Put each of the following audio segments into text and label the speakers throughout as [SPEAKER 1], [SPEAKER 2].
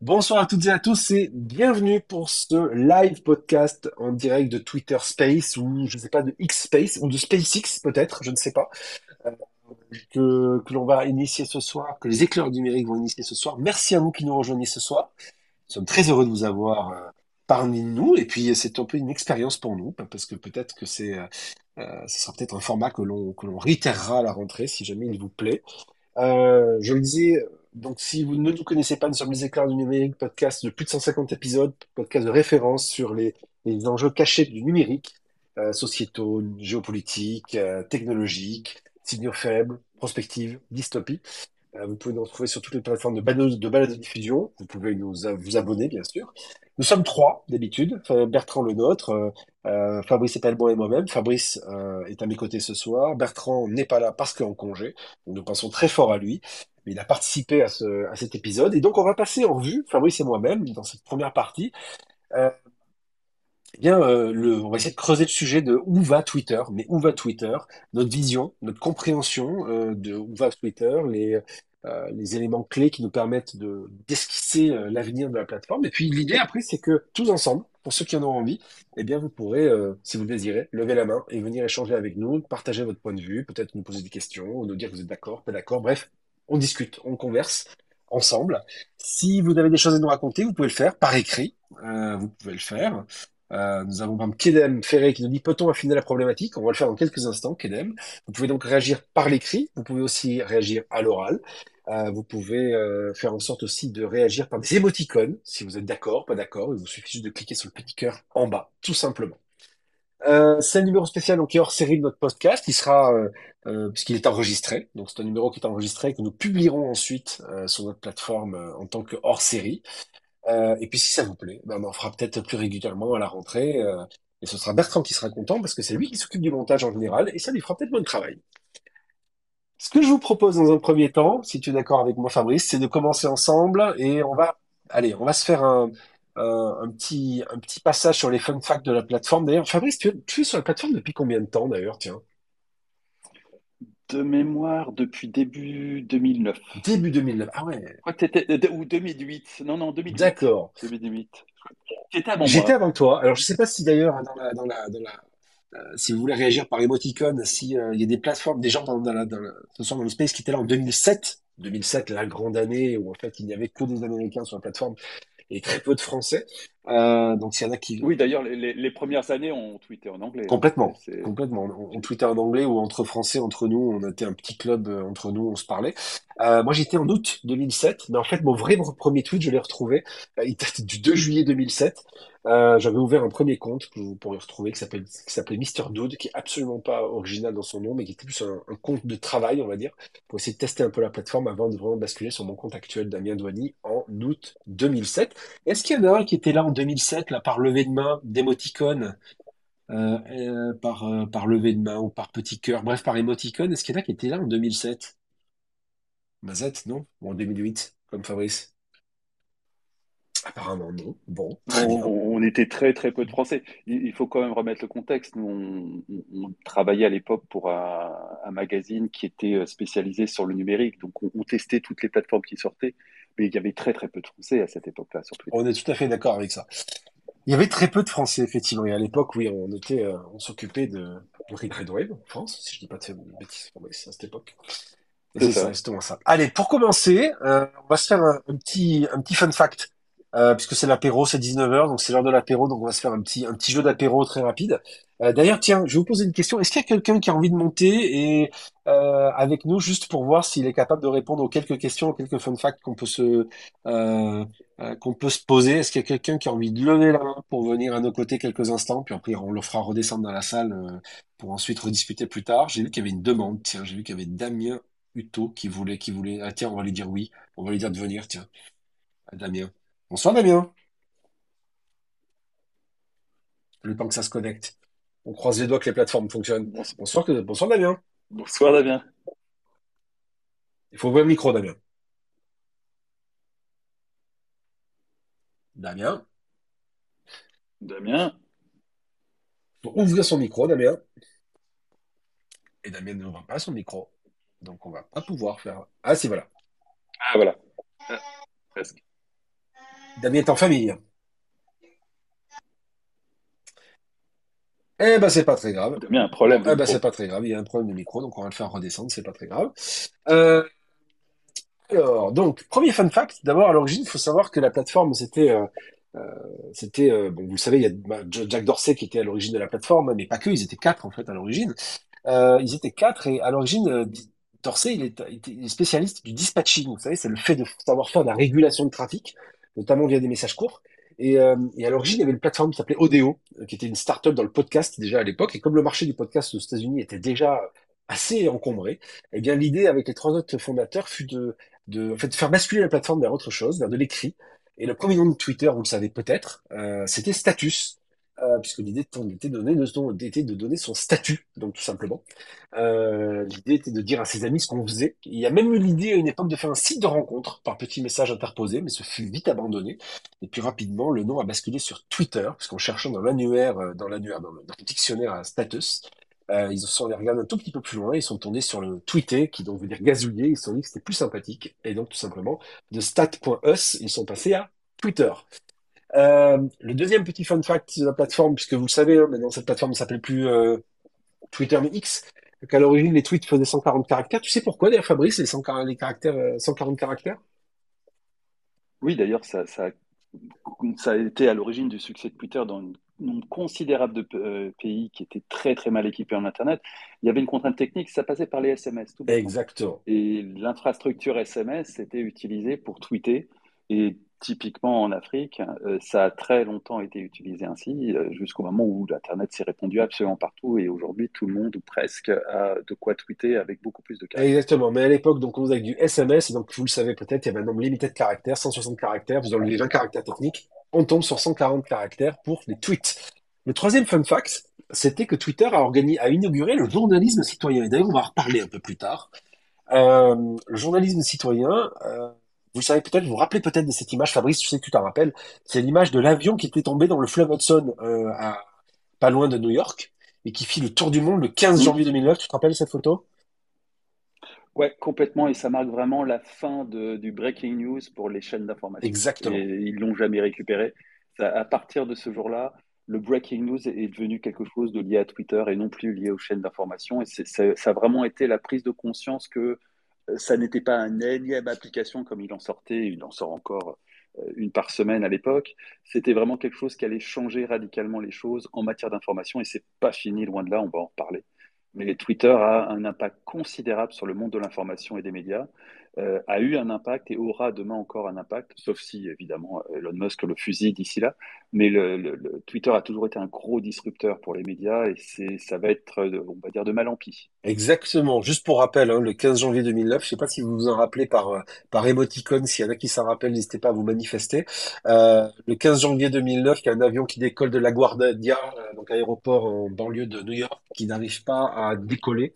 [SPEAKER 1] Bonsoir à toutes et à tous et bienvenue pour ce live podcast en direct de Twitter Space ou je ne sais pas de X Space ou de SpaceX peut-être, je ne sais pas, euh, que, l'on va initier ce soir, que les éclairs numériques vont initier ce soir. Merci à vous qui nous rejoignez ce soir. Nous sommes très heureux de vous avoir euh, parmi nous et puis c'est un peu une expérience pour nous parce que peut-être que c'est, euh, euh, ce sera peut-être un format que l'on que l'on réitérera à la rentrée si jamais il vous plaît. Euh, je le disais, donc si vous ne nous connaissez pas, nous sommes les Éclairs du numérique, podcast de plus de 150 épisodes, podcast de référence sur les, les enjeux cachés du numérique, euh, sociétaux, géopolitiques, euh, technologiques, signaux faibles, prospectives, dystopies. Euh, vous pouvez nous retrouver sur toutes les plateformes de balade de, diffusion. Vous pouvez nous, a- vous abonner, bien sûr. Nous sommes trois, d'habitude. Bertrand le nôtre, euh, euh, Fabrice Epelbaum et moi-même. Fabrice euh, est à mes côtés ce soir. Bertrand n'est pas là parce qu'il est en congé. Nous pensons très fort à lui. Il a participé à, ce, à cet épisode. Et donc, on va passer en revue, Fabrice et moi-même, dans cette première partie, euh, eh bien, euh, on va essayer de creuser le sujet de où va Twitter, mais où va Twitter, notre vision, notre compréhension euh, de où va Twitter, les, éléments clés qui nous permettent de d'esquisser l'avenir de la plateforme. Et puis l'idée après, c'est que tous ensemble, pour ceux qui en ont envie, eh bien vous pourrez, si vous le désirez, lever la main et venir échanger avec nous, partager votre point de vue, peut-être nous poser des questions, ou nous dire que vous êtes d'accord, pas d'accord. Bref, on discute, on converse ensemble. Si vous avez des choses à nous raconter, vous pouvez le faire par écrit. Euh, vous pouvez le faire. Euh, nous avons exemple Kedem Ferré qui nous dit peut-on affiner la problématique? On va le faire dans quelques instants, Kedem. Vous pouvez donc réagir par l'écrit, vous pouvez aussi réagir à l'oral. Euh, vous pouvez faire en sorte aussi de réagir par des émoticônes, si vous êtes d'accord, pas d'accord. Il vous suffit juste de cliquer sur le petit cœur en bas, tout simplement. Euh, c'est un numéro spécial donc, qui est hors série de notre podcast. Il sera, euh, euh, puisqu'il est enregistré. Donc c'est un numéro qui est enregistré et que nous publierons ensuite euh, sur notre plateforme euh, en tant que hors série. Et puis si ça vous plaît, ben, on en fera peut-être plus régulièrement à la rentrée. et ce sera Bertrand qui sera content parce que c'est lui qui s'occupe du montage en général et ça lui fera peut-être moins de travail. Ce que je vous propose dans un premier temps, si tu es d'accord avec moi Fabrice, c'est de commencer ensemble et on va, allez, on va se faire un, un, un petit, un petit passage sur les fun facts de la plateforme. D'ailleurs, Fabrice, tu es, tu es sur la plateforme depuis combien de temps d'ailleurs, tiens?
[SPEAKER 2] De mémoire, depuis début 2009.
[SPEAKER 1] Début 2009. Ah ouais,
[SPEAKER 2] Je crois que t'étais, euh, ou 2008. Non, non, 2008.
[SPEAKER 1] d'accord.
[SPEAKER 2] 2008. T'étais avant
[SPEAKER 1] J'étais avant toi. Alors je sais pas si d'ailleurs dans la, dans la, dans la Euh, si vous voulez réagir par émoticône, si euh, il y a des plateformes, des gens dans, dans la, dans la- dans le space qui étaient là en 2007, 2007, la grande année où en fait il n'y avait que des Américains sur la plateforme et très peu de Français. Euh, donc s'il y en a qui
[SPEAKER 2] Oui, d'ailleurs, les, premières années, on tweetait en anglais. hein.
[SPEAKER 1] Complètement, complètement, on, on tweetait en anglais ou entre Français, entre nous, on était un petit club euh, entre nous, on se parlait. Euh, moi j'étais en août 2007, mais en fait mon vrai premier tweet, je l'ai retrouvé, il date du 2 juillet 2007. Euh, j'avais ouvert un premier compte que vous pourrez retrouver qui s'appelait Mister Dude, qui est absolument pas original dans son nom, mais qui était plus un, un compte de travail, on va dire, pour essayer de tester un peu la plateforme avant de vraiment basculer sur mon compte actuel Damien Douani en août 2007. Est-ce qu'il y en a un qui était là en 2007, là, par levée de main, d'émoticône, euh, euh, par, euh, par levée de main ou par petit cœur, bref, par émoticône? Est-ce qu'il y en a qui étaient là en 2007? Mazette, non? Ou en 2008, comme Fabrice? Apparemment non. Bon,
[SPEAKER 2] on, était très, très peu de Français. Il, il faut quand même remettre le contexte. Nous, on, on- on travaillait à l'époque pour un, un magazine qui était euh, spécialisé sur le numérique. Donc, on, on testait toutes les plateformes qui sortaient. Mais il y avait très, très peu de Français à cette époque-là sur Twitter.
[SPEAKER 1] On est tout à fait d'accord avec ça. Il y avait très peu de Français, effectivement. Et à l'époque, oui, on était, euh, on s'occupait de, de Rick Redwave en France, si je dis pas de bêtises, Fabrice, à cette époque.
[SPEAKER 2] C'est
[SPEAKER 1] c'est ça,
[SPEAKER 2] ça.
[SPEAKER 1] justement ça. Allez, pour commencer, euh, on va se faire un, un petit, un petit fun fact. Euh, puisque c'est l'apéro, c'est 19h, donc c'est l'heure de l'apéro, donc on va se faire un petit, un petit jeu d'apéro très rapide. Euh, d'ailleurs, tiens, je vais vous poser une question. Est-ce qu'il y a quelqu'un qui a envie de monter et euh, avec nous juste pour voir s'il est capable de répondre aux quelques questions, aux quelques fun facts qu'on peut se, euh, euh, qu'on peut se poser? Est-ce qu'il y a quelqu'un qui a envie de lever la main pour venir à nos côtés quelques instants, puis après on le fera redescendre dans la salle euh, pour ensuite rediscuter plus tard. J'ai vu qu'il y avait une demande. Tiens, j'ai vu qu'il y avait Damien Hutto qui voulait, qui voulait. Ah tiens, on va lui dire oui. On va lui dire de venir. Tiens, Damien. Bonsoir Damien. Le temps que ça se connecte. On croise les doigts que les plateformes fonctionnent.
[SPEAKER 2] Bonsoir,
[SPEAKER 1] Bonsoir, que- bonsoir Damien.
[SPEAKER 2] bonsoir Damien.
[SPEAKER 1] Il faut ouvrir le micro, Damien. Damien.
[SPEAKER 2] Damien.
[SPEAKER 1] Faut ouvrir son micro, Damien. Et Damien n'ouvre pas son micro. Donc on va pas pouvoir faire. Ah si voilà.
[SPEAKER 2] Ah, voilà. Ah, presque.
[SPEAKER 1] Damien est en famille. Eh ben, c'est pas très grave.
[SPEAKER 2] Damien a un problème de
[SPEAKER 1] Eh ben, c'est pas très grave. Il y a un problème de micro, donc on va le faire redescendre, c'est pas très grave. Euh, alors, donc, premier fun fact. D'abord, à l'origine, il faut savoir que la plateforme, c'était, euh, euh, c'était, euh, bon, vous le savez, il y a bah, Jack Dorsey qui était à l'origine de la plateforme, mais pas que, ils étaient quatre, en fait, à l'origine. Euh, ils étaient quatre et à l'origine, Dorsey, il est, il spécialiste du dispatching. Vous savez, c'est le fait de savoir faire de la régulation de trafic, notamment via des messages courts. Et, euh, et à l'origine, il y avait une plateforme qui s'appelait Odeo, euh, qui était une start-up dans le podcast déjà à l'époque. Et comme le marché du podcast aux États-Unis était déjà assez encombré, eh bien l'idée avec les trois autres fondateurs fut de faire basculer la plateforme vers autre chose, vers de l'écrit. Et le premier nom de Twitter, vous le savez peut-être, euh, c'était Status, euh, puisque l'idée était de donner, son statut, donc tout simplement. Euh, l'idée était de dire à ses amis ce qu'on faisait. Il y a même eu l'idée à une époque de faire un site de rencontre par petit message interposé, mais ce fut vite abandonné. Et puis rapidement, le nom a basculé sur Twitter, puisqu'en cherchant dans l'annuaire, euh, dans l'annuaire, dans, le, dictionnaire à status, euh, ils sont allés regarder un tout petit peu plus loin, ils sont tournés sur le tweeter, qui donc veut dire gazouiller, ils se sont dit que c'était plus sympathique, et donc tout simplement, de stat.us, ils sont passés à Twitter. Euh, le deuxième petit fun fact de la plateforme, puisque vous le savez, hein, maintenant cette plateforme ne s'appelle plus euh, Twitter mais X, qu'à l'origine les tweets faisaient 140 caractères. Tu sais pourquoi d'ailleurs Fabrice, les 140, les caractères, euh, 140 caractères?
[SPEAKER 2] Oui, d'ailleurs, ça, ça, ça a été à l'origine du succès de Twitter dans un nombre considérable de euh, pays qui étaient très très mal équipés en Internet. Il y avait une contrainte technique, ça passait par les SMS, tout.
[SPEAKER 1] Exactement.
[SPEAKER 2] Et l'infrastructure SMS était utilisée pour tweeter. Et typiquement en Afrique, euh, ça a très longtemps été utilisé ainsi, euh, jusqu'au moment où l'Internet s'est répandu absolument partout. Et aujourd'hui, tout le monde, ou presque, a de quoi tweeter avec beaucoup plus de caractères.
[SPEAKER 1] Exactement. Mais à l'époque, donc, on faisait avec du SMS, et donc, vous le savez peut-être, il y avait un nombre limité de caractères, 160 caractères, vous enlevez 20 caractères techniques, on tombe sur 140 caractères pour les tweets. Le troisième fun fact, c'était que Twitter a, organisé, a inauguré le journalisme citoyen. Et d'ailleurs, on va en reparler un peu plus tard. Euh, le journalisme citoyen, vous savez peut-être, vous vous rappelez peut-être de cette image, Fabrice, je sais que tu t'en rappelles, c'est l'image de l'avion qui était tombé dans le fleuve Hudson, euh, à, pas loin de New York, et qui fit le tour du monde le 15
[SPEAKER 2] Hmm
[SPEAKER 1] janvier 2009. Tu te rappelles cette photo?
[SPEAKER 2] Ouais, complètement. Et ça marque vraiment la fin de, du breaking news pour les chaînes d'information. Et
[SPEAKER 1] Exactement.
[SPEAKER 2] ils l'ont jamais récupéré. Ça, à partir de ce jour-là, le breaking news est devenu quelque chose de lié à Twitter et non plus lié aux chaînes d'information. Et ça a vraiment été la prise de conscience que ça n'était pas une énième application comme il en sortait, il en sort encore euh, une par semaine à l'époque. C'était vraiment quelque chose qui allait changer radicalement les choses en matière d'information et c'est pas fini, loin de là, on va en reparler. Mais Twitter a un impact considérable sur le monde de l'information et des médias, euh, a eu un impact et aura demain encore un impact, sauf si évidemment Elon Musk le fusille d'ici là. Mais le, Twitter a toujours été un gros disrupteur pour les médias et c'est, ça va être, euh, on va dire, de mal en pis.
[SPEAKER 1] Exactement. Juste pour rappel, hein, le 15 janvier 2009, je sais pas si vous vous en rappelez par, euh, par émoticône, s'il y en a qui s'en rappellent, n'hésitez pas à vous manifester. Le 15 janvier 2009, il y a un avion qui décolle de LaGuardia, euh, donc aéroport en banlieue de New York, qui n'arrive pas à décoller,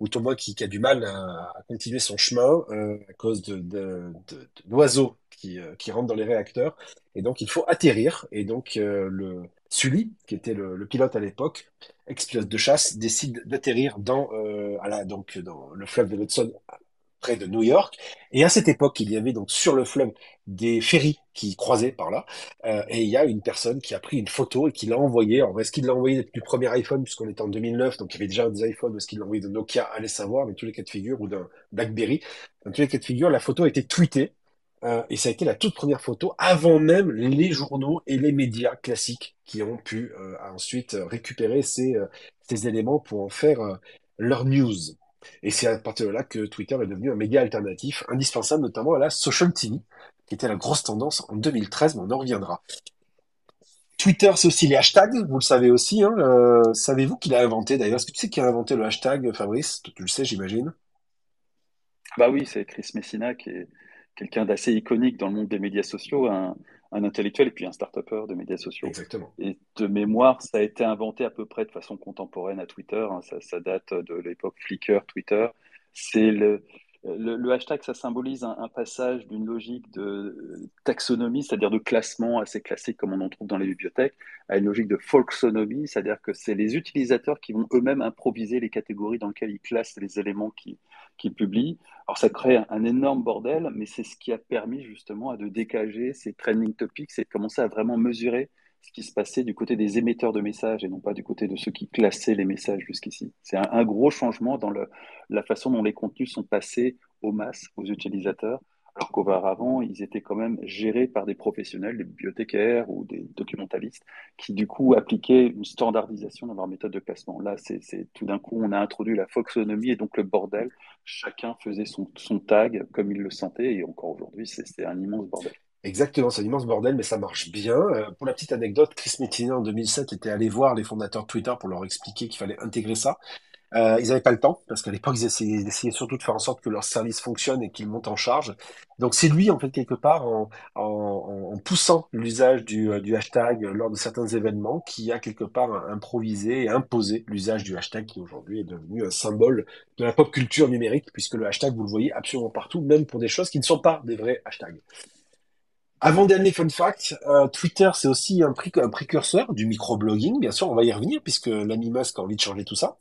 [SPEAKER 1] au moins qui, qui a du mal à, à continuer son chemin euh, à cause de, de, de- d'oiseaux qui, euh, qui rentrent dans les réacteurs. Et donc il faut atterrir. Et donc euh, le Sully, qui était le, le pilote à l'époque, ex-pilote de chasse, décide d'atterrir dans, euh, à donc, dans le fleuve de l'Hudson, près de New York. Et à cette époque, il y avait donc sur le fleuve des ferries qui croisaient par là. Euh, et il y a une personne qui a pris une photo et qui l'a envoyée. Alors, est-ce qu'il l'a envoyé du premier iPhone, puisqu'on était en 2009, donc il y avait déjà des iPhones, est-ce qu'il l'a envoyé de Nokia, allez savoir, mais tous les cas de figure, ou d'un BlackBerry. Dans tous les cas de figure, la photo a été tweetée. Euh, et ça a été la toute première photo avant même les journaux et les médias classiques qui ont pu euh, ensuite récupérer ces, ces éléments pour en faire leur news. Et c'est à partir de là que Twitter est devenu un média alternatif indispensable, notamment à la social TV, qui était la grosse tendance en 2013, mais on en reviendra. Twitter, c'est aussi les hashtags, vous le savez aussi. Hein, euh, savez-vous qui l'a inventé d'ailleurs? Est-ce que tu sais qui a inventé le hashtag, Fabrice? Tu le sais, j'imagine.
[SPEAKER 2] Bah oui, c'est Chris Messina qui est quelqu'un d'assez iconique dans le monde des médias sociaux, un intellectuel et puis un start-upper de médias sociaux.
[SPEAKER 1] Exactement.
[SPEAKER 2] Et de mémoire, ça a été inventé à peu près de façon contemporaine à Twitter. hein. ça, ça date de l'époque Flickr, Twitter. C'est le, le, le hashtag, ça symbolise un, un passage d'une logique de taxonomie, c'est-à-dire de classement assez classique comme on en trouve dans les bibliothèques, à une logique de folksonomie, c'est-à-dire que c'est les utilisateurs qui vont eux-mêmes improviser les catégories dans lesquelles ils classent les éléments qui, qui publient. Alors ça crée un énorme bordel, mais c'est ce qui a permis justement de dégager ces trending topics et de commencer à vraiment mesurer ce qui se passait du côté des émetteurs de messages et non pas du côté de ceux qui classaient les messages jusqu'ici. C'est un, gros changement dans la façon dont les contenus sont passés aux masses, aux utilisateurs, alors qu'auparavant, ils étaient quand même gérés par des professionnels, des bibliothécaires ou des documentalistes, qui du coup appliquaient une standardisation dans leur méthode de classement. Là, c'est tout d'un coup, on a introduit la foxonomie et donc le bordel. Chacun faisait son, tag comme il le sentait, et encore aujourd'hui, c'est un immense bordel.
[SPEAKER 1] Exactement, c'est un immense bordel, mais ça marche bien. Euh, pour la petite anecdote, Chris Mettiner en 2007 était allé voir les fondateurs de Twitter pour leur expliquer qu'il fallait intégrer ça. Euh, ils n'avaient pas le temps, parce qu'à l'époque, ils essayaient, surtout de faire en sorte que leur service fonctionne et qu'il monte en charge. Donc c'est lui, en fait, quelque part, en, en, en poussant l'usage du, euh, du, hashtag lors de certains événements, qui a quelque part improvisé et imposé l'usage du hashtag, qui aujourd'hui est devenu un symbole de la pop culture numérique, puisque le hashtag, vous le voyez absolument partout, même pour des choses qui ne sont pas des vrais hashtags. Avant-dernier fun fact, euh, Twitter, c'est aussi un, précurseur du microblogging, bien sûr, on va y revenir, puisque l'ami Musk a envie de changer tout ça.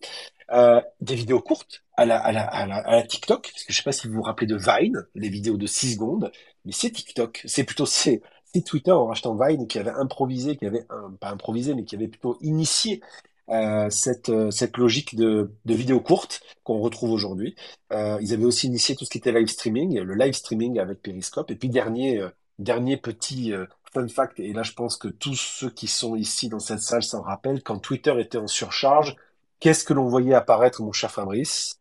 [SPEAKER 1] Euh, des vidéos courtes à la, à, la, à, la, à la TikTok, parce que je sais pas si vous vous rappelez de Vine, les vidéos de 6 secondes, mais c'est TikTok, c'est plutôt c'est Twitter en rachetant Vine qui avait improvisé, qui avait pas improvisé, mais qui avait plutôt initié euh, cette, euh, cette logique de, de vidéos courtes qu'on retrouve aujourd'hui. Euh, ils avaient aussi initié tout ce qui était live streaming, le live streaming avec Periscope. Et puis dernier, euh, Dernier petit euh, fun fact, et là je pense que tous ceux qui sont ici dans cette salle s'en rappellent, quand Twitter était en surcharge, qu'est-ce que l'on voyait apparaître, mon cher Fabrice?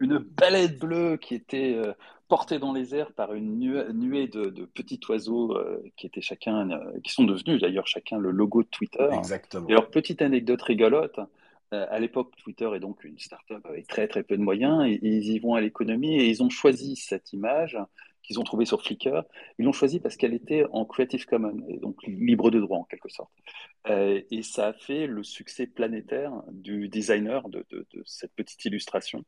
[SPEAKER 2] Une baleine bleue qui était euh, portée dans les airs par une nuée de, petits oiseaux euh, qui étaient chacun, qui sont devenus d'ailleurs chacun le logo de Twitter.
[SPEAKER 1] Exactement.
[SPEAKER 2] Et alors petite anecdote rigolote, à l'époque, Twitter est donc une startup avec très très peu de moyens, et ils y vont à l'économie et ils ont choisi cette image qu'ils ont trouvé sur Flickr. Ils l'ont choisi parce qu'elle était en Creative Commons, et donc libre de droit en quelque sorte. Euh, et ça a fait le succès planétaire du designer de, cette petite illustration.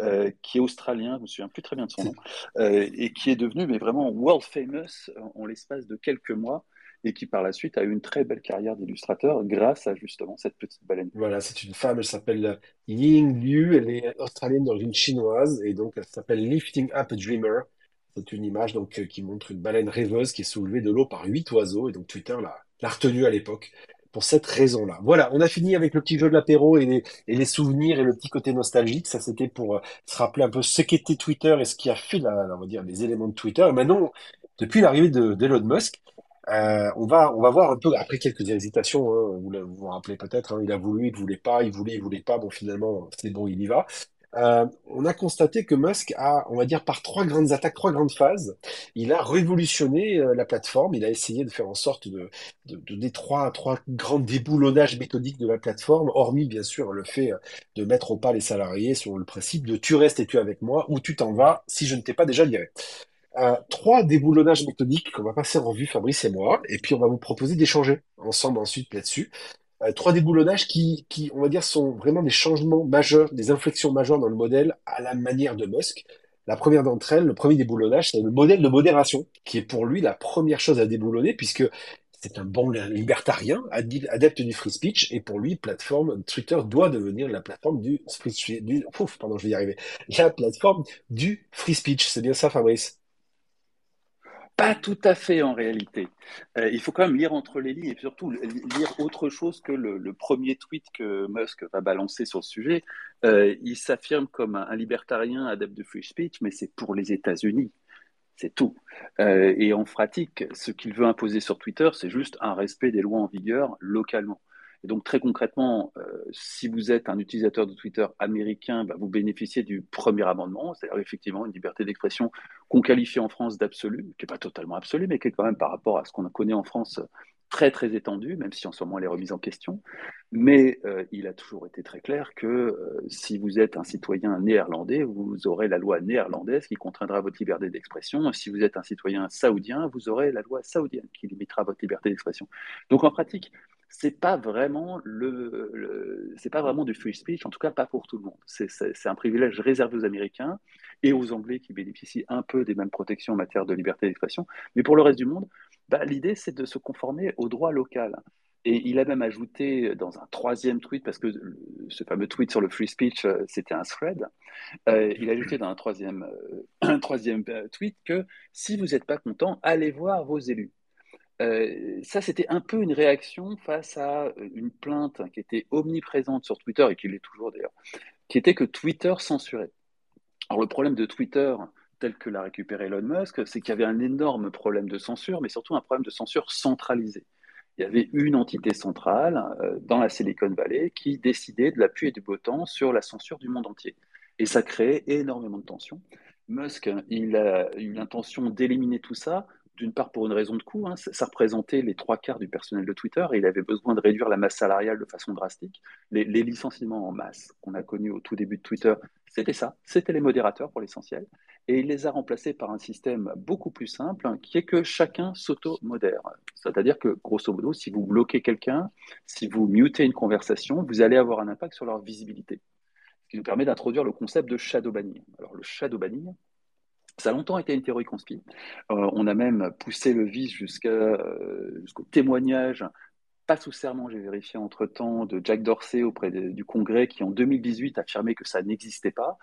[SPEAKER 2] Euh, qui est australien, je ne me souviens plus très bien de son nom, euh, et qui est devenu mais vraiment world famous en, l'espace de quelques mois, et qui par la suite a eu une très belle carrière d'illustrateur grâce à justement cette petite baleine.
[SPEAKER 1] Voilà, c'est une femme, elle s'appelle Ying Liu, elle est australienne d'origine chinoise, et donc elle s'appelle Lifting Up a Dreamer. C'est une image euh, qui montre une baleine rêveuse qui est soulevée de l'eau par huit oiseaux et donc Twitter l'a retenu à l'époque pour cette raison-là. Voilà, on a fini avec le petit jeu de l'apéro et les, souvenirs et le petit côté nostalgique. Ça, c'était pour euh, se rappeler un peu ce qu'était Twitter et ce qui a fait, la, on va les éléments de Twitter. Maintenant, depuis l'arrivée d'Elon Musk, euh, on va on va voir un peu après quelques hésitations. Hein, vous, vous vous rappelez peut-être. Hein, il a voulu, il voulait pas, il voulait, il voulait pas. Bon, finalement, c'est bon, il y va. Euh, on a constaté que Musk a, on va dire, par trois grandes attaques, trois grandes phases, il a révolutionné euh, la plateforme. Il a essayé de faire en sorte de, de, de trois, trois grands déboulonnages méthodiques de la plateforme, hormis bien sûr le fait euh, de mettre au pas les salariés sur le principe de tu restes et tu es avec moi ou tu t'en vas si je ne t'ai pas déjà viré. Euh, trois déboulonnages méthodiques qu'on va passer en revue, Fabrice et moi, et puis on va vous proposer d'échanger ensemble ensuite là-dessus. Euh, trois déboulonnages qui, qui, on va dire, sont vraiment des changements majeurs, des inflexions majeures dans le modèle à la manière de Musk. La première d'entre elles, le premier déboulonnage, c'est le modèle de modération, qui est pour lui la première chose à déboulonner, puisque c'est un bon libertarien, adepte du free speech, et pour lui, plateforme Twitter doit devenir la plateforme du free du, ouf, pardon, je vais y arriver, la plateforme du free speech. C'est bien ça, Fabrice?
[SPEAKER 2] Pas tout à fait en réalité. Euh, il faut quand même lire entre les lignes et surtout lire autre chose que le, premier tweet que Musk va balancer sur le sujet. Euh, il s'affirme comme un, libertarien adepte de free speech, mais c'est pour les États-Unis. C'est tout. Euh, et en pratique, ce qu'il veut imposer sur Twitter, c'est juste un respect des lois en vigueur localement. Et donc très concrètement, euh, si vous êtes un utilisateur de Twitter américain, bah, vous bénéficiez du premier amendement, c'est-à-dire effectivement une liberté d'expression qu'on qualifie en France d'absolue, qui n'est pas totalement absolue, mais qui est quand même par rapport à ce qu'on connaît en France très très étendue, même si en ce moment elle est remise en question. Mais euh, il a toujours été très clair que euh, si vous êtes un citoyen néerlandais, vous aurez la loi néerlandaise qui contraindra votre liberté d'expression. Si vous êtes un citoyen saoudien, vous aurez la loi saoudienne qui limitera votre liberté d'expression. Donc en pratique, c'est pas vraiment le, c'est pas vraiment du free speech, en tout cas pas pour tout le monde. C'est un privilège réservé aux Américains et aux Anglais qui bénéficient un peu des mêmes protections en matière de liberté d'expression. Mais pour le reste du monde, bah, l'idée c'est de se conformer au droit local. Et il a même ajouté dans un troisième tweet, parce que ce fameux tweet sur le free speech, euh, c'était un thread, euh, il a ajouté dans un troisième, euh, un troisième tweet que si vous n'êtes pas content, allez voir vos élus. Ça, c'était un peu une réaction face à une plainte qui était omniprésente sur Twitter, et qui l'est toujours d'ailleurs, qui était que Twitter censurait. Alors le problème de Twitter, tel que l'a récupéré Elon Musk, c'est qu'il y avait un énorme problème de censure, mais surtout un problème de censure centralisée il y avait une entité centrale euh, dans la Silicon Valley qui décidait de la pluie et du beau temps sur la censure du monde entier. Et ça créait énormément de tensions. Musk, il a eu l'intention d'éliminer tout ça, d'une part pour une raison de coût, hein, ça représentait les trois quarts du personnel de Twitter et il avait besoin de réduire la masse salariale de façon drastique. Les, licenciements en masse qu'on a connus au tout début de Twitter, c'était ça, c'était les modérateurs pour l'essentiel et il les a remplacés par un système beaucoup plus simple qui est que chacun s'auto-modère. C'est-à-dire que, grosso modo, si vous bloquez quelqu'un, si vous mutez une conversation, vous allez avoir un impact sur leur visibilité. Ce qui nous permet d'introduire le concept de shadow banning. Alors, le shadow banning, ça a longtemps été une théorie conspire. Euh, on a même poussé le vice euh, jusqu'au témoignage pas sous serment, j'ai vérifié entre-temps, de Jack Dorsey auprès du Congrès qui en 2018 affirmait que ça n'existait pas.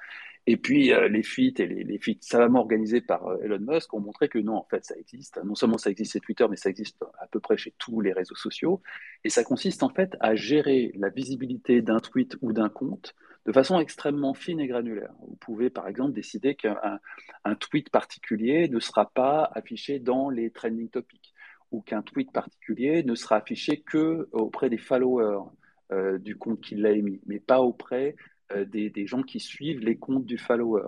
[SPEAKER 2] Et puis euh, les fuites et les, les, fuites savamment organisées par Elon Musk ont montré que non, en fait, ça existe. Non seulement ça existe chez Twitter, mais ça existe à peu près chez tous les réseaux sociaux. Et ça consiste en fait à gérer la visibilité d'un tweet ou d'un compte de façon extrêmement fine et granulaire. Vous pouvez par exemple décider qu'un un tweet particulier ne sera pas affiché dans les trending topics ou qu'un tweet particulier ne sera affiché que auprès des followers euh, du compte qui l'a émis, mais pas auprès euh, des, gens qui suivent les comptes du follower.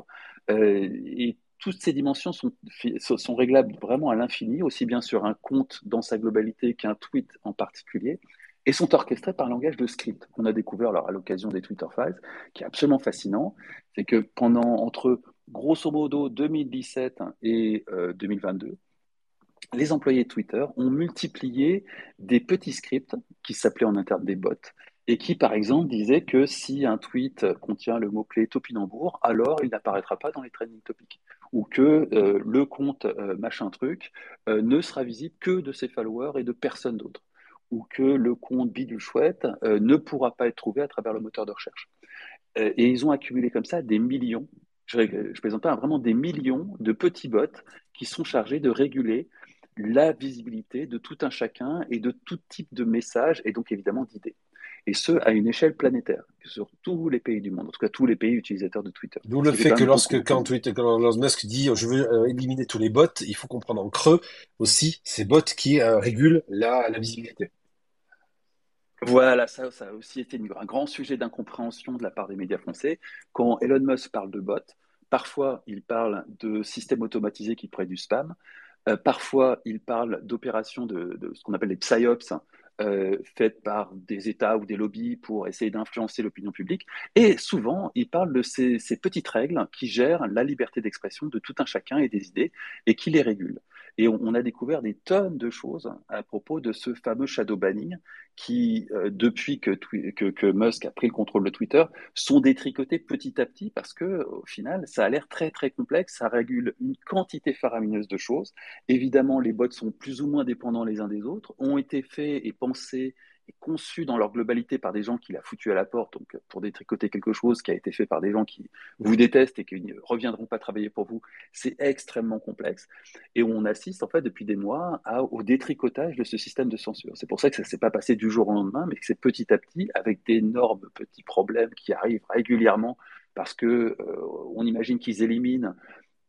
[SPEAKER 2] Euh, et toutes ces dimensions sont réglables vraiment à l'infini, aussi bien sur un compte dans sa globalité qu'un tweet en particulier, et sont orchestrées par un langage de script qu'on a découvert alors, à l'occasion des Twitter Files, qui est absolument fascinant. C'est que pendant, entre grosso modo 2017 et 2022, les employés de Twitter ont multiplié des petits scripts qui s'appelaient en interne des bots et qui, par exemple, disaient que si un tweet contient le mot-clé topinambour, alors il n'apparaîtra pas dans les trending topics. Ou que euh, le compte euh, machin truc euh, ne sera visible que de ses followers et de personne d'autre. Ou que le compte bidule chouette ne pourra pas être trouvé à travers le moteur de recherche. et ils ont accumulé comme ça des millions, je, je plaisante pas, vraiment des millions de petits bots qui sont chargés de réguler la visibilité de tout un chacun et de tout type de messages et donc évidemment d'idées. Et ce, à une échelle planétaire, sur tous les pays du monde, en tout cas tous les pays utilisateurs de Twitter.
[SPEAKER 1] D'où le fait que lorsque quand, Twitter, quand Musk dit je veux euh, éliminer tous les bots, il faut comprendre en creux aussi ces bots qui euh, régulent la, la, visibilité.
[SPEAKER 2] Voilà, ça, a aussi été un grand sujet d'incompréhension de la part des médias français. Quand Elon Musk parle de bots, parfois il parle de systèmes automatisés qui prennent du spam, euh, parfois, il parle d'opérations de, ce qu'on appelle les psyops, euh, faites par des États ou des lobbies pour essayer d'influencer l'opinion publique. Et souvent, il parle de ces, petites règles qui gèrent la liberté d'expression de tout un chacun et des idées et qui les régulent. Et on, a découvert des tonnes de choses à propos de ce fameux shadow banning qui, euh, depuis que, Musk a pris le contrôle de Twitter, sont détricotés petit à petit parce que, au final, ça a l'air très très complexe. Ça régule une quantité faramineuse de choses. Évidemment, les bots sont plus ou moins dépendants les uns des autres, ont été faits et pensés est conçu dans leur globalité par des gens qui l'a foutu à la porte, donc pour détricoter quelque chose qui a été fait par des gens qui vous détestent et qui ne reviendront pas travailler pour vous, c'est extrêmement complexe. Et on assiste en fait depuis des mois au détricotage de ce système de censure. C'est pour ça que ça ne s'est pas passé du jour au lendemain, mais que c'est petit à petit, avec d'énormes petits problèmes qui arrivent régulièrement parce que euh, on imagine qu'ils éliminent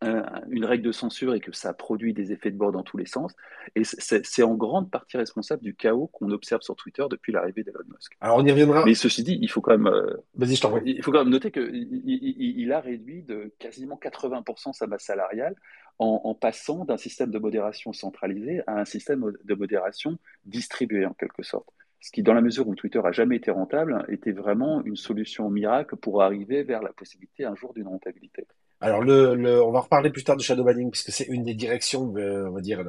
[SPEAKER 2] une règle de censure et que ça produit des effets de bord dans tous les sens. Et c'est en grande partie responsable du chaos qu'on observe sur Twitter depuis l'arrivée d'Elon Musk.
[SPEAKER 1] Alors on y reviendra.
[SPEAKER 2] Mais ceci dit, il faut quand même, euh,
[SPEAKER 1] Vas-y, je
[SPEAKER 2] il faut quand même noter qu'il il, il, a réduit de quasiment 80% sa masse salariale en, en passant d'un système de modération centralisé à un système de modération distribué en quelque sorte. Ce qui, dans la mesure où Twitter a jamais été rentable, était vraiment une solution miracle pour arriver vers la possibilité un jour d'une rentabilité.
[SPEAKER 1] Alors, le, on va reparler plus tard de shadow banning puisque c'est une des directions, on va dire,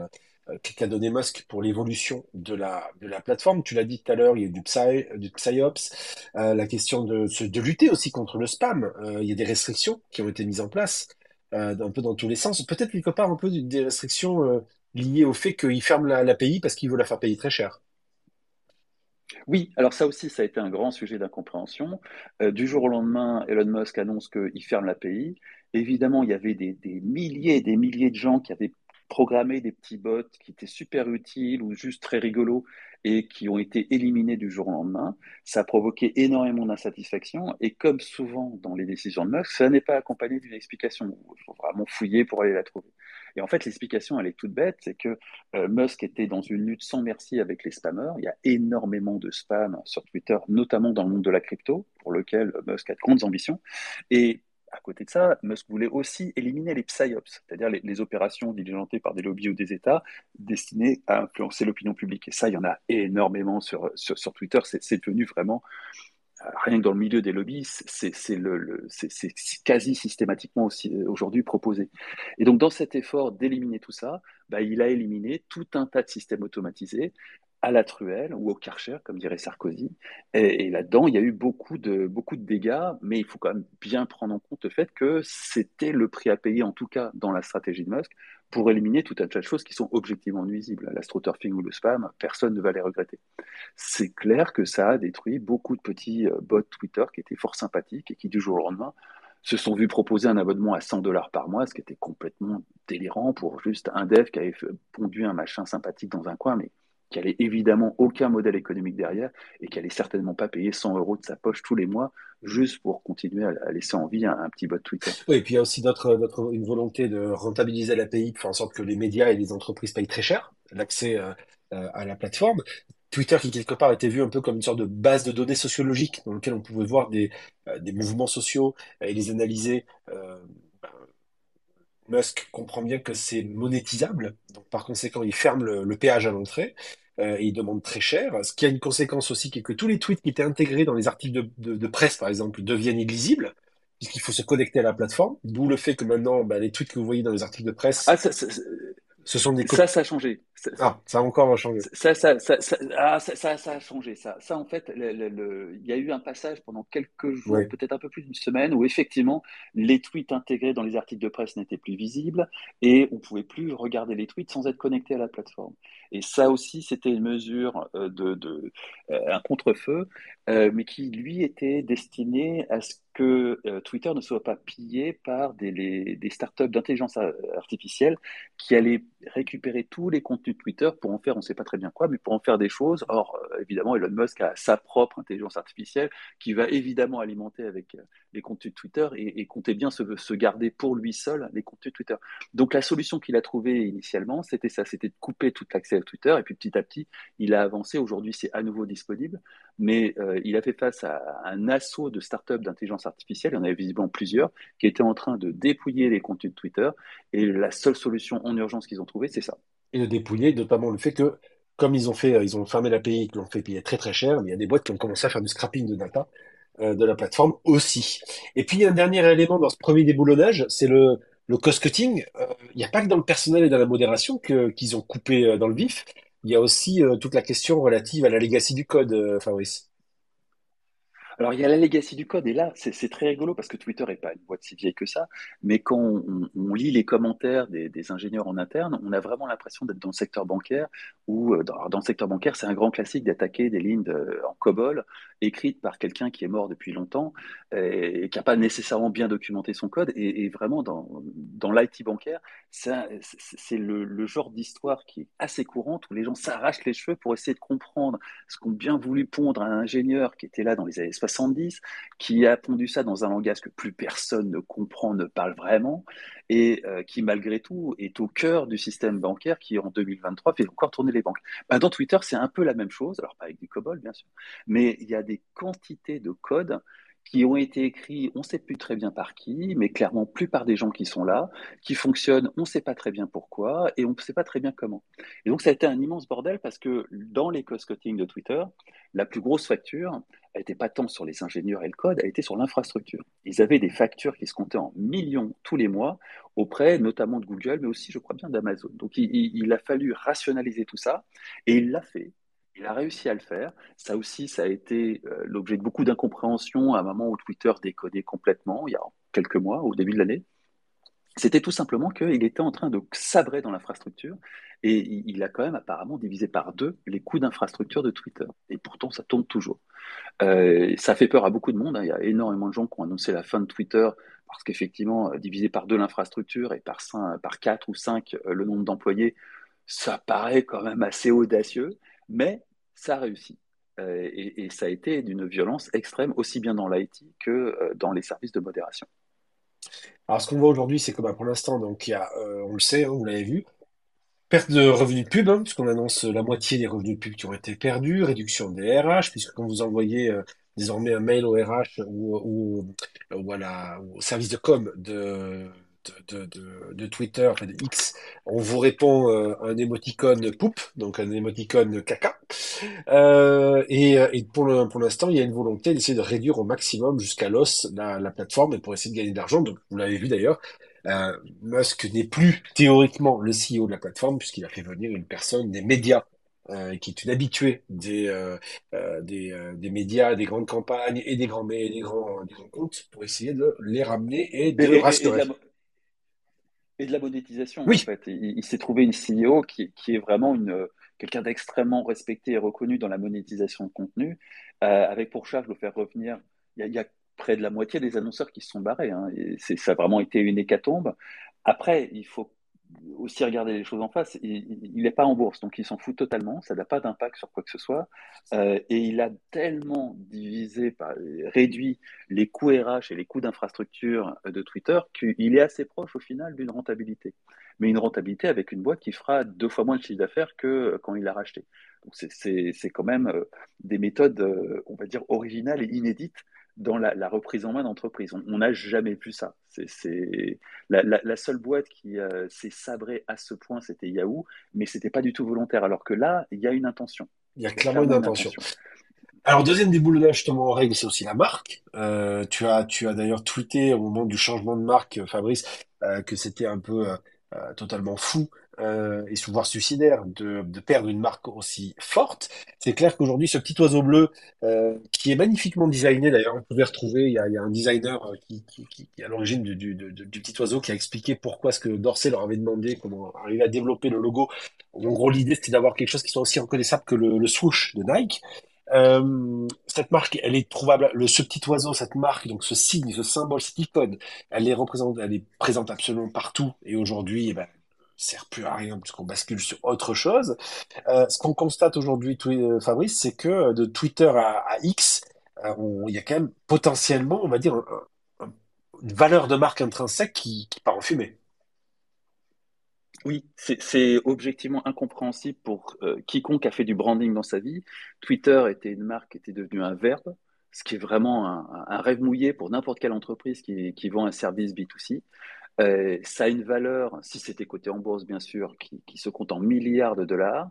[SPEAKER 1] euh, qu'a donné Musk pour l'évolution de la, plateforme. Tu l'as dit tout à l'heure, il y a du, psy, du psyops, euh, la question de, lutter aussi contre le spam. Euh, il y a des restrictions qui ont été mises en place, euh, un peu dans tous les sens. Peut-être quelque part un peu des restrictions euh, liées au fait qu'il ferme l'API parce qu'il veut la faire payer très cher.
[SPEAKER 2] Oui, alors ça aussi, ça a été un grand sujet d'incompréhension. Euh, du jour au lendemain, Elon Musk annonce qu'il ferme l'API. Évidemment, il y avait des, milliers et des milliers de gens qui avaient programmé des petits bots qui étaient super utiles ou juste très rigolos et qui ont été éliminés du jour au lendemain. Ça a provoqué énormément d'insatisfaction et comme souvent dans les décisions de Musk, ça n'est pas accompagné d'une explication. Il faut vraiment fouiller pour aller la trouver. Et en fait, l'explication, elle est toute bête, c'est que euh, Musk était dans une lutte sans merci avec les spammers. Il y a énormément de spam sur Twitter, notamment dans le monde de la crypto, pour lequel Musk a de grandes ambitions. Et à côté de ça, Musk voulait aussi éliminer les psyops, c'est-à-dire les, opérations diligentées par des lobbies ou des États destinées à influencer l'opinion publique. Et ça, il y en a énormément sur, Twitter. C'est devenu vraiment rien que dans le milieu des lobbies, c'est quasi systématiquement aussi euh, aujourd'hui proposé. Et donc, dans cet effort d'éliminer tout ça, bah, il a éliminé tout un tas de systèmes automatisés à la truelle ou au karcher, comme dirait Sarkozy. Et, là-dedans, il y a eu beaucoup de, beaucoup de dégâts, mais il faut quand même bien prendre en compte le fait que c'était le prix à payer, en tout cas dans la stratégie de Musk, pour éliminer tout un tas de choses qui sont objectivement nuisibles. L'astroturfing ou le spam, personne ne va les regretter. C'est clair que ça a détruit beaucoup de petits euh, bots Twitter qui étaient fort sympathiques et qui, du jour au lendemain, se sont vus proposer un abonnement à 100 dollars par mois, ce qui était complètement délirant pour juste un dev qui avait pondu un machin sympathique dans un coin, mais qui n'allait évidemment aucun modèle économique derrière et qui n'allait certainement pas payer 100 euros de sa poche tous les mois juste pour continuer à, laisser en vie un, petit bot Twitter.
[SPEAKER 1] Oui, et puis il y a aussi notre, notre, une volonté de rentabiliser l'API, de faire en sorte que les médias et les entreprises payent très cher l'accès euh, euh, à la plateforme. Twitter qui quelque part était vu un peu comme une sorte de base de données sociologiques dans lequel on pouvait voir des, euh, des mouvements sociaux et les analyser. Musk comprend bien que c'est monétisable, donc par conséquent il ferme le, péage à l'entrée euh, et il demande très cher. Ce qui a une conséquence aussi, qui est que tous les tweets qui étaient intégrés dans les articles de, presse, par exemple, deviennent illisibles, puisqu'il faut se connecter à la plateforme. D'où le fait que maintenant, bah, les tweets que vous voyez dans les articles de presse,
[SPEAKER 2] ah,
[SPEAKER 1] ce sont des
[SPEAKER 2] ça, ça a changé.
[SPEAKER 1] ah, ça a encore changé.
[SPEAKER 2] Ça, ça, ça, ça, ah, ça, ça, a changé. Ça, ça en fait, il y a eu un passage pendant quelques jours, peut-être un peu plus d'une semaine, où effectivement, les tweets intégrés dans les articles de presse n'étaient plus visibles et on pouvait plus regarder les tweets sans être connecté à la plateforme. Et ça aussi, c'était une mesure euh, de, de euh, un contre-feu, euh, mais qui lui était destiné à ce que Twitter ne soit pas pillé par des, startups d'intelligence artificielle qui allaient récupérer tous les contenus de Twitter pour en faire, on ne sait pas très bien quoi, mais pour en faire des choses. Or, évidemment, Elon Musk a sa propre intelligence artificielle qui va évidemment alimenter avec les contenus de Twitter et, et compter bien se, se, garder pour lui seul les contenus de Twitter. Donc, la solution qu'il a trouvée initialement, c'était ça, c'était de couper tout l'accès Twitter. Et puis petit à petit, il a avancé. Aujourd'hui, c'est à nouveau disponible. Mais euh, il a fait face à un assaut de startups d'intelligence artificielle. Il y en avait visiblement plusieurs qui étaient en train de dépouiller les contenus de Twitter. Et la seule solution en urgence qu'ils ont trouvée, c'est ça.
[SPEAKER 1] Et de dépouiller, notamment le fait que, comme ils ont fait, euh, ils ont fermé l'API, ils l'ont fait payer très très cher, il y a des boîtes qui ont commencé à faire du scrapping de data euh, de la plateforme aussi. Et puis, il y a un dernier élément dans ce premier déboulonnage, c'est le, cost-cutting, il n'y a pas que dans le personnel et dans la modération qu'ils ont coupé dans le vif. Il y a aussi euh, toute la question relative à la legacy du code, Fabrice.
[SPEAKER 2] Alors, il y a la legacy du code, et là, c'est très rigolo parce que Twitter n'est pas une boîte si vieille que ça, mais quand on, lit les commentaires des, ingénieurs en interne, on a vraiment l'impression d'être dans le secteur bancaire, ou euh, dans, le secteur bancaire, c'est un grand classique d'attaquer des lignes en COBOL écrites par quelqu'un qui est mort depuis longtemps et, qui n'a pas nécessairement bien documenté son code. Et, vraiment, dans, dans l'IT bancaire, c'est le, genre d'histoire qui est assez courante où les gens s'arrachent les cheveux pour essayer de comprendre ce qu'ont bien voulu pondre un ingénieur qui était là dans les années 70, qui a pondu ça dans un langage que plus personne ne comprend, ne parle vraiment, et euh, qui malgré tout est au cœur du système bancaire qui en 2023 fait encore tourner les banques. Bah, dans Twitter, c'est un peu la même chose, alors pas avec du COBOL bien sûr, mais il y a des quantités de codes qui ont été écrits, on ne sait plus très bien par qui, mais clairement plus par des gens qui sont là, qui fonctionnent, on ne sait pas très bien pourquoi, et on ne sait pas très bien comment. Et donc ça a été un immense bordel parce que dans les cost-cutting de Twitter, la plus grosse facture, elle n'était pas tant sur les ingénieurs et le code, elle était sur l'infrastructure. Ils avaient des factures qui se comptaient en millions tous les mois auprès notamment de Google, mais aussi, je crois bien, d'Amazon. Donc il, il, a fallu rationaliser tout ça, et il l'a fait. Il a réussi à le faire. Ça aussi, ça a été euh, l'objet de beaucoup d'incompréhension à un moment où Twitter décodait complètement, il y a quelques mois, au début de l'année. C'était tout simplement qu'il était en train de sabrer dans l'infrastructure et il a quand même apparemment divisé par deux les coûts d'infrastructure de Twitter. Et pourtant, ça tourne toujours. Euh, ça fait peur à beaucoup de monde. Hein. Il y a énormément de gens qui ont annoncé la fin de Twitter parce qu'effectivement, euh, diviser par deux l'infrastructure et par, cinq, par quatre ou cinq le nombre d'employés, ça paraît quand même assez audacieux, mais ça a réussi. et, et, ça a été d'une violence extrême, aussi bien dans l'IT que dans les services de modération.
[SPEAKER 1] Alors, ce qu'on voit aujourd'hui, c'est que bah, pour l'instant, donc, y a, euh, on le sait, hein, vous l'avez vu, perte de revenus de pub, hein, puisqu'on annonce la moitié des revenus de pub qui ont été perdus, réduction des RH, puisque quand vous envoyez euh, désormais un mail au RH ou, ou, ou, au service de com de de, de, de, Twitter, enfin de X, on vous répond euh, un émoticône poupe, donc un émoticône caca. Euh, et, et, pour l'instant, il y a une volonté d'essayer de réduire au maximum jusqu'à l'os la, la, plateforme et pour essayer de gagner de l'argent. Donc, vous l'avez vu d'ailleurs, euh, Musk n'est plus théoriquement le CEO de la plateforme puisqu'il a fait venir une personne des médias euh, qui est une habituée des, euh, euh des, euh, des, médias, des grandes campagnes et des grands, des grands, des grands comptes pour essayer de les ramener et de et, rassurer.
[SPEAKER 2] Et de, la, et de la monétisation, oui. en fait. Il, il s'est trouvé une CEO qui, qui est vraiment une, quelqu'un d'extrêmement respecté et reconnu dans la monétisation de contenu, avec pour charge de faire revenir. Il y, a, il y a près de la moitié des annonceurs qui se sont barrés. Hein, et ça a vraiment été une hécatombe. Après, il faut aussi regarder les choses en face. Il n'est pas en bourse, donc il s'en fout totalement. Ça n'a pas d'impact sur quoi que ce soit. Euh, et il a tellement divisé, réduit les coûts RH et les coûts d'infrastructure de Twitter qu'il est assez proche au final d'une rentabilité. Mais une rentabilité avec une boîte qui fera deux fois moins de chiffre d'affaires que quand il l'a racheté. Donc c'est quand même euh, des méthodes, euh, on va dire, originales et inédites dans la, reprise en main d'entreprise. On n'a jamais vu ça. C'est la, la, seule boîte qui euh, s'est sabrée à ce point, c'était Yahoo, mais c'était pas du tout volontaire. Alors que là, il y a une intention.
[SPEAKER 1] Il y a clairement, une, intention. Alors deuxième déboulonnage justement en règle, c'est aussi la marque. Euh, tu as tu as d'ailleurs tweeté au moment du changement de marque, Fabrice, euh, que c'était un peu euh, totalement fou euh, et voire suicidaire de, de, perdre une marque aussi forte. C'est clair qu'aujourd'hui, ce petit oiseau bleu, euh, qui est magnifiquement designé, d'ailleurs, on pouvait retrouver, il y a, il y a un designer euh, qui, qui, qui, qui est à l'origine du, du, du, du, petit oiseau qui a expliqué pourquoi ce que Dorsey leur avait demandé, comment arriver à développer le logo. En gros, l'idée, c'était d'avoir quelque chose qui soit aussi reconnaissable que le, le swoosh de Nike. Euh, cette marque, elle est trouvable, le, ce petit oiseau, cette marque, donc ce signe, ce symbole, cette icône, elle est représente, elle est présente absolument partout. Et aujourd'hui, eh ben, sert plus à rien puisqu'on bascule sur autre chose. Euh, ce qu'on constate aujourd'hui, euh, Fabrice, c'est que euh, de Twitter à, X, il y a quand même potentiellement, on va dire, un, un, une valeur de marque intrinsèque qui, part en fumée.
[SPEAKER 2] Oui, c'est objectivement incompréhensible pour quiconque a fait du branding dans sa vie. Twitter était une marque qui était devenue un verbe, ce qui est vraiment un, un rêve mouillé pour n'importe quelle entreprise qui, qui, vend un service B2C. Euh, ça a une valeur, si c'était coté en bourse bien sûr, qui, se compte en milliards de dollars,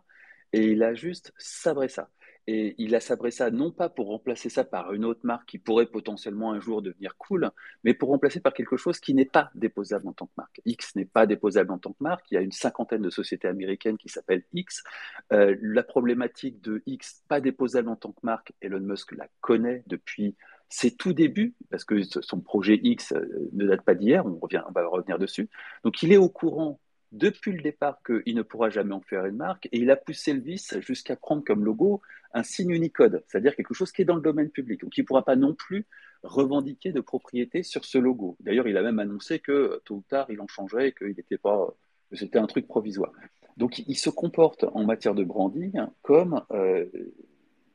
[SPEAKER 2] et il a juste sabré ça. Et il a sabré ça non pas pour remplacer ça par une autre marque qui pourrait potentiellement un jour devenir cool, mais pour remplacer par quelque chose qui n'est pas déposable en tant que marque. X n'est pas déposable en tant que marque. Il y a une cinquantaine de sociétés américaines qui s'appellent X. Euh, la problématique de X pas déposable en tant que marque, Elon Musk la connaît depuis c'est tout début, parce que son projet X euh, ne date pas d'hier, on, revient, on va revenir dessus. Donc il est au courant depuis le départ qu'il ne pourra jamais en faire une marque, et il a poussé le vice jusqu'à prendre comme logo un signe Unicode, c'est-à-dire quelque chose qui est dans le domaine public, donc il ne pourra pas non plus revendiquer de propriété sur ce logo. D'ailleurs, il a même annoncé que tôt ou tard, il en changerait, qu'il pas, c'était un truc provisoire. Donc il se comporte en matière de branding comme euh,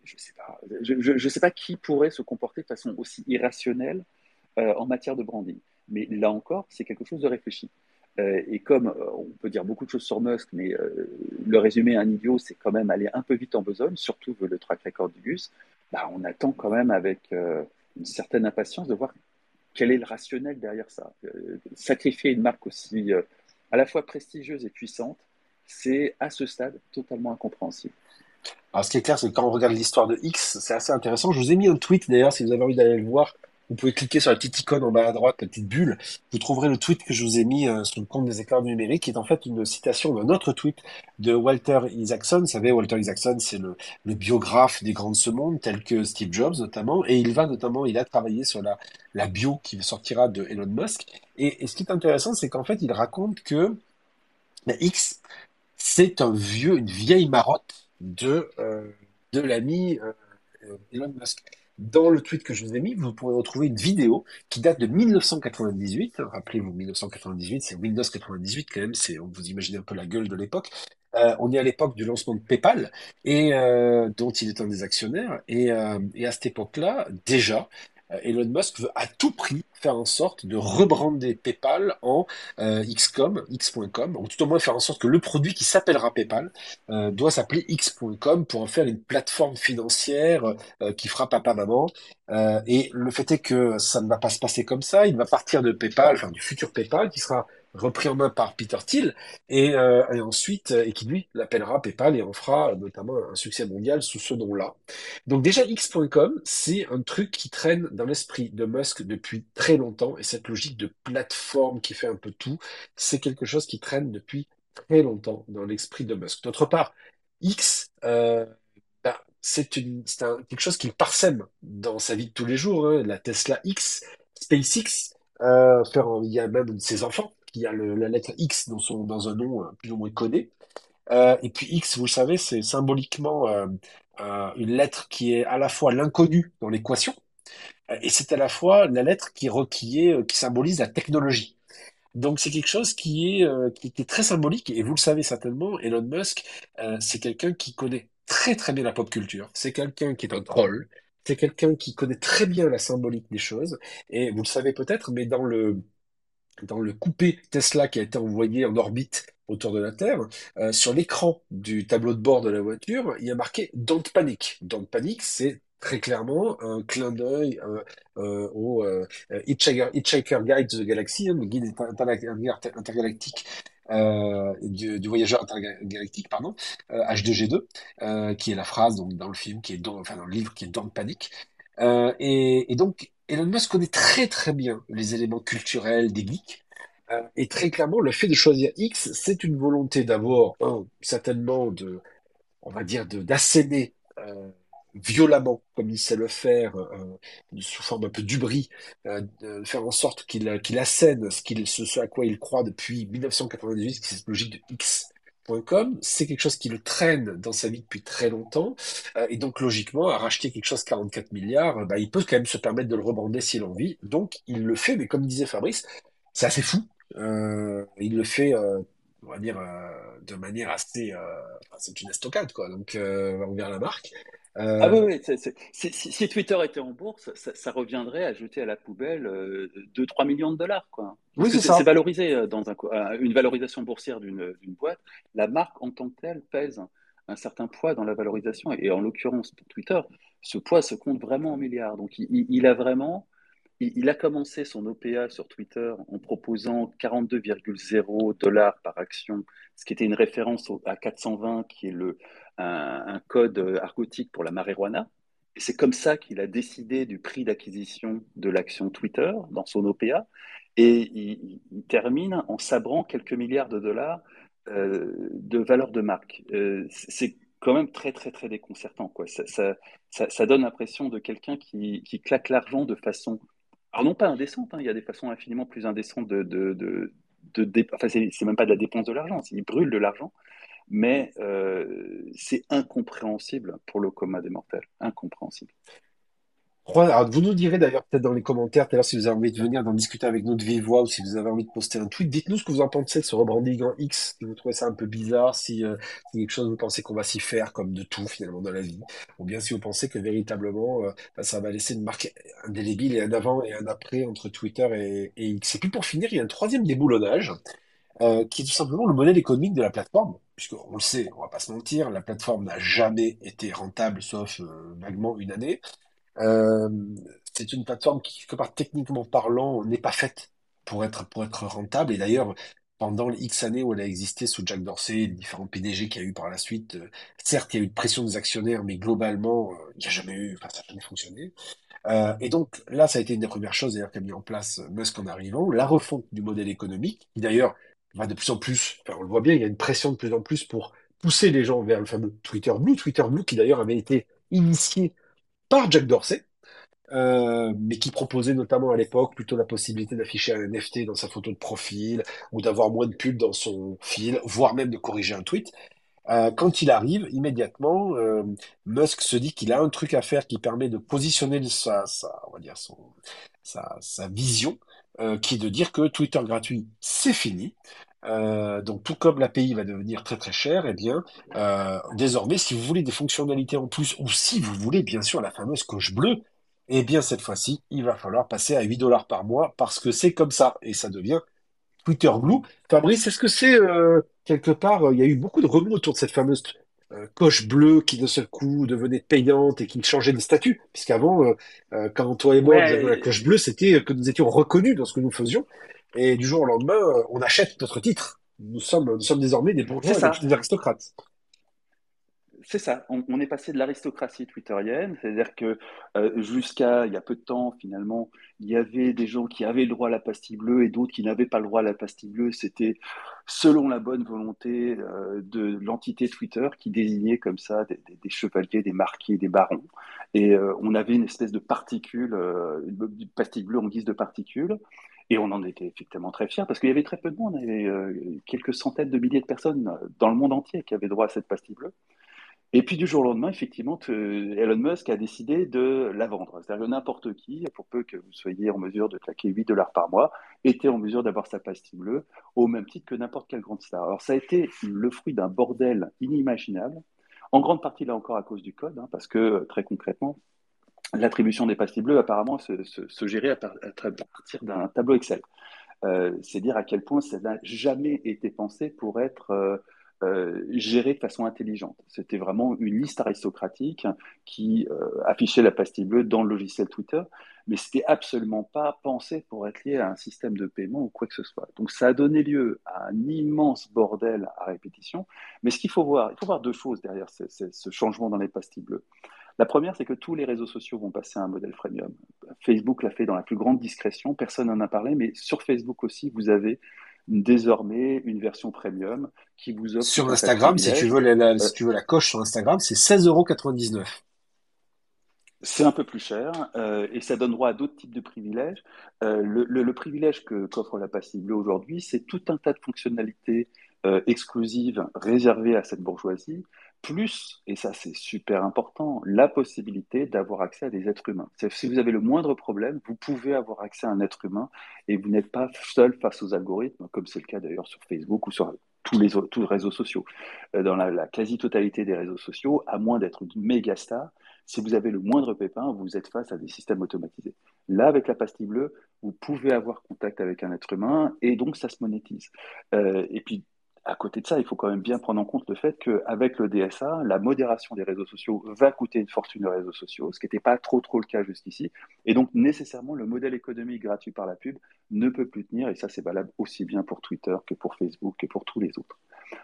[SPEAKER 2] je sais pas, je, je, sais pas qui pourrait se comporter de façon aussi irrationnelle euh, en matière de branding. Mais là encore, c'est quelque chose de réfléchi. Euh, et comme euh, on peut dire beaucoup de choses sur Musk, mais le résumé à un idiot, c'est quand même aller un peu vite en besogne, surtout le track record du Gus, bah, on attend quand même avec une certaine impatience de voir quel est le rationnel derrière ça. Sacrifier une marque aussi à la fois prestigieuse et puissante, c'est à ce stade totalement incompréhensible.
[SPEAKER 1] Alors, ce qui est clair, c'est que quand on regarde l'histoire de X, c'est assez intéressant. Je vous ai mis un tweet d'ailleurs, si vous avez envie d'aller le voir, vous pouvez cliquer sur la petite icône en bas à droite, la petite bulle. Vous trouverez le tweet que je vous ai mis euh, sur le compte des écarts numériques, qui est en fait une citation d'un autre tweet de Walter Isaacson. Vous savez, Walter Isaacson, c'est le, le biographe des grands de ce monde, tel que Steve Jobs notamment. Et il va notamment, il a travaillé sur la, la bio qui sortira de Elon Musk. Et, ce qui est intéressant, c'est qu'en fait, il raconte que la X, c'est un vieux, une vieille marotte de, euh, de l'ami euh, euh, Elon Musk. Dans le tweet que je vous ai mis, vous pourrez retrouver une vidéo qui date de 1998. Rappelez-vous, 1998, c'est Windows 98 quand même. C'est, vous imaginez un peu la gueule de l'époque. On est à l'époque du lancement de PayPal et dont il est un des actionnaires. Et, et à cette époque-là, déjà, Elon Musk veut à tout prix faire en sorte de rebrander PayPal en euh, XCOM, X.com, ou tout au moins faire en sorte que le produit qui s'appellera PayPal euh, doit s'appeler X.com pour en faire une plateforme financière euh, qui fera papa-maman. Euh, et le fait est que ça ne va pas se passer comme ça. Il va partir de PayPal, enfin du futur PayPal, qui sera repris en main par Peter Thiel, et, euh, et ensuite, et qui lui l'appellera PayPal et en fera notamment un succès mondial sous ce nom-là. Donc déjà, X.com, c'est un truc qui traîne dans l'esprit de Musk depuis très longtemps, et cette logique de plateforme qui fait un peu tout, c'est quelque chose qui traîne depuis très longtemps dans l'esprit de Musk. D'autre part, X, euh, ben, c'est quelque chose qu'il parsème dans sa vie de tous les jours. hein. La Tesla X, SpaceX, euh, faire, il y a même ses enfants qui a la lettre X dans un nom euh, plus ou moins codé. Euh, et puis X, vous le savez, c'est symboliquement euh, euh, une lettre qui est à la fois l'inconnu dans l'équation, et c'est à la fois la lettre qui, symbolise la technologie. Donc c'est quelque chose qui est, qui, est très symbolique, et vous le savez certainement, Elon Musk, c'est quelqu'un qui connaît très très bien la pop culture, c'est quelqu'un qui est un troll, c'est quelqu'un qui connaît très bien la symbolique des choses, et vous le savez peut-être, mais dans le, dans le coupé Tesla qui a été envoyé en orbite autour de la Terre, euh, sur l'écran du tableau de bord de la voiture, il y a marqué Don't Panic. Don't Panic, c'est très clairement un clin d'œil euh, euh, au Hitchhiker, Guide to the Galaxy, hein, le guide inter- inter- intergalactique du, voyageur intergalactique, pardon, euh, H2G2, euh, qui est la phrase dans le film, qui est dans, dans le livre, qui est Don't Panic. Euh, et, et donc, Elon Musk connaît très très bien les éléments culturels des geeks. Euh, et très clairement, le fait de choisir X, c'est une volonté d'abord, un, certainement de, on va dire, d'asséner euh, violemment, comme il sait le faire, euh, sous forme un peu d'ubris, de faire en sorte qu'il qu'il assène ce, qu'il, ce, à quoi il croit depuis 1998, qui cette logique de X.com. C'est quelque chose qui le traîne dans sa vie depuis très longtemps. Euh, et donc, logiquement, à racheter quelque chose 44 milliards, euh, bah, il peut quand même se permettre de le rebrander s'il a envie. Donc, il le fait, mais comme disait Fabrice, c'est assez fou. Euh, il le fait, euh, on va dire, euh, de manière assez... euh, c'est une estocade, quoi. Donc, euh, envers la marque.
[SPEAKER 2] Ah oui,
[SPEAKER 1] Euh,
[SPEAKER 2] oui, si, Twitter était en bourse, ça, ça reviendrait à jeter à la poubelle euh, 2-3 millions de dollars, quoi. Parce
[SPEAKER 1] oui, c'est
[SPEAKER 2] c'est c'est
[SPEAKER 1] ça.
[SPEAKER 2] valorisé euh, dans un, euh, une valorisation boursière d'une boîte. La marque en tant que telle pèse un certain poids dans la valorisation. Et, en l'occurrence, pour Twitter, ce poids se compte vraiment en milliards. Donc il, il- il a vraiment, il, il a commencé son OPA sur Twitter en proposant 42,0 dollars par action, ce qui était une référence au- à 420, qui est le, un, code euh, argotique pour la marijuana. Et c'est comme ça qu'il a décidé du prix d'acquisition de l'action Twitter dans son OPA. Et il, termine en sabrant quelques milliards de dollars euh, de valeur de marque. Euh, c'est quand même très, très, très déconcertant. Quoi. Ça, ça, donne l'impression de quelqu'un qui, claque l'argent de façon, alors non pas indécente, hein, il y a des façons infiniment plus indécentes de... de, de, enfin, c'est même pas de la dépense de l'argent, il brûle de l'argent, mais euh, c'est incompréhensible pour le commun des mortels. Incompréhensible.
[SPEAKER 1] Vous nous direz d'ailleurs peut-être dans les commentaires tout si vous avez envie de venir d'en discuter avec nous de vive voix ou si vous avez envie de poster un tweet. Dites-nous ce que vous en pensez de ce rebranding en X, si vous trouvez ça un peu bizarre, si euh, quelque chose vous pensez qu'on va s'y faire comme de tout finalement dans la vie, ou bien si vous pensez que véritablement euh, bah, ça va laisser une marque indélébile et un avant et un après entre Twitter et X. Et puis pour finir, il y a un troisième déboulonnage euh, qui est tout simplement le modèle économique de la plateforme. Puisqu'on le sait, on va pas se mentir, la plateforme n'a jamais été rentable, sauf euh, vaguement une année. Euh, c'est une plateforme qui, quelque part, techniquement parlant, n'est pas faite pour être, pour être rentable. Et d'ailleurs, pendant les X années où elle a existé sous Jack Dorsey, différents PDG qu'il y a eu par la suite. certes, il y a eu de pression des actionnaires, mais globalement, il n'y a jamais eu, enfin, ça n'a jamais fonctionné. Et donc là, ça a été une des premières choses d'ailleurs qu'a mis en place Musk en arrivant, la refonte du modèle économique, qui d'ailleurs de plus en plus, on le voit bien, il y a une pression de plus en plus pour pousser les gens vers le fameux Twitter Blue, Twitter Blue qui d'ailleurs avait été initié par Jack Dorsey, euh, mais qui proposait notamment à l'époque plutôt la possibilité d'afficher un NFT dans sa photo de profil ou d'avoir moins de pubs dans son fil, voire même de corriger un tweet. Euh, quand il arrive, immédiatement, euh, Musk se dit qu'il a un truc à faire qui permet de positionner sa, on va dire son, sa, sa vision, euh, qui est de dire que Twitter gratuit, c'est fini. Euh, donc tout comme l'API va devenir très très cher, eh bien euh, désormais, si vous voulez des fonctionnalités en plus, ou si vous voulez bien sûr la fameuse coche bleue, eh bien cette fois-ci, il va falloir passer à 8 dollars par mois parce que c'est comme ça et ça devient Twitter Blue. Fabrice, est-ce que c'est quelque part, il y a eu beaucoup de remous autour de cette fameuse coche bleue qui d'un seul coup devenait payante et qui changeait de statut, puisqu'avant, euh, euh, quand toi et moi nous avions la coche bleue, c'était que nous étions reconnus dans ce que nous faisions, et du jour au lendemain, euh, on achète notre titre. Nous sommes, nous sommes désormais des bourgeois des aristocrates.
[SPEAKER 2] C'est ça, on, est passé de l'aristocratie twitterienne, c'est-à-dire que euh, jusqu'à il y a peu de temps, finalement, il y avait des gens qui avaient le droit à la pastille bleue et d'autres qui n'avaient pas le droit à la pastille bleue. C'était selon la bonne volonté euh, de l'entité Twitter qui désignait comme ça des, chevaliers, des marquis, des barons. Et euh, on avait une espèce de particule, une pastille bleue en guise de particule. Et on en était effectivement très fiers parce qu'il y avait très peu de monde. Il y avait quelques centaines de milliers de personnes dans le monde entier qui avaient droit à cette pastille bleue. Et puis du jour au lendemain, effectivement, Elon Musk a décidé de la vendre. C'est-à-dire que n'importe qui, pour peu que vous soyez en mesure de claquer 8 dollars par mois, était en mesure d'avoir sa pastille bleue au même titre que n'importe quelle grande star. Alors ça a été le fruit d'un bordel inimaginable, en grande partie là encore à cause du code, hein, parce que très concrètement, l'attribution des pastilles bleues apparemment se, gérait à partir d'un tableau Excel. Euh, c'est dire à quel point ça n'a jamais été pensé pour être euh, euh, géré de façon intelligente. C'était vraiment une liste aristocratique qui euh, affichait la pastille bleue dans le logiciel Twitter, mais c'était absolument pas pensé pour être lié à un système de paiement ou quoi que ce soit. Donc ça a donné lieu à un immense bordel à répétition. Mais ce qu'il faut voir, il faut voir deux choses derrière ce- ce changement dans les pastilles bleues. La première, c'est que tous les réseaux sociaux vont passer à un modèle freemium. Facebook l'a fait dans la plus grande discrétion, personne n'en a parlé, mais sur Facebook aussi, vous avez désormais une version premium qui vous offre
[SPEAKER 1] Sur Instagram, si tu
[SPEAKER 2] privilèges.
[SPEAKER 1] veux la, la-
[SPEAKER 2] Euh,
[SPEAKER 1] si tu veux la coche sur Instagram, c'est 16,99€.
[SPEAKER 2] c'est un peu plus cher euh, et ça donne droit à d'autres types de privilèges. Euh, le, le- le privilège que qu'offre la pastille bleue aujourd'hui, c'est tout un tas de fonctionnalités euh, exclusives réservées à cette bourgeoisie, plus, et ça c'est super important, la possibilité d'avoir accès à des êtres humains. Si vous avez le moindre problème, vous pouvez avoir accès à un être humain et vous n'êtes pas seul face aux algorithmes, comme c'est le cas d'ailleurs sur Facebook ou sur tous les, tous les réseaux sociaux. Euh, Dans la, la quasi-totalité des réseaux sociaux, à moins d'être une méga star, si vous avez le moindre pépin, vous êtes face à des systèmes automatisés. Là, avec la pastille bleue, vous pouvez avoir contact avec un être humain et donc ça se monétise. Euh, et puis, à côté de ça, il faut quand même bien prendre en compte le fait qu'avec le DSA, la modération des réseaux sociaux va coûter une fortune aux réseaux sociaux, ce qui n'était pas trop trop le cas jusqu'ici. Et donc, nécessairement, le modèle économique gratuit par la pub ne peut plus tenir. Et ça, c'est valable aussi bien pour Twitter que pour Facebook que pour tous les autres.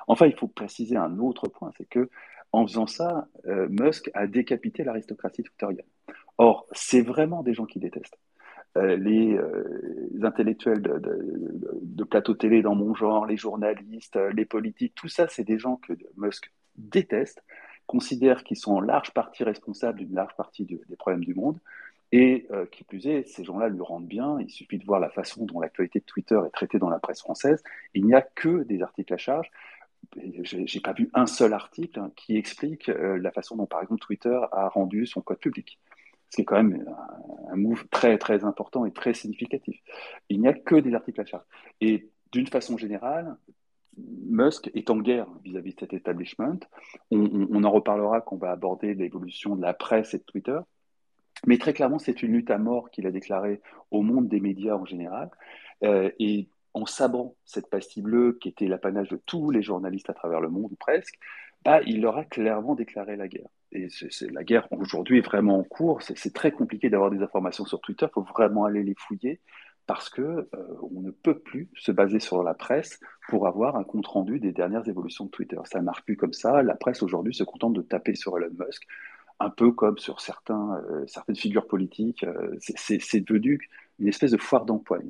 [SPEAKER 2] Enfin, il faut préciser un autre point, c'est que en faisant ça, euh, Musk a décapité l'aristocratie twitterienne. Or, c'est vraiment des gens qui détestent. Euh, les, euh, intellectuels de, de- plateau télé dans mon genre, les journalistes, euh, les politiques, tout ça, c'est des gens que Musk déteste, considère qu'ils sont en large partie responsables d'une large partie des problèmes du monde. Et qui plus est, ces gens-là lui rendent bien. Il suffit de voir la façon dont l'actualité de Twitter est traitée dans la presse française. Il n'y a que des articles à charge j'ai pas vu un seul article hein, qui explique la façon dont, par exemple, Twitter a rendu son code public. Ce qui est quand même un, un move très, très important et très significatif. Il n'y a que des articles à charge. Et d'une façon générale, Musk est en guerre vis-à-vis de cet establishment. On, en reparlera quand on va aborder l'évolution de la presse et de Twitter. Mais très clairement, c'est une lutte à mort qu'il a déclarée au monde des médias en général. Euh, et en sabrant cette pastille bleue qui était l'apanage de tous les journalistes à travers le monde, ou presque, bah, il leur a clairement déclaré la guerre. Et c'est, la guerre aujourd'hui est vraiment en cours. C'est, très compliqué d'avoir des informations sur Twitter. Il faut vraiment aller les fouiller parce que on ne peut plus se baser sur la presse pour avoir un compte rendu des dernières évolutions de Twitter. Ça ne marche plus comme ça. La presse aujourd'hui se contente de taper sur Elon Musk, un peu comme sur certains, certaines figures politiques. c'est devenu une espèce de foire d'empoigne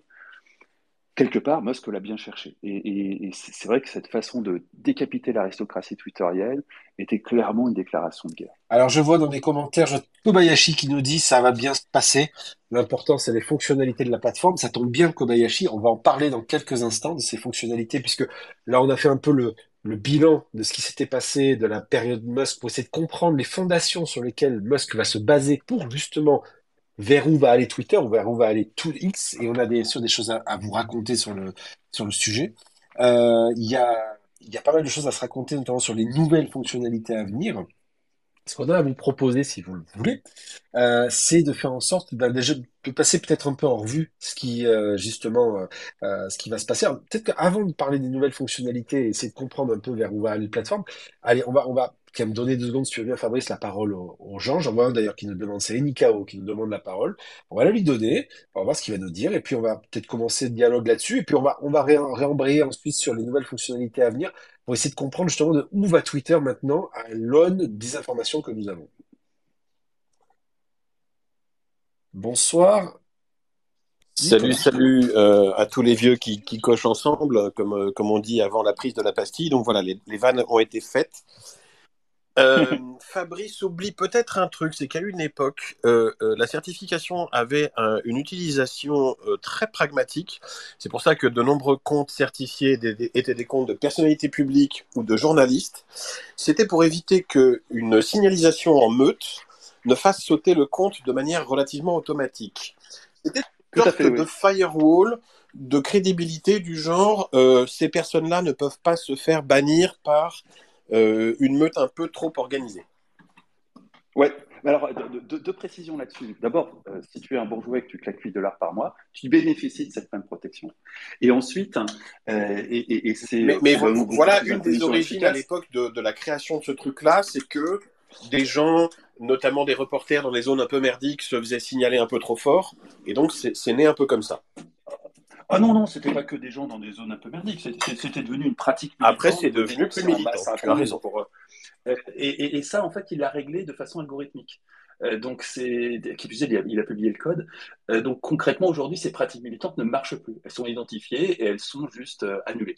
[SPEAKER 2] quelque part, Musk l'a bien cherché. Et, c'est vrai que cette façon de décapiter l'aristocratie twitterienne était clairement une déclaration de guerre.
[SPEAKER 1] Alors je vois dans les commentaires Kobayashi qui nous dit ça va bien se passer. L'important c'est les fonctionnalités de la plateforme. Ça tombe bien Kobayashi. On va en parler dans quelques instants de ces fonctionnalités puisque là on a fait un peu le, le bilan de ce qui s'était passé de la période Musk pour essayer de comprendre les fondations sur lesquelles Musk va se baser pour justement vers où va aller Twitter ou vers où va aller tout X, et on a bien des choses à, vous raconter sur le, sur le sujet. Euh, il y, a, y a pas mal de choses à se raconter, notamment sur les nouvelles fonctionnalités à venir. Ce qu'on a à vous proposer, si vous le voulez, euh, c'est de faire en sorte ben, déjà de passer peut-être un peu en revue ce qui euh, justement ce qui va se passer. Peut-être qu'avant de parler des nouvelles fonctionnalités, essayer de comprendre un peu vers où va aller la plateforme. Allez, on va on va qui me donner deux secondes, si tu veux bien, Fabrice, la parole aux, gens. J'en vois un d'ailleurs qui nous demande, c'est Enikao qui nous demande la parole. On va la lui donner, on va voir ce qu'il va nous dire, et puis on va peut-être commencer le dialogue là-dessus, et puis on va, on va réembrayer ensuite sur les nouvelles fonctionnalités à venir pour essayer de comprendre justement de où va Twitter maintenant à l'aune des informations que nous avons. Bonsoir.
[SPEAKER 3] Salut, salut euh, à tous les vieux qui, cochent ensemble, comme, euh, comme on dit avant la prise de la pastille. Donc voilà, les vannes ont été faites. Euh, Fabrice oublie peut-être un truc, c'est qu'à une époque, euh, euh, la certification avait une utilisation très pragmatique. C'est pour ça que de nombreux comptes certifiés étaient des comptes de personnalités publiques ou de journalistes. C'était pour éviter qu'une signalisation en meute ne fasse sauter le compte de manière relativement automatique. C'était une sorte de firewall de crédibilité du genre ces personnes-là ne peuvent pas se faire bannir par euh, une meute un peu trop organisée.
[SPEAKER 2] Ouais, alors deux, précisions là-dessus. D'abord, euh, si tu es un bourgeois et que tu claques 8 dollars par mois, tu bénéficies de cette même protection. Et ensuite, euh, et, c'est.
[SPEAKER 3] Mais, voilà une des origines à l'époque de, la création de ce truc-là, c'est que des gens, notamment des reporters dans les zones un peu merdiques, se faisaient signaler un peu trop fort. Et donc, c'est né un peu comme ça.
[SPEAKER 2] Ah non, non, c'était pas que des gens dans des zones un peu merdiques, c'était devenu une pratique.
[SPEAKER 3] Après, c'est devenu plus militant, tu as raison.
[SPEAKER 2] Pour, euh, et, et, ça, en fait, il l'a réglé de façon algorithmique. Euh, donc, c'est qui plus il a, publié le code. Euh, donc, concrètement, aujourd'hui, ces pratiques militantes ne marchent plus. Elles sont identifiées et elles sont juste annulées.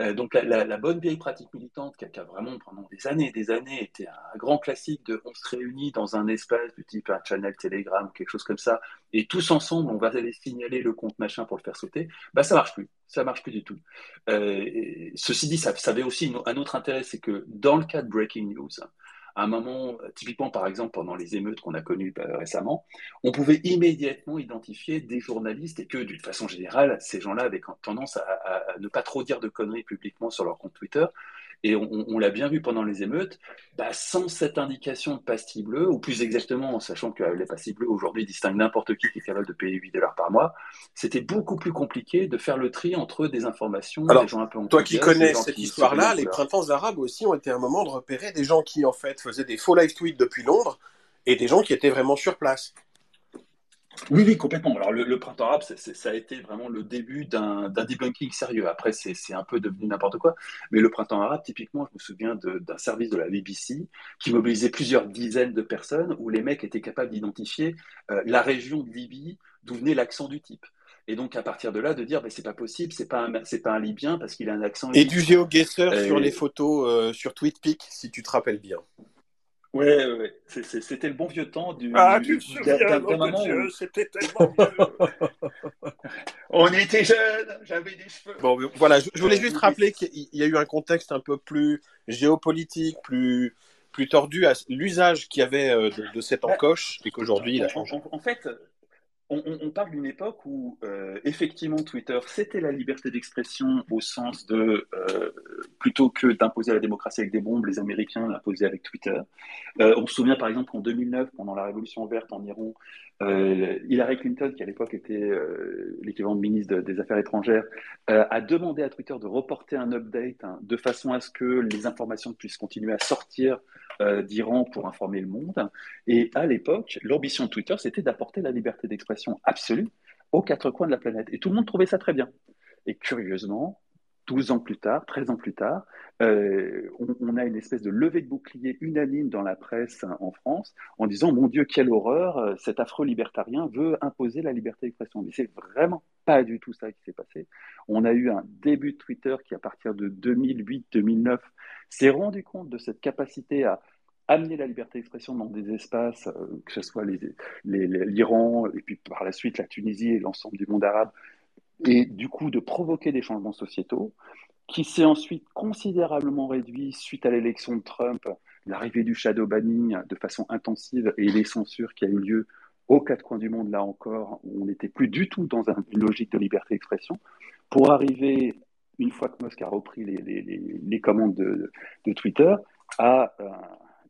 [SPEAKER 2] Euh, donc la, bonne vieille pratique militante qui a, vraiment pendant des années et des années été un grand classique de on se réunit dans un espace du type un channel Telegram quelque chose comme ça et tous ensemble on va aller signaler le compte machin pour le faire sauter, bah ça marche plus, ça marche plus du tout. Euh, ceci dit, ça, ça avait aussi un autre intérêt, c'est que dans le cas de Breaking News, à un moment, typiquement par exemple pendant les émeutes qu'on a connues euh, récemment, on pouvait immédiatement identifier des journalistes et que d'une façon générale, ces gens-là avaient tendance à, ne pas trop dire de conneries publiquement sur leur compte Twitter. Et on, l'a bien vu pendant les émeutes, bah, sans cette indication de pastille bleue, ou plus exactement en sachant que les pastilles bleues aujourd'hui distinguent n'importe qui qui est capable de payer 8 dollars par mois, c'était beaucoup plus compliqué de faire le tri entre des informations,
[SPEAKER 3] des gens un peu Toi qui connais cette histoire-là, les printemps arabes aussi ont été un moment de repérer des gens qui en fait faisaient des faux live tweets depuis Londres et des gens qui étaient vraiment sur place.
[SPEAKER 2] Oui, oui, complètement. Alors, le, printemps arabe, ça a été vraiment le début d'un debunking sérieux. Après, c'est un peu devenu n'importe quoi. Mais le printemps arabe, typiquement, je me souviens d'un service de la BBC qui mobilisait plusieurs dizaines de personnes où les mecs étaient capables d'identifier euh, la région de Libye d'où venait l'accent du type. Et donc, à partir de là, de dire, c'est pas possible, c'est pas, un, pas un Libyen parce qu'il a un accent.
[SPEAKER 3] Et du géoguesseur sur les photos euh, sur TweetPic, si tu te rappelles bien.
[SPEAKER 2] Ouais, ouais, c'était le bon vieux temps du.
[SPEAKER 3] Ah, tu te souviens, c'était tellement
[SPEAKER 2] On était jeunes, j'avais des cheveux.
[SPEAKER 3] Bon, voilà, je, voulais juste rappeler qu'il y a eu un contexte un peu plus géopolitique, plus, plus tordu à l'usage qu'il y avait euh, de, cette bah, encoche et qu'aujourd'hui il a changé.
[SPEAKER 2] en fait, on, parle d'une époque où, euh, effectivement, Twitter, c'était la liberté d'expression au sens de, euh, plutôt que d'imposer la démocratie avec des bombes, les Américains l'imposaient avec Twitter. Euh, on se souvient, par exemple, qu'en 2009, pendant la révolution verte en Iran, Hillary Clinton, qui à l'époque était l'équivalent de ministre des Affaires étrangères, a demandé à Twitter de reporter un update hein, de façon à ce que les informations puissent continuer à sortir d'Iran pour informer le monde. Et à l'époque, l'ambition de Twitter, c'était d'apporter la liberté d'expression absolue aux quatre coins de la planète. Et tout le monde trouvait ça très bien. Et curieusement, 12 ans plus tard, 13 ans plus tard, euh, on, a une espèce de levée de bouclier unanime dans la presse en France en disant Mon Dieu, quelle horreur, euh, cet affreux libertarien veut imposer la liberté d'expression. Mais c'est vraiment pas du tout ça qui s'est passé. On a eu un début de Twitter qui, à partir de 2008-2009, s'est rendu compte de cette capacité à amener la liberté d'expression dans des espaces, euh, que ce soit l'Iran, et puis par la suite la Tunisie et l'ensemble du monde arabe, et du coup de provoquer des changements sociétaux, qui s'est ensuite considérablement réduit suite à l'élection de Trump, l'arrivée du shadow banning de façon intensive et les censures qui a eu lieu aux quatre coins du monde, là encore, où on n'était plus du tout dans une logique de liberté d'expression, pour arriver, une fois que Musk a repris les, commandes de, Twitter, à euh,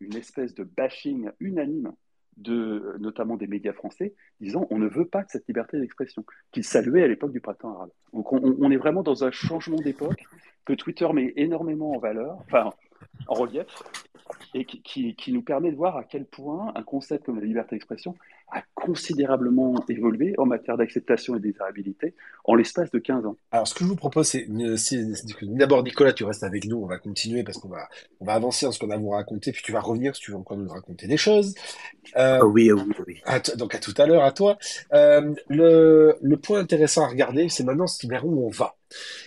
[SPEAKER 2] une espèce de bashing unanime de, notamment des médias français, disant on ne veut pas de cette liberté d'expression, qu'ils saluaient à l'époque du printemps arabe. Donc on, est vraiment dans un changement d'époque que Twitter met énormément en valeur, enfin en relief, et qui, qui, nous permet de voir à quel point un concept comme la liberté d'expression a considérablement évolué en matière d'acceptation et de désirabilité en l'espace de 15 ans.
[SPEAKER 1] Alors, ce que je vous propose, c'est d'abord, Nicolas, tu restes avec nous, on va continuer parce qu'on va, on va avancer dans ce qu'on a vous raconter, puis tu vas revenir si tu veux encore nous raconter des choses.
[SPEAKER 3] Euh, oui, oui, oui.
[SPEAKER 1] donc, à tout à l'heure, à toi. Euh, le, le point intéressant à regarder, c'est maintenant vers où on va.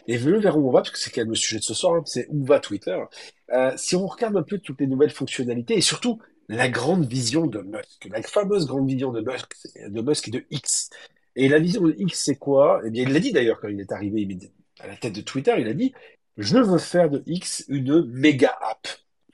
[SPEAKER 1] Et le vers où on va, parce que c'est quand même le sujet de ce soir, hein, c'est où va Twitter. Euh, si on regarde un peu toutes les nouvelles fonctionnalités et surtout la grande vision de Musk, la fameuse grande vision de Musk, de Musk et de X. Et la vision de X, c'est quoi? Eh bien, il l'a dit d'ailleurs quand il est arrivé à la tête de Twitter, il a dit je veux faire de X une méga app.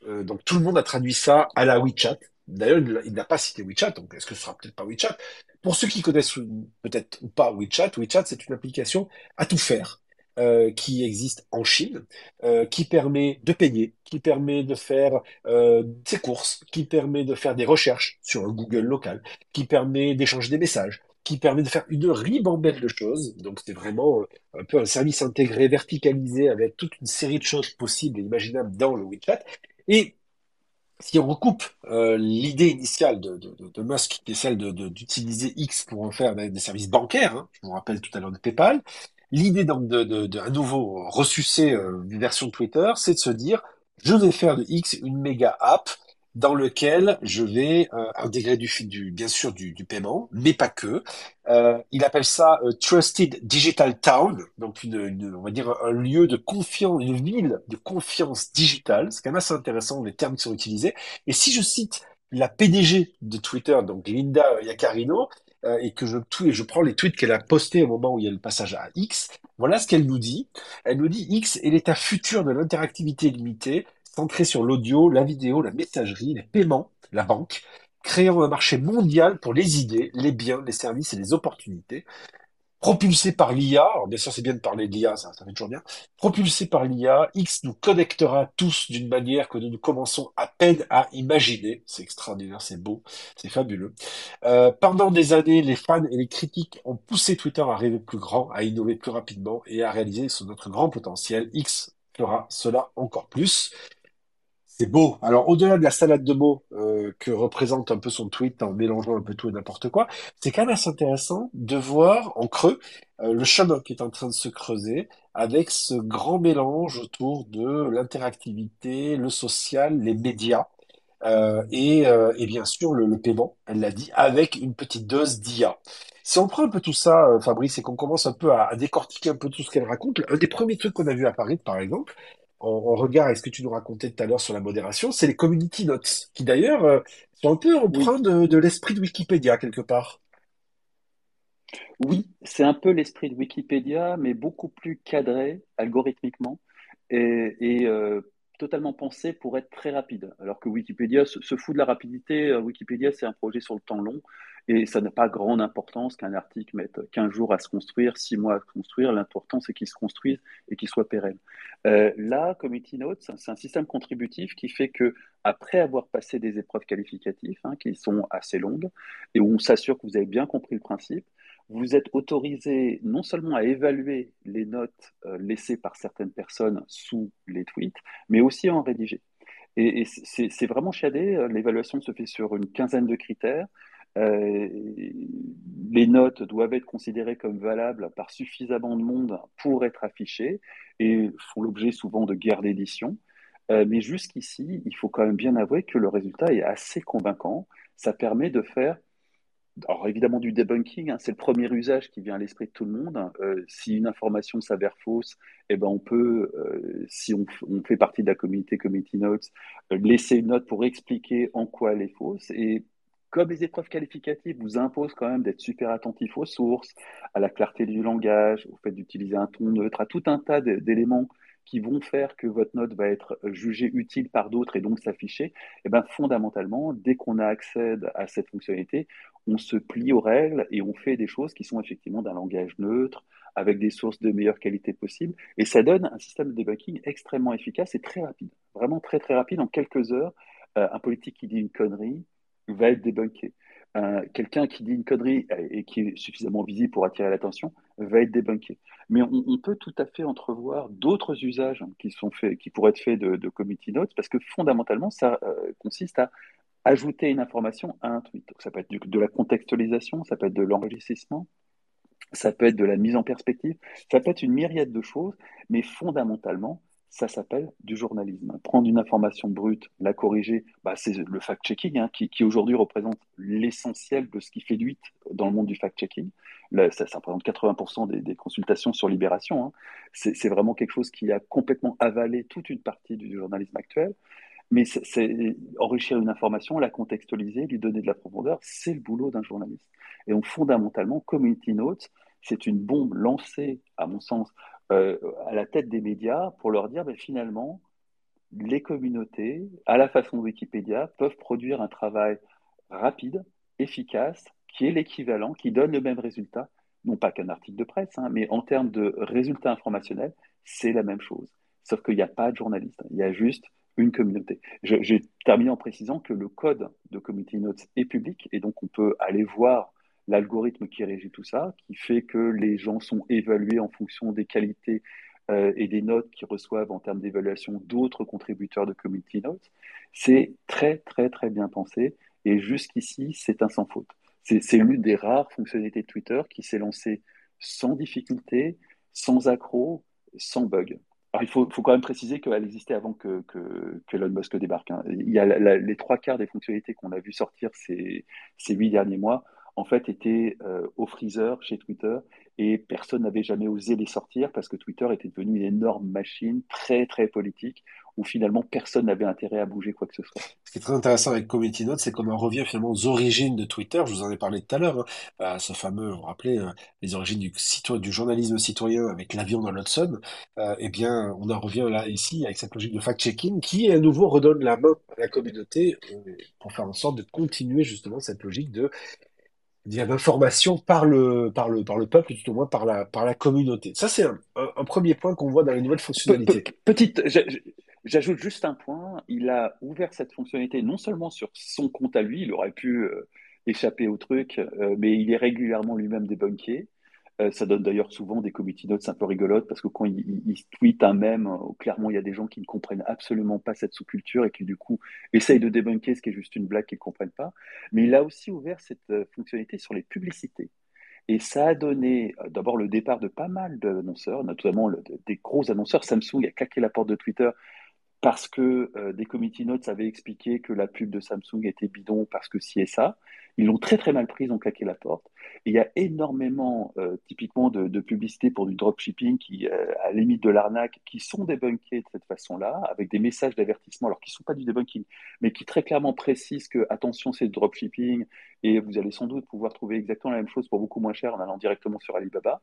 [SPEAKER 1] Euh, donc tout le monde a traduit ça à la WeChat. D'ailleurs, il n'a pas cité WeChat, donc est-ce que ce sera peut-être pas WeChat? Pour ceux qui connaissent peut-être ou pas WeChat, WeChat c'est une application à tout faire. Euh, qui existe en Chine, euh, qui permet de payer, qui permet de faire euh, ses courses, qui permet de faire des recherches sur un Google local, qui permet d'échanger des messages, qui permet de faire une ribambelle de choses. Donc c'est vraiment un peu un service intégré, verticalisé, avec toute une série de choses possibles et imaginables dans le WeChat. Et si on recoupe l'idée initiale de, Musk, qui est celle d'utiliser X pour en faire des services bancaires, hein, je vous rappelle tout à l'heure de PayPal, L'idée donc de, de, de, nouveau ressucé euh, version de Twitter, c'est de se dire je vais faire de X une méga app dans lequel je vais euh, intégrer du, du bien sûr du, du, paiement, mais pas que. Euh, il appelle ça euh, Trusted Digital Town, donc une, une, on va dire un lieu de confiance, une ville de confiance digitale. C'est quand même assez intéressant les termes qui sont utilisés. Et si je cite la PDG de Twitter, donc Linda Yaccarino, euh, et que je, et je prends les tweets qu'elle a postés au moment où il y a le passage à X, voilà ce qu'elle nous dit. Elle nous dit X est l'état futur de l'interactivité limitée, centré sur l'audio, la vidéo, la messagerie, les paiements, la banque, créant un marché mondial pour les idées, les biens, les services et les opportunités propulsé par l'IA, bien sûr c'est bien de parler de l'IA, ça, ça fait toujours bien, propulsé par l'IA, X nous connectera tous d'une manière que nous, nous commençons à peine à imaginer. C'est extraordinaire, c'est beau, c'est fabuleux. Euh, pendant des années, les fans et les critiques ont poussé Twitter à rêver plus grand, à innover plus rapidement et à réaliser son notre grand potentiel. X fera cela encore plus. C'est beau. Alors, au-delà de la salade de mots euh, que représente un peu son tweet en mélangeant un peu tout et n'importe quoi, c'est quand même assez intéressant de voir en creux euh, le chemin qui est en train de se creuser avec ce grand mélange autour de l'interactivité, le social, les médias euh, et, bien sûr le, le paiement, elle l'a dit, avec une petite dose d'IA. Si on prend un peu tout ça, Fabrice, et qu'on commence un peu à, à, décortiquer un peu tout ce qu'elle raconte, un des premiers trucs qu'on a vu à Paris, par exemple, en, regard avec ce que tu nous racontais tout à l'heure sur la modération, c'est les community notes, qui d'ailleurs euh, sont un peu emprunts de, l'esprit de Wikipédia quelque part.
[SPEAKER 2] Oui, c'est un peu l'esprit de Wikipédia, mais beaucoup plus cadré algorithmiquement et, euh, totalement pensé pour être très rapide. Alors que Wikipédia se, se fout de la rapidité. Euh, Wikipédia, c'est un projet sur le temps long et ça n'a pas grande importance qu'un article mette 15 jours à se construire, 6 mois à se construire. L'important, c'est qu'il se construise et qu'il soit pérenne. Euh, là, Community Notes, c'est un système contributif qui fait que, après avoir passé des épreuves qualificatives, hein, qui sont assez longues, et où on s'assure que vous avez bien compris le principe, vous êtes autorisé non seulement à évaluer les notes euh, laissées par certaines personnes sous les tweets, mais aussi à en rédiger. Et, et c'est vraiment chiadé. L'évaluation se fait sur une quinzaine de critères. Les notes doivent être considérées comme valables par suffisamment de monde pour être affichées et font l'objet souvent de guerres d'édition. mais jusqu'ici, il faut quand même bien avouer que le résultat est assez convaincant. Ça permet de faire alors évidemment du debunking, hein, c'est le premier usage qui vient à l'esprit de tout le monde. Euh, si une information s'avère fausse, eh ben on peut, euh, si on, fait partie de la communauté Community Notes, euh, laisser une note pour expliquer en quoi elle est fausse. Et comme les épreuves qualificatives vous imposent quand même d'être super attentif aux sources, à la clarté du langage, au fait d'utiliser un ton neutre, à tout un tas d'éléments qui vont faire que votre note va être jugée utile par d'autres et donc s'afficher, et eh ben fondamentalement, dès qu'on a accès à cette fonctionnalité, on se plie aux règles et on fait des choses qui sont effectivement d'un langage neutre, avec des sources de meilleure qualité possible. Et ça donne un système de debunking extrêmement efficace et très rapide. Vraiment très très rapide. En quelques heures, euh, un politique qui dit une connerie va être débunké. Quelqu'un qui dit une connerie et qui est suffisamment visible pour attirer l'attention va être débunké. Mais on, peut tout à fait entrevoir d'autres usages qui, sont faits, qui pourraient être faits de, committee notes parce que fondamentalement, ça euh, consiste à ajouter une information à un tweet. Donc, ça peut être de la contextualisation, ça peut être de l'enregistrement, ça peut être de la mise en perspective, ça peut être une myriade de choses, mais fondamentalement, ça s'appelle du journalisme. Prendre une information brute, la corriger, bah, c'est le fact-checking hein, qui, aujourd'hui représente l'essentiel de ce qui fait d'huit dans le monde du fact-checking. Ça, ça, représente 80% des, consultations sur Libération. Hein. C'est vraiment quelque chose qui a complètement avalé toute une partie du journalisme actuel. Mais c'est enrichir une information, la contextualiser, lui donner de la profondeur, c'est le boulot d'un journaliste. Et donc fondamentalement, Community Notes, c'est une bombe lancée, à mon sens, euh, à la tête des médias pour leur dire, ben, finalement, les communautés, à la façon de Wikipédia, peuvent produire un travail rapide, efficace, qui est l'équivalent, qui donne le même résultat, non pas qu'un article de presse, hein, mais en termes de résultats informationnels, c'est la même chose. Sauf qu'il n'y a pas de journaliste, il y a juste une communauté. J'ai terminé en précisant que le code de Community Notes est public et donc on peut aller voir l'algorithme qui régit tout ça, qui fait que les gens sont évalués en fonction des qualités euh, et des notes qu'ils reçoivent en termes d'évaluation d'autres contributeurs de Community Notes. C'est très très très bien pensé et jusqu'ici c'est un sans faute. C'est l'une des rares fonctionnalités de Twitter qui s'est lancée sans difficulté, sans accroc, sans bug. Alors, il faut, quand même préciser qu'elle existait avant que, que, que, Elon Musk débarque. Hein. Il y a les trois quarts des fonctionnalités qu'on a vu sortir ces, ces huit derniers mois, en fait, étaient euh, au freezer chez Twitter et personne n'avait jamais osé les sortir parce que Twitter était devenu une énorme machine très, très politique où finalement personne n'avait intérêt à bouger quoi que ce soit.
[SPEAKER 1] Ce qui est très intéressant avec Community Notes, c'est qu'on en revient finalement aux origines de Twitter. Je vous en ai parlé tout à l'heure, hein, ce fameux, vous vous rappelez, euh, les origines du, journalisme citoyen avec l'avion dans l'Hudson. Euh, eh bien, on en revient là ici avec cette logique de fact-checking qui à nouveau redonne la main à la communauté pour faire en sorte de continuer justement cette logique de d'information par le, par, le, par le peuple, tout au moins par la, par la communauté. Ça, c'est un, un, premier point qu'on voit dans les nouvelles fonctionnalités.
[SPEAKER 2] Petite, J'ajoute juste un point, il a ouvert cette fonctionnalité non seulement sur son compte à lui, il aurait pu euh, échapper au truc, euh, mais il est régulièrement lui-même débunké. Euh, ça donne d'ailleurs souvent des community notes un peu rigolotes parce que quand il, il, tweet un même, clairement il y a des gens qui ne comprennent absolument pas cette sous-culture et qui du coup essayent de débunker ce qui est juste une blague qu'ils ne comprennent pas. Mais il a aussi ouvert cette fonctionnalité sur les publicités. Et ça a donné d'abord le départ de pas mal d'annonceurs, notamment des gros annonceurs. Samsung a claqué la porte de Twitter parce que euh, des committee notes avaient expliqué que la pub de Samsung était bidon parce que ci et ça. Ils l'ont très très mal prise, ont claqué la porte. Et il y a énormément, euh, typiquement, de, de publicités pour du dropshipping qui, euh, à la limite de l'arnaque, qui sont débunkées de cette façon-là, avec des messages d'avertissement, alors qui ne sont pas du debunking, mais qui très clairement précisent que, attention, c'est du dropshipping, et vous allez sans doute pouvoir trouver exactement la même chose pour beaucoup moins cher en allant directement sur Alibaba.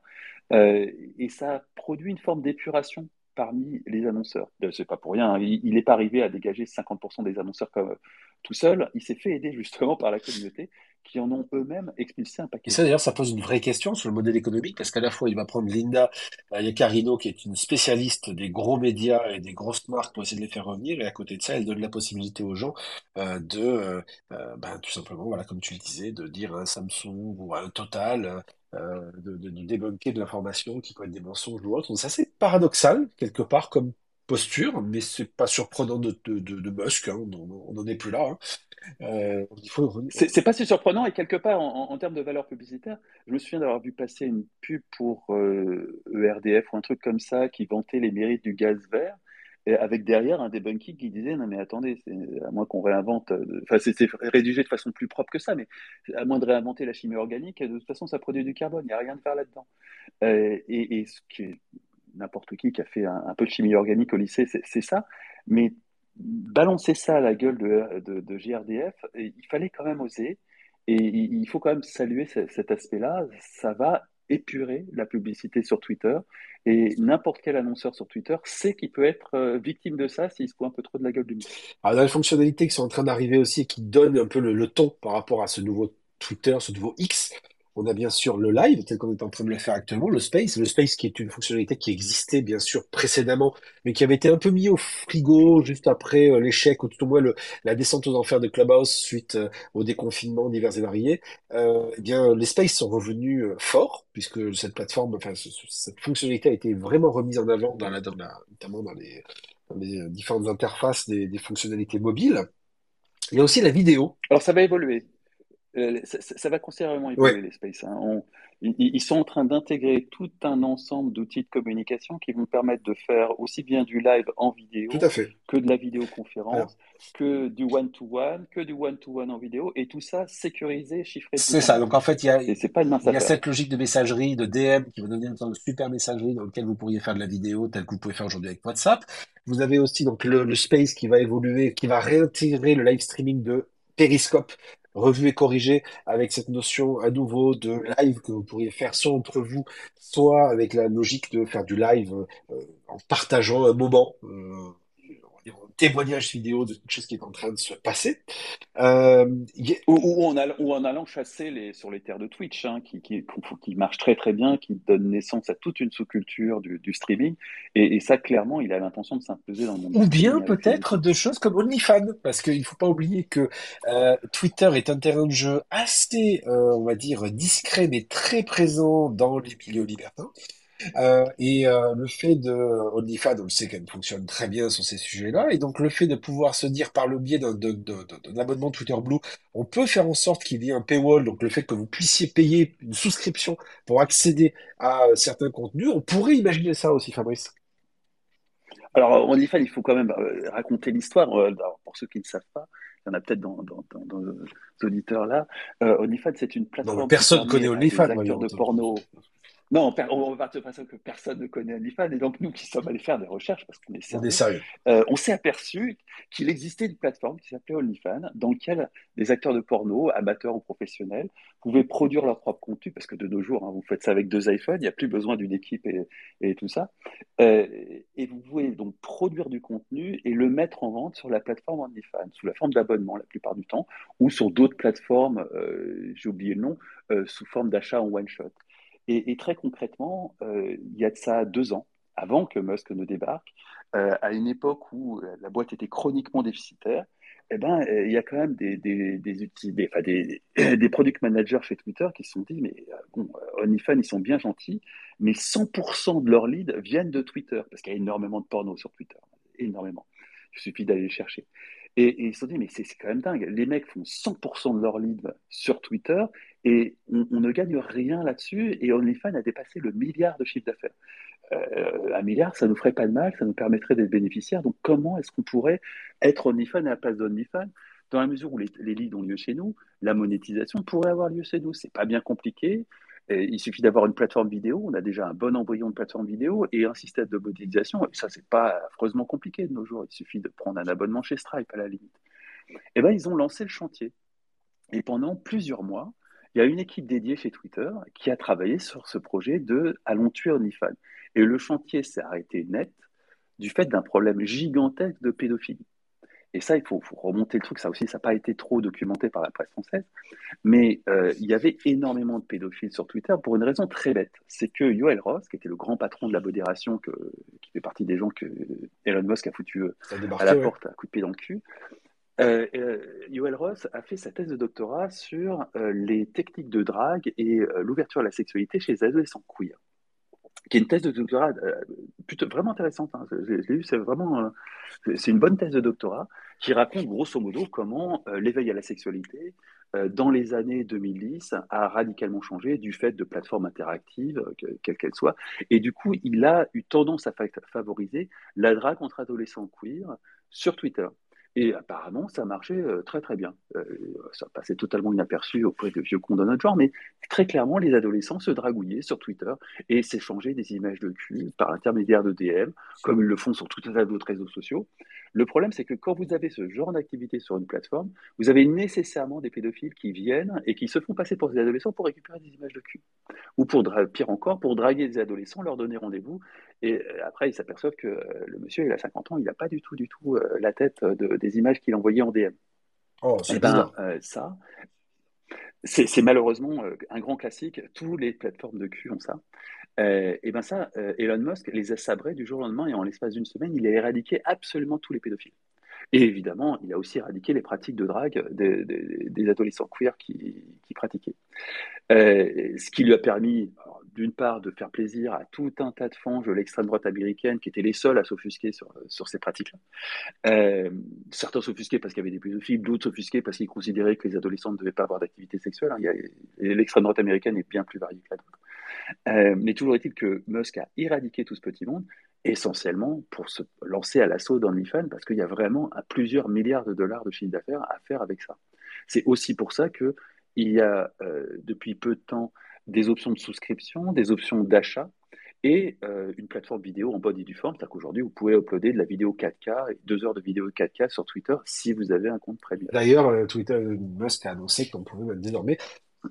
[SPEAKER 2] et ça produit une forme d'épuration parmi les annonceurs. C'est pas pour rien, hein. il n'est pas arrivé à dégager 50% des annonceurs comme tout seul. Il s'est fait aider justement par la communauté qui en ont eux-mêmes expulsé un paquet.
[SPEAKER 1] Et ça d'ailleurs, ça pose une vraie question sur le modèle économique parce qu'à la fois il va prendre Linda Yacarino qui est une spécialiste des gros médias et des grosses marques pour essayer de les faire revenir et à côté de ça, elle donne la possibilité aux gens euh, de, euh, euh, ben, tout simplement, voilà, comme tu le disais, de dire un Samsung ou un Total de, de, de, débunker de l'information qui peut être des mensonges ou autre. Donc c'est assez paradoxal, quelque part, comme posture, mais c'est pas surprenant de, de, Musk, hein, on n'en est plus là. Hein.
[SPEAKER 2] Euh, c'est pas si surprenant et quelque part en, termes de valeur publicitaire, je me souviens d'avoir vu passer une pub pour euh, ERDF ou un truc comme ça qui vantait les mérites du gaz vert avec derrière un debunking qui disait non mais attendez, à moins qu'on réinvente, euh, enfin c'est rédigé de façon plus propre que ça, mais à moins de réinventer la chimie organique, de toute façon ça produit du carbone, il n'y a rien de faire là-dedans. Euh, et, et, ce qui n'importe qui qui a fait un, peu de chimie organique au lycée, c'est ça. Mais balancer ça à la gueule de, de, GRDF, il fallait quand même oser. Et il faut quand même saluer cet aspect-là. Ça va épurer la publicité sur Twitter. Et n'importe quel annonceur sur Twitter sait qu'il peut être euh, victime de ça s'il se fout un peu trop de la gueule du monde.
[SPEAKER 1] Alors, dans les fonctionnalités qui sont en train d'arriver aussi et qui donnent un peu le, le, ton par rapport à ce nouveau Twitter, ce nouveau X, on a bien sûr le live, tel qu'on est en train de le faire actuellement, le space. Le space qui est une fonctionnalité qui existait bien sûr précédemment, mais qui avait été un peu mis au frigo juste après euh, l'échec, ou tout au moins le, la descente aux enfers de Clubhouse suite euh, au déconfinement divers et variés. Euh, eh bien, les spaces sont revenus euh, forts, puisque cette plateforme, enfin, cette fonctionnalité a été vraiment remise en avant dans la, dans la, notamment dans les, dans les différentes interfaces des, des fonctionnalités mobiles. Il y a aussi la vidéo.
[SPEAKER 2] Alors ça va évoluer. Euh, ça, va considérablement évoluer les spaces. Hein. ils, sont en train d'intégrer tout un ensemble d'outils de communication qui vont permettre de faire aussi bien du live en vidéo que de la vidéoconférence, que du one-to-one, que du one-to-one en vidéo, et tout ça sécurisé, chiffré.
[SPEAKER 1] C'est ça. Donc en fait, il y a, il y a cette logique de messagerie, de DM, qui va donner une sorte de super messagerie dans lequel vous pourriez faire de la vidéo, tel que vous pouvez faire aujourd'hui avec WhatsApp. Vous avez aussi donc le, le space qui va évoluer, qui va réintégrer le live streaming de Periscope revu et corrigé avec cette notion à nouveau de live que vous pourriez faire soit entre vous, soit avec la logique de faire du live euh, en partageant un moment. Euh, témoignage vidéo de quelque chose qui est en train de se passer.
[SPEAKER 2] Euh, ou, en allant, ou, en allant, chasser les, sur les terres de Twitch, hein, qui, qui, qui, marche très très bien, qui donne naissance à toute une sous-culture du, du, streaming. Et, ça, clairement, il a l'intention de s'imposer dans le monde.
[SPEAKER 1] Ou bien peut-être de choses comme OnlyFans, parce qu'il ne faut pas oublier que euh, Twitter est un terrain de jeu assez, euh, on va dire, discret, mais très présent dans les milieux libertins. Euh, et euh, le fait de OnlyFans, on le sait qu'elle fonctionne très bien sur ces sujets-là, et donc le fait de pouvoir se dire par le biais d'un abonnement Twitter Blue, on peut faire en sorte qu'il y ait un paywall, donc le fait que vous puissiez payer une souscription pour accéder à certains contenus, on pourrait imaginer ça aussi, Fabrice.
[SPEAKER 2] Alors OnlyFans, il faut quand même euh, raconter l'histoire. pour ceux qui ne savent pas, il y en a peut-être dans, dans, dans, nos auditeurs là. OnlyFans, c'est une plateforme.
[SPEAKER 1] Non, personne connaît OnlyFans.
[SPEAKER 2] acteurs de porno. Non, on va partir de façon que personne ne connaît OnlyFans. Et donc, nous qui sommes allés faire des recherches, parce qu'on est sérieux,
[SPEAKER 1] sérieux.
[SPEAKER 2] Euh, on s'est aperçu qu'il existait une plateforme qui s'appelait OnlyFans, dans laquelle des acteurs de porno, amateurs ou professionnels, pouvaient produire leur propre contenu, parce que de nos jours, hein, vous faites ça avec deux iPhones, il n'y a plus besoin d'une équipe et, tout ça. Euh, et vous pouvez donc produire du contenu et le mettre en vente sur la plateforme OnlyFans, sous la forme d'abonnement la plupart du temps, ou sur d'autres plateformes, euh, j'ai oublié le nom, sous forme d'achat en one-shot. Et, très concrètement, euh, il y a de ça deux ans, avant que Musk ne débarque, euh, à une époque où euh, la boîte était chroniquement déficitaire, eh ben, il y a quand même des, des, des, product managers chez Twitter qui se sont dit, mais bon, OnlyFans, ils sont bien gentils, mais 100% de leurs leads viennent de Twitter, parce qu'il y a énormément de porno sur Twitter, énormément. Il suffit d'aller les chercher. Et, ils se sont dit, mais c'est quand même dingue. Les mecs font 100% de leur lead sur Twitter et on, ne gagne rien là-dessus. Et OnlyFans a dépassé le milliard de chiffre d'affaires. Euh, un milliard, ça nous ferait pas de mal, ça nous permettrait d'être bénéficiaires. Donc, comment est-ce qu'on pourrait être OnlyFans à la place d'OnlyFans Dans la mesure où les, les leads ont lieu chez nous, la monétisation pourrait avoir lieu chez nous. C'est pas bien compliqué il suffit d'avoir une plateforme vidéo, on a déjà un bon embryon de plateforme vidéo et un système de modélisation. Et ça, c'est pas affreusement compliqué de nos jours. Il suffit de prendre un abonnement chez Stripe à la limite. Et eh ben, ils ont lancé le chantier. Et pendant plusieurs mois, il y a une équipe dédiée chez Twitter qui a travaillé sur ce projet de Allons tuer OnlyFans. Et le chantier s'est arrêté net du fait d'un problème gigantesque de pédophilie. Et ça, il faut, remonter le truc, ça aussi, ça n'a pas été trop documenté par la presse française, mais euh, il y avait énormément de pédophiles sur Twitter pour une raison très bête. C'est que Yoel Ross, qui était le grand patron de la modération, qui fait partie des gens que Elon Musk a foutu euh, à la porte à coup de pied dans le cul, euh, Yoel Ross a fait sa thèse de doctorat sur les techniques de drague et l'ouverture à la sexualité chez les adolescents queer. Qui est une thèse de doctorat plutôt, vraiment intéressante. Hein. C'est vraiment c'est une bonne thèse de doctorat qui raconte grosso modo comment l'éveil à la sexualité dans les années 2010 a radicalement changé du fait de plateformes interactives, quelles qu'elles soient. Et du coup, il a eu tendance à favoriser la drague entre adolescents queer sur Twitter. Et apparemment, ça marchait euh, très très bien. Euh, ça passait totalement inaperçu auprès de vieux cons de notre genre, mais très clairement, les adolescents se dragouillaient sur Twitter et s'échangeaient des images de cul par l'intermédiaire de DM, comme ils le font sur tout un tas d'autres réseaux sociaux. Le problème, c'est que quand vous avez ce genre d'activité sur une plateforme, vous avez nécessairement des pédophiles qui viennent et qui se font passer pour des adolescents pour récupérer des images de cul. Ou pour, pire encore, pour draguer des adolescents, leur donner rendez-vous. Et euh, après, ils s'aperçoivent que euh, le monsieur, il a 50 ans, il n'a pas du tout, du tout euh, la tête des images qu'il envoyait en DM.
[SPEAKER 1] Oh, c'est
[SPEAKER 2] eh ben, ça, c'est malheureusement un grand classique. Tous les plateformes de cul ont ça. Euh, et bien ça, Elon Musk les a sabrés du jour au lendemain et en l'espace d'une semaine, il a éradiqué absolument tous les pédophiles. Et évidemment, il a aussi éradiqué les pratiques de drague des, adolescents queer qui, pratiquaient. Euh, ce qui lui a permis, d'une part, de faire plaisir à tout un tas de fanges de l'extrême droite américaine qui étaient les seuls à s'offusquer sur, sur ces pratiques-là. certains s'offusquaient parce qu'il y avait des pédophiles, d'autres s'offusquaient parce qu'ils considéraient que les adolescents ne devaient pas avoir d'activité sexuelle. Hein. L'extrême droite américaine est bien plus variée que la droite. Euh, mais toujours est-il que Musk a éradiqué tout ce petit monde, essentiellement pour se lancer à l'assaut d'OnlyFans, parce qu'il y a vraiment plusieurs milliards de dollars de chiffre d'affaires à faire avec ça. C'est aussi pour ça qu'il y a euh, depuis peu de temps des options de souscription, des options d'achat et euh, une plateforme vidéo en body du forme. C'est-à-dire qu'aujourd'hui, vous pouvez uploader de la vidéo 4K, deux heures de vidéo 4K sur Twitter si vous avez un compte premium.
[SPEAKER 1] D'ailleurs, Twitter Musk a annoncé qu'on pouvait désormais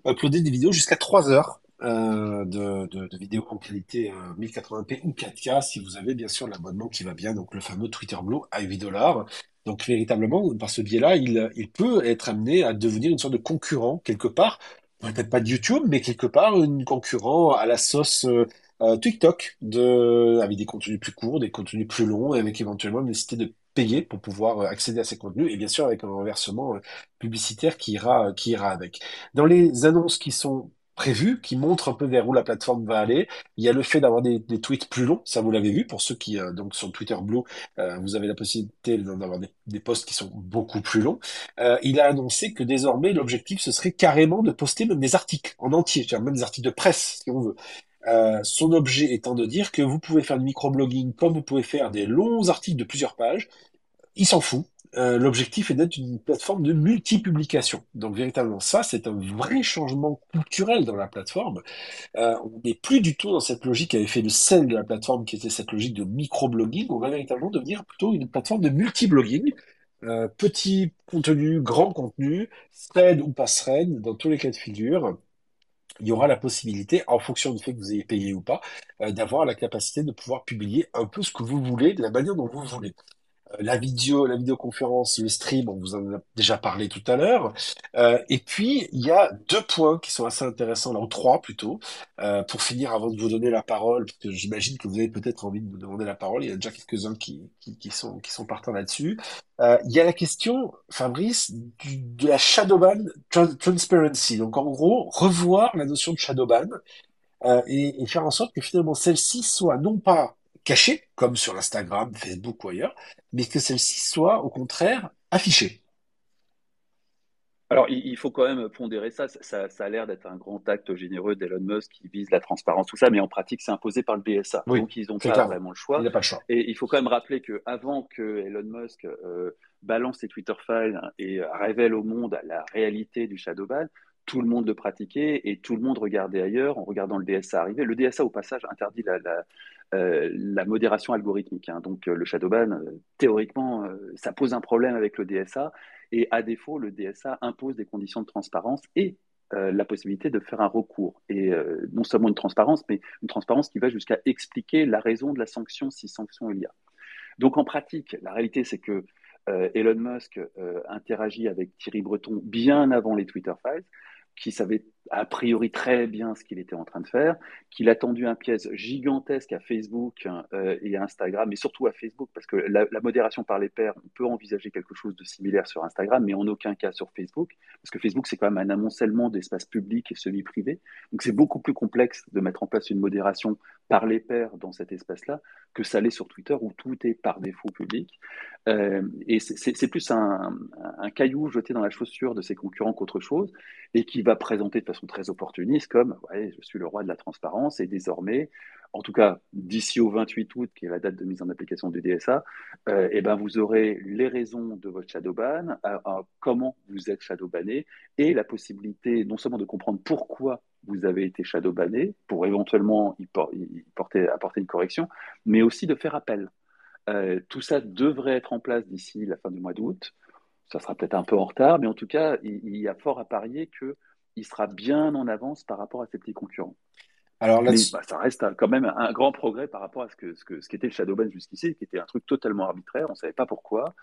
[SPEAKER 1] uploader des vidéos jusqu'à 3 heures euh, de, vidéos en qualité 1080p euh, ou 4K si vous avez bien sûr l'abonnement qui va bien, donc le fameux Twitter Blue à 8 dollars. Donc véritablement, par ce biais-là, il, peut être amené à devenir une sorte de concurrent quelque part, peut-être pas de YouTube, mais quelque part une concurrent à la sauce euh, TikTok, de, avec des contenus plus courts, des contenus plus longs, et avec éventuellement une nécessité de payer pour pouvoir accéder à ces contenus, et bien sûr avec un renversement publicitaire qui ira, qui ira avec. Dans les annonces qui sont prévu qui montre un peu vers où la plateforme va aller. Il y a le fait d'avoir des, tweets plus longs, ça vous l'avez vu pour ceux qui euh, donc sur Twitter Blue, euh, vous avez la possibilité d'avoir des, posts qui sont beaucoup plus longs. Euh, il a annoncé que désormais l'objectif ce serait carrément de poster même des articles en entier, même des articles de presse si on veut. son objet étant de dire que vous pouvez faire du microblogging comme vous pouvez faire des longs articles de plusieurs pages. Il s'en fout. Euh, l'objectif est d'être une plateforme de multipublication. Donc véritablement, ça, c'est un vrai changement culturel dans la plateforme. Euh, on n'est plus du tout dans cette logique qui avait fait le sel de la plateforme, qui était cette logique de microblogging. On va véritablement devenir plutôt une plateforme de multiblogging. Euh, petit contenu, grand contenu, thread ou pas thread, dans tous les cas de figure il y aura la possibilité, en fonction du fait que vous ayez payé ou pas, d'avoir la capacité de pouvoir publier un peu ce que vous voulez, de la manière dont vous voulez la vidéo, la vidéoconférence, le stream, on vous en a déjà parlé tout à l'heure. Euh, et puis, il y a deux points qui sont assez intéressants, là, ou trois plutôt, euh, pour finir avant de vous donner la parole, parce que j'imagine que vous avez peut-être envie de me demander la parole. Il y a déjà quelques-uns qui, qui, sont, qui sont partants là-dessus. Euh, il y a la question, Fabrice, du, de la shadowban transparency. Donc, en gros, revoir la notion de shadowban euh, et, et faire en sorte que finalement celle-ci soit non pas cachée, comme sur Instagram, Facebook ou ailleurs, mais que celle-ci soit au contraire affichée.
[SPEAKER 2] Alors, il faut quand même pondérer ça. Ça, a l'air d'être un grand acte généreux d'Elon Musk qui vise la transparence, tout ça, mais en pratique, c'est imposé par le BSA. Donc, ils n'ont pas vraiment le choix.
[SPEAKER 1] Il pas le choix.
[SPEAKER 2] Et il faut quand même rappeler qu'avant que Elon Musk euh, balance ses Twitter files et révèle au monde la réalité du Shadowban, tout le monde le pratiquait et tout le monde regardait ailleurs en regardant le DSA arriver. Le DSA, au passage, interdit la, euh, la modération algorithmique. Hein. Donc euh, le shadowban, euh, théoriquement, ça pose un problème avec le DSA. Et à défaut, le DSA impose des conditions de transparence et la possibilité de faire un recours. Et non seulement une transparence, mais une transparence qui va jusqu'à expliquer la raison de la sanction si sanction il y a. Donc en pratique, la réalité, c'est que Elon Musk interagit avec Thierry Breton bien avant les Twitter Files qui savait a priori très bien ce qu'il était en train de faire, qu'il a tendu un piège gigantesque à Facebook euh, et à Instagram, mais surtout à Facebook, parce que la, modération par les pairs, on peut envisager quelque chose de similaire sur Instagram, mais en aucun cas sur Facebook, parce que Facebook, c'est quand même un amoncellement d'espaces publics et semi-privés. Donc c'est beaucoup plus complexe de mettre en place une modération par les pairs dans cet espace-là que ça l'est sur Twitter, où tout est par défaut public. Euh, et c'est plus un, un, caillou jeté dans la chaussure de ses concurrents qu'autre chose, et qui va présenter de façon très opportuniste comme je suis le roi de la transparence, et désormais, en tout cas d'ici au 28 août, qui est la date de mise en application du DSA, euh, et ben vous aurez les raisons de votre shadow ban, comment vous êtes shadow banné, et la possibilité non seulement de comprendre pourquoi vous avez été shadow banné, pour éventuellement apporter une correction, mais aussi de faire appel. Euh, tout ça devrait être en place d'ici la fin du mois d'août. Ça sera peut-être un peu en retard, mais en tout cas, il, y a fort à parier qu'il sera bien en avance par rapport à ses petits concurrents. Alors Mais, bah, ça reste quand même un grand progrès par rapport à ce que ce que ce qu'était le Shadowban jusqu'ici, qui était un truc totalement arbitraire. On ne savait pas pourquoi,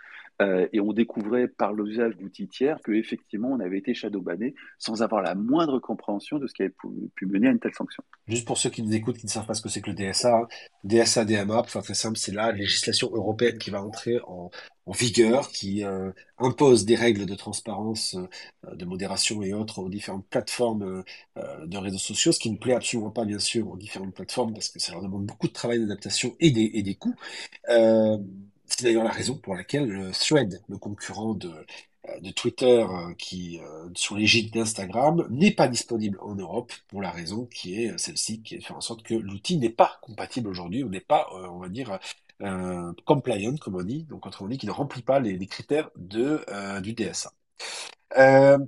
[SPEAKER 2] euh, et on découvrait par l'usage d'outils tiers que effectivement on avait été shadowbanné sans avoir la moindre compréhension de ce qui avait pu, mener à une telle sanction.
[SPEAKER 1] Juste pour ceux qui nous écoutent, qui ne savent pas ce que c'est que le DSA, hein. DSA, DMA, pour faire très simple, c'est la législation européenne qui va entrer en, en vigueur, qui euh, impose des règles de transparence, euh, de modération et autres aux différentes plateformes euh, de réseaux sociaux, ce qui ne plaît absolument pas, bien sûr, aux différentes plateformes, parce que ça leur demande beaucoup de travail d'adaptation et des, et des coûts. c'est d'ailleurs la raison pour laquelle le Thread, le concurrent de, de Twitter qui sous l'égide d'Instagram n'est pas disponible en Europe pour la raison qui est celle-ci qui fait en sorte que l'outil n'est pas compatible aujourd'hui ou n'est pas on va dire euh, compliant, comme on dit, donc autrement dit, qui ne remplit pas les, critères de, euh, du DSA. Euh,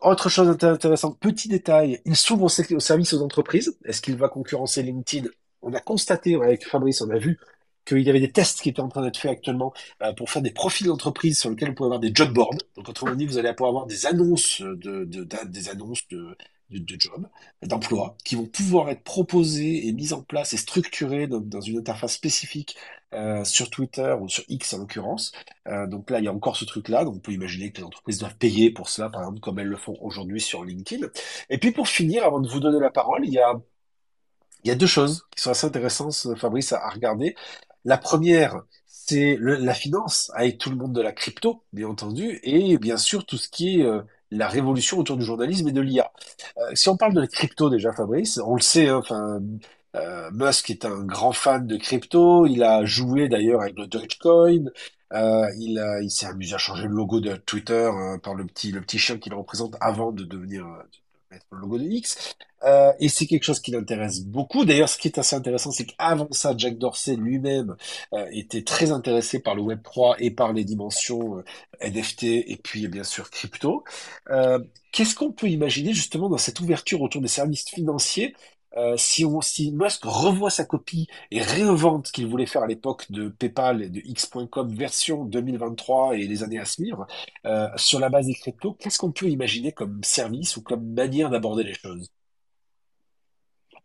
[SPEAKER 1] autre chose intéressante, petit détail, il s'ouvre au, service aux entreprises. Est-ce qu'il va concurrencer LinkedIn? On a constaté avec Fabrice, on a vu qu'il y avait des tests qui étaient en train d'être faits actuellement pour faire des profils d'entreprise sur lesquels vous pouvez avoir des job boards. Donc autrement dit, vous allez pouvoir avoir des annonces de, de des annonces de, de, jobs, d'emplois, qui vont pouvoir être proposés et mis en place et structurés dans, une interface spécifique euh, sur Twitter ou sur X en l'occurrence. Euh, donc là, il y a encore ce truc-là. Donc on peut imaginer que les entreprises doivent payer pour cela, par exemple, comme elles le font aujourd'hui sur LinkedIn. Et puis pour finir, avant de vous donner la parole, il y a, il y a deux choses qui sont assez intéressantes, Fabrice, à, regarder. La première, c'est la finance, avec tout le monde de la crypto, bien entendu, et bien sûr tout ce qui est euh, la révolution autour du journalisme et de l'IA. Euh, si on parle de crypto déjà, Fabrice, on le sait, hein, euh, Musk est un grand fan de crypto. Il a joué d'ailleurs avec le Dogecoin. Euh, il, s'est amusé à changer le logo de Twitter par le petit, chien qu'il représente avant de devenir mettre le logo de X. Euh, et c'est quelque chose qui l'intéresse beaucoup. D'ailleurs, ce qui est assez intéressant, c'est qu'avant ça, Jack Dorsey lui-même euh, était très intéressé par le Web 3 et par les dimensions euh, NFT et puis bien sûr crypto. Qu'est-ce qu'on peut imaginer justement dans cette ouverture autour des services financiers si, on, si Musk revoit sa copie et réinvente ce qu'il voulait faire à l'époque de PayPal et de X.com version 2023 et les années à suivre, sur la base des cryptos, qu'est-ce qu'on peut imaginer comme service ou comme manière d'aborder les choses?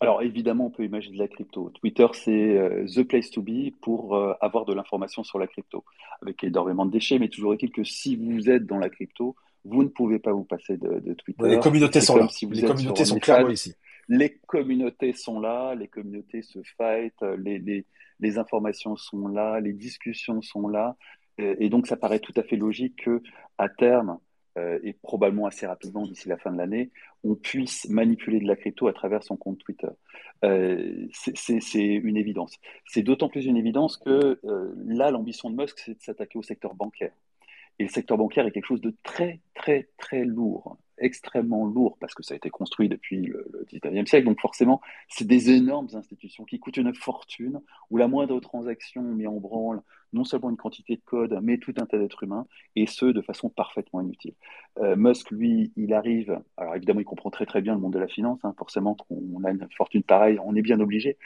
[SPEAKER 2] Alors évidemment, on peut imaginer de la crypto. Twitter, c'est euh, the place to be pour euh, avoir de l'information sur la crypto, avec énormément de déchets, mais toujours est-il que si vous êtes dans la crypto, vous ne pouvez pas vous passer de, Twitter.
[SPEAKER 1] Les communautés sont là. les communautés sont clairement ici.
[SPEAKER 2] Les communautés sont là, les communautés se fight, les, les, informations sont là, les discussions sont là, et, et donc ça paraît tout à fait logique que à terme, euh, et probablement assez rapidement d'ici la fin de l'année, on puisse manipuler de la crypto à travers son compte Twitter. Euh, c'est une évidence. C'est d'autant plus une évidence que euh, là, l'ambition de Musk, c'est de s'attaquer au secteur bancaire. Et le secteur bancaire est quelque chose de très, très, très lourd extrêmement lourd parce que ça a été construit depuis le, le 19e siècle. Donc forcément, c'est des énormes institutions qui coûtent une fortune, où la moindre transaction met en branle non seulement une quantité de code, mais tout un tas d'êtres humains, et ce, de façon parfaitement inutile. Euh, Musk, lui, il arrive, alors évidemment, il comprend très très bien le monde de la finance, hein, forcément, on a une fortune pareille, on est bien obligé,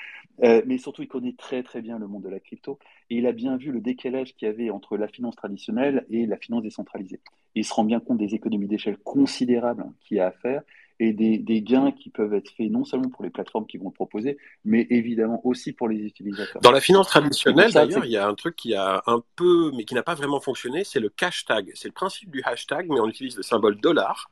[SPEAKER 2] euh, mais surtout, il connaît très très bien le monde de la crypto, et il a bien vu le décalage qu'il y avait entre la finance traditionnelle et la finance décentralisée il se rend bien compte des économies d'échelle considérables qu'il y a à faire. Et des, des, gains qui peuvent être faits non seulement pour les plateformes qui vont le proposer, mais évidemment aussi pour les utilisateurs.
[SPEAKER 3] Dans la finance traditionnelle, d'ailleurs, il y a un truc qui a un peu, mais qui n'a pas vraiment fonctionné, c'est le hashtag. C'est le principe du hashtag, mais on utilise le symbole dollar,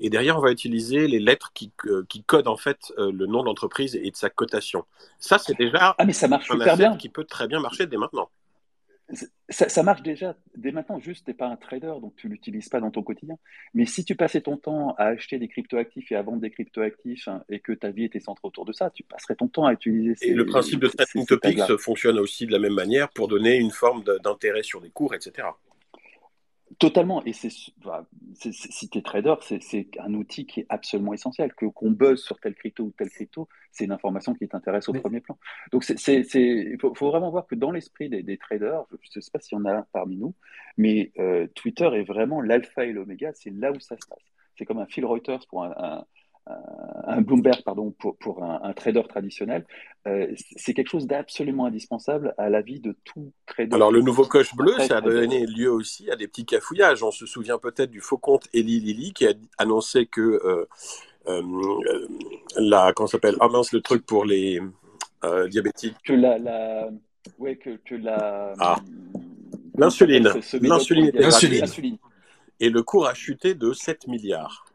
[SPEAKER 3] et derrière, on va utiliser les lettres qui, euh, qui codent en fait euh, le nom de l'entreprise et de sa cotation. Ça, c'est déjà
[SPEAKER 2] ah, mais ça marche super bien.
[SPEAKER 3] qui peut très bien marcher dès maintenant
[SPEAKER 2] ça, marche déjà dès maintenant, juste tu n'es pas un trader, donc tu ne l'utilises pas dans ton quotidien. Mais si tu passais ton temps à acheter des cryptoactifs et à vendre des cryptoactifs hein, et que ta vie était centrée autour de ça, tu passerais ton temps à utiliser
[SPEAKER 3] ces, Et le principe de Trading Topics fonctionne aussi de la même manière pour donner une forme d'intérêt sur des cours, etc.
[SPEAKER 2] Totalement. Et c'est, si tu es trader, c'est un outil qui est absolument essentiel. Que, qu'on buzz sur tel crypto ou tel crypto, c'est une information qui t'intéresse au premier plan. Donc, il faut, vraiment voir que dans l'esprit des, traders, je ne sais pas s'il y en a un parmi nous, mais euh, Twitter est vraiment l'alpha et l'oméga. C'est là où ça se passe. C'est comme un fil Reuters pour un, un Bloomberg pardon, pour, pour un, trader traditionnel, euh, c'est quelque chose d'absolument indispensable à la vie de tout trader.
[SPEAKER 3] Alors le nouveau coche bleu, ça a donné lieu aussi à des petits cafouillages. On se souvient peut-être du faux compte Eli Lilly qui a annoncé que euh, euh, la, comment s'appelle, ah mince, le truc pour les diabétiques.
[SPEAKER 2] Que la, la... Ouais, que, que la...
[SPEAKER 3] Ah. L'insuline. L'insuline. Et le cours a chuté de 7 milliards.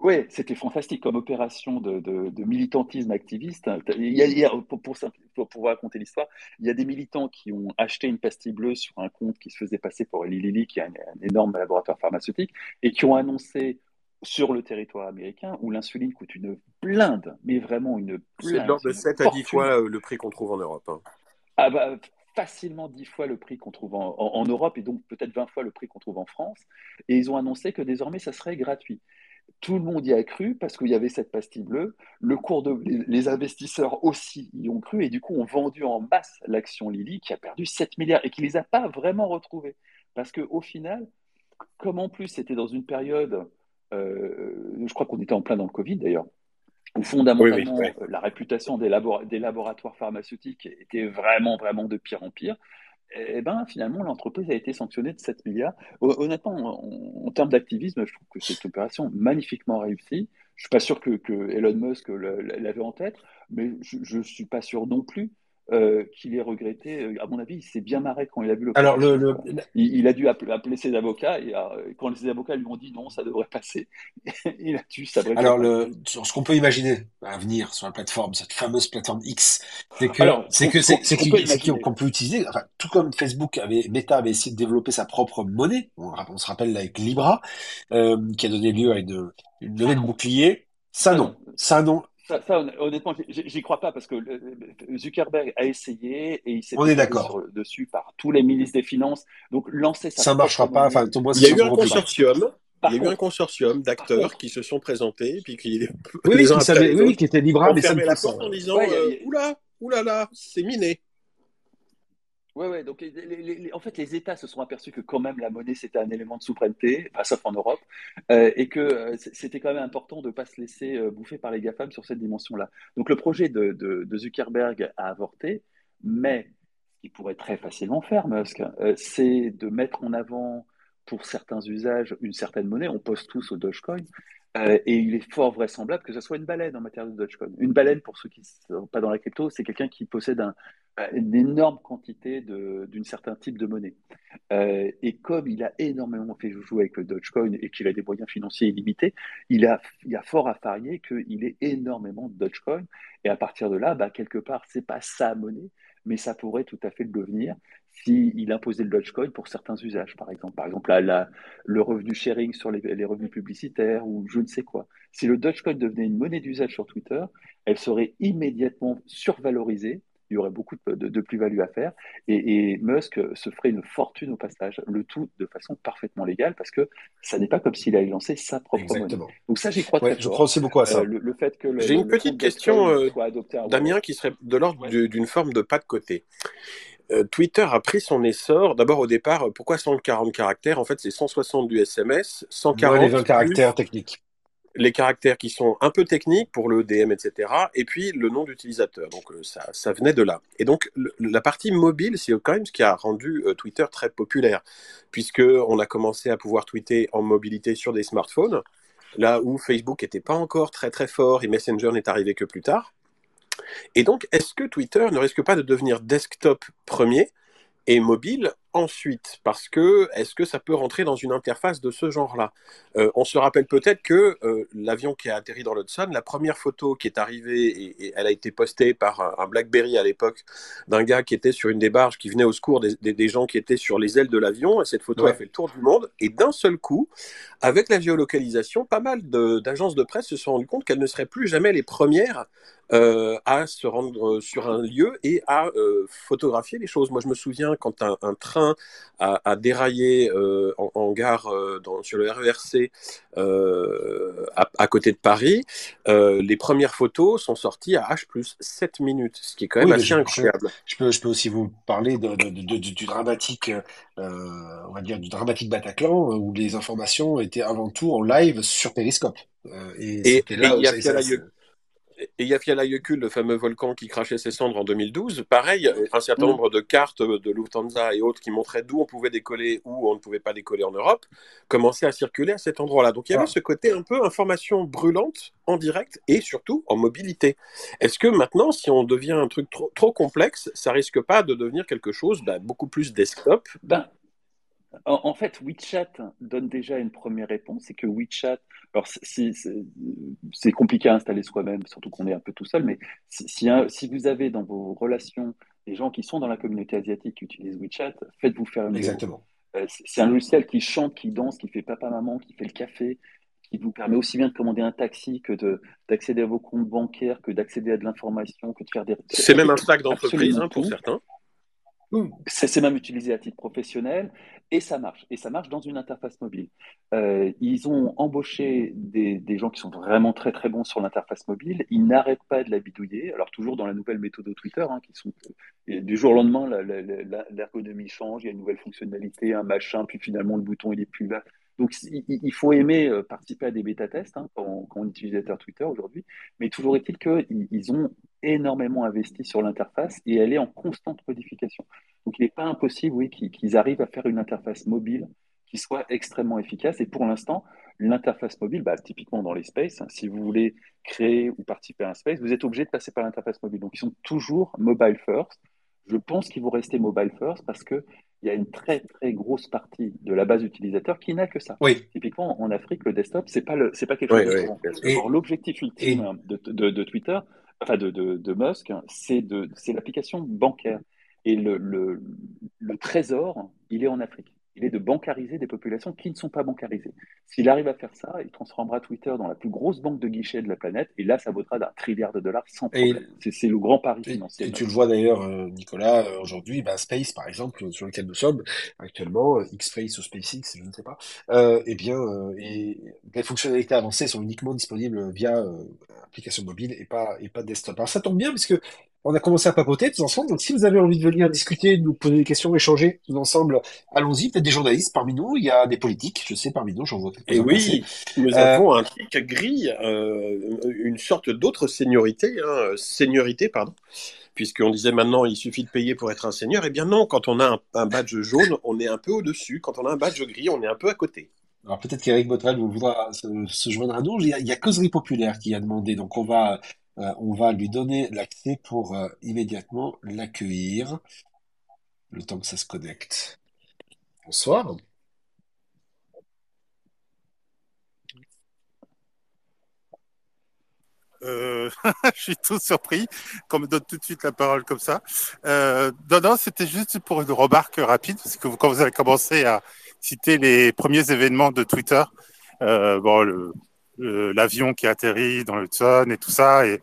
[SPEAKER 2] Oui, c'était fantastique comme opération de, militantisme activiste. Il y a, pour, pour, raconter l'histoire, il y a des militants qui ont acheté une pastille bleue sur un compte qui se faisait passer pour Eli Lilly, qui est un, énorme laboratoire pharmaceutique, et qui ont annoncé sur le territoire américain où l'insuline coûte une blinde, mais vraiment une blinde.
[SPEAKER 3] C'est l'ordre de 7 à 10 fois euh, le prix qu'on trouve en Europe. Hein.
[SPEAKER 2] Ah bah, facilement 10 fois le prix qu'on trouve en, Europe et donc peut-être 20 fois le prix qu'on trouve en France. Et ils ont annoncé que désormais, ça serait gratuit. Tout le monde y a cru parce qu'il y avait cette pastille bleue. Le cours de, les, investisseurs aussi y ont cru et du coup ont vendu en masse l'action Lily qui a perdu 7 milliards et qui ne les a pas vraiment retrouvés. Parce qu'au final, comme en plus c'était dans une période, euh, je crois qu'on était en plein dans le Covid d'ailleurs, où fondamentalement la réputation des, des, laboratoires pharmaceutiques était vraiment, vraiment de pire en pire, eh ben, finalement, l'entreprise a été sanctionnée de 7 milliards. Honnêtement, en, termes d'activisme, je trouve que c'est une opération magnifiquement réussie. Je ne suis pas sûr que, que Elon Musk l'avait en tête, mais je ne suis pas sûr non plus euh, qu'il ait regretté. Euh, à mon avis, il s'est bien marré quand il a vu le.
[SPEAKER 1] Alors, le,
[SPEAKER 2] Il, a dû appeler, ses avocats et euh, quand les avocats lui ont dit non, ça devrait passer, il a dû
[SPEAKER 1] s'abriter. Alors, le, sur ce qu'on peut imaginer à venir sur la plateforme, cette fameuse plateforme X, c'est que c'est que c'est qu'on peut utiliser. Enfin, tout comme Facebook avait, Meta avait essayé de développer sa propre monnaie. On, se rappelle avec Libra, qui a donné lieu à une, une levée de bouclier. Ça non, ça non,
[SPEAKER 2] ça, honnêtement, j'y crois pas parce que Zuckerberg a essayé et il s'est
[SPEAKER 1] On est d'accord
[SPEAKER 2] dessus par tous les ministres des Finances. Donc lancer ça.
[SPEAKER 1] Ça marchera pas. Enfin,
[SPEAKER 3] il y a eu un consortium. il y a eu un consortium d'acteurs qui se sont présentés puis qui
[SPEAKER 1] oui, oui, qui, oui, qui étaient libres,
[SPEAKER 3] mais ça la porte en disant euh, oula, oula là, c'est miné.
[SPEAKER 2] Oui, ouais, donc en fait, les États se sont aperçus que quand même la monnaie, c'était un élément de souveraineté, pas sauf en Europe, euh, et que euh, c'était quand même important de ne pas se laisser euh, bouffer par les GAFAM sur cette dimension-là. Donc le projet de, de, Zuckerberg a avorté, mais ce qu'il pourrait très facilement faire, Musk, c'est de mettre en avant pour certains usages une certaine monnaie. On pose tous au Dogecoin. Et il est fort vraisemblable que ce soit une baleine en matière de Dogecoin. Une baleine, pour ceux qui ne sont pas dans la crypto, c'est quelqu'un qui possède un, une énorme quantité d'un certain type de monnaie. Euh, et comme il a énormément fait jouer avec le Dogecoin et qu'il a des moyens financiers illimités, il a, il a fort à parier qu'il ait énormément de Dogecoin. Et à partir de là, bah, quelque part, c'est pas sa monnaie, mais ça pourrait tout à fait le devenir s'il imposait le Dogecoin pour certains usages, par exemple. Par exemple, la, le revenu sharing sur les, les, revenus publicitaires ou je ne sais quoi. Si le Dogecoin devenait une monnaie d'usage sur Twitter, elle serait immédiatement survalorisée il y aurait beaucoup de, plus-value à faire. Et, Musk se ferait une fortune au passage, le tout de façon parfaitement légale, parce que ça n'est pas comme s'il allait lancer sa propre monnaie. Donc ça, j'y crois très
[SPEAKER 1] Je crois aussi beaucoup à ça.
[SPEAKER 2] Euh, le, fait que
[SPEAKER 3] J'ai une petite question, euh, Damien, qui serait de l'ordre d'une forme de pas de côté. Euh, Twitter a pris son essor. D'abord, au départ, pourquoi 140 caractères? En fait, c'est 160 du SMS, 140
[SPEAKER 1] les 20 caractères techniques
[SPEAKER 3] les caractères qui sont un peu techniques pour le DM, etc. Et puis le nom d'utilisateur. Donc euh, ça, ça, venait de là. Et donc la partie mobile, c'est quand même ce qui a rendu euh, Twitter très populaire, puisque on a commencé à pouvoir tweeter en mobilité sur des smartphones. là où Facebook n'était pas encore très très fort et Messenger n'est arrivé que plus tard. Et donc, est-ce que Twitter ne risque pas de devenir desktop premier et mobile ensuite Parce que est-ce que ça peut rentrer dans une interface de ce genre-là? Euh, On se rappelle peut-être que euh, l'avion qui a atterri dans l'Hudson, la première photo qui est arrivée, et, elle a été postée par un, BlackBerry à l'époque, d'un gars qui était sur une des barges, qui venait au secours des, gens qui étaient sur les ailes de l'avion, et cette photo a fait le tour du monde, et d'un seul coup, avec la géolocalisation, pas mal d'agences de, de presse se sont rendues compte qu'elles ne seraient plus jamais les premières euh, à se rendre sur un lieu et à photographier les choses. Moi, je me souviens quand un, un train a, a déraillé euh, en, en, gare euh, dans, sur le RERC à, à, côté de Paris, les premières photos sont sorties à H plus 7 minutes, ce qui est quand même assez incroyable.
[SPEAKER 1] Je, peux, je peux aussi vous parler de, de, de, du dramatique, on va dire du dramatique Bataclan, où les informations étaient avant tout en live sur Periscope.
[SPEAKER 3] et, et, là il y a, et Yafyalayekul, le fameux volcan qui crachait ses cendres en 2012, pareil, un certain mm. nombre de cartes de Lufthansa et autres qui montraient d'où on pouvait décoller, où on ne pouvait pas décoller en Europe, commençaient à circuler à cet endroit-là. Donc il y avait ah. ce côté un peu information brûlante en direct et surtout en mobilité. Est-ce que maintenant, si on devient un truc trop, trop complexe, ça risque pas de devenir quelque chose bah, beaucoup plus desktop?
[SPEAKER 2] Ben, en, fait, WeChat donne déjà une première réponse, c'est que WeChat, alors c'est compliqué à installer soi-même, surtout qu'on est un peu tout seul, mais si, si, vous avez dans vos relations des gens qui sont dans la communauté asiatique qui utilisent WeChat, faites-vous faire une
[SPEAKER 1] Exactement.
[SPEAKER 2] Euh, c'est un logiciel qui chante, qui danse, qui fait papa-maman, qui fait le café, qui vous permet aussi bien de commander un taxi que d'accéder à vos comptes bancaires, que d'accéder à de l'information, que de faire des...
[SPEAKER 3] C'est même un Slack d'entreprise hein, pour certains.
[SPEAKER 2] C'est même utilisé à titre professionnel et ça marche. Et ça marche dans une interface mobile. Euh, ils ont embauché des, gens qui sont vraiment très très bons sur l'interface mobile. Ils n'arrêtent pas de la bidouiller. Alors toujours dans la nouvelle méthode de Twitter, hein, qui sont du jour au lendemain, l'ergonomie change, il y a une nouvelle fonctionnalité, un machin, puis finalement le bouton il est plus là. Donc, il faut aimer euh, participer à des bêta-tests hein, quand, on est utilisateur Twitter aujourd'hui, mais toujours est-il qu'ils ont énormément investi sur l'interface et elle est en constante modification. Donc, il n'est pas impossible, oui, qu'ils arrivent à faire une interface mobile qui soit extrêmement efficace. Et pour l'instant, l'interface mobile, bah, typiquement dans les spaces, hein, si vous voulez créer ou participer à un space, vous êtes obligé de passer par l'interface mobile. Donc, ils sont toujours mobile first. Je pense qu'ils vont rester mobile first parce que il y a une très très grosse partie de la base utilisateur qui n'a que ça.
[SPEAKER 1] Oui.
[SPEAKER 2] Typiquement, en Afrique, le desktop, c'est pas le, c'est pas quelque chose de courant. L'objectif ultime de, de, de, Twitter, enfin de, de, Musk, c'est de, c'est l'application bancaire. Et le, le, le trésor, il est en Afrique il est de bancariser des populations qui ne sont pas bancarisées. S'il arrive à faire ça, il transformera Twitter dans la plus grosse banque de guichets de la planète, et là, ça vaudra d'un trilliard de dollars sans problème. C'est le grand pari financier.
[SPEAKER 1] Et tu le vois d'ailleurs, euh, Nicolas, euh, aujourd'hui, Space, par exemple, sur lequel nous sommes actuellement, euh, X-Space ou SpaceX, je ne sais pas, euh, eh bien, et les fonctionnalités avancées sont uniquement disponibles via application mobile et pas, et pas desktop. Alors ça tombe bien, parce que on a commencé à papoter tous ensemble. Donc, si vous avez envie de venir discuter, nous poser des questions, échanger tous ensemble, allons-y. Peut-être des journalistes parmi nous. Il y a des politiques, je sais, parmi nous. J'en vois.
[SPEAKER 3] Et oui, nous euh, avons un truc gris, euh, une sorte d'autre seniorité, hein, seniorité, pardon. Puisqu'on disait maintenant, il suffit de payer pour être un seigneur. Eh bien non, quand on a un, badge jaune, on est un peu au-dessus. Quand on a un badge gris, on est un peu à côté.
[SPEAKER 1] Alors peut-être qu'Eric Botrel voudra se, se, joindre à nous. Il y, a, il y a Causerie Populaire qui a demandé, donc on va on va lui donner l'accès pour euh, immédiatement l'accueillir, le temps que ça se connecte. Bonsoir.
[SPEAKER 4] Euh, je suis tout surpris qu'on me donne tout de suite la parole comme ça. Euh, non, non, c'était juste pour une remarque rapide, parce que quand vous avez commencé à citer les premiers événements de Twitter, euh, bon, le, l'avion qui atterrit dans le Hudson et tout ça, et,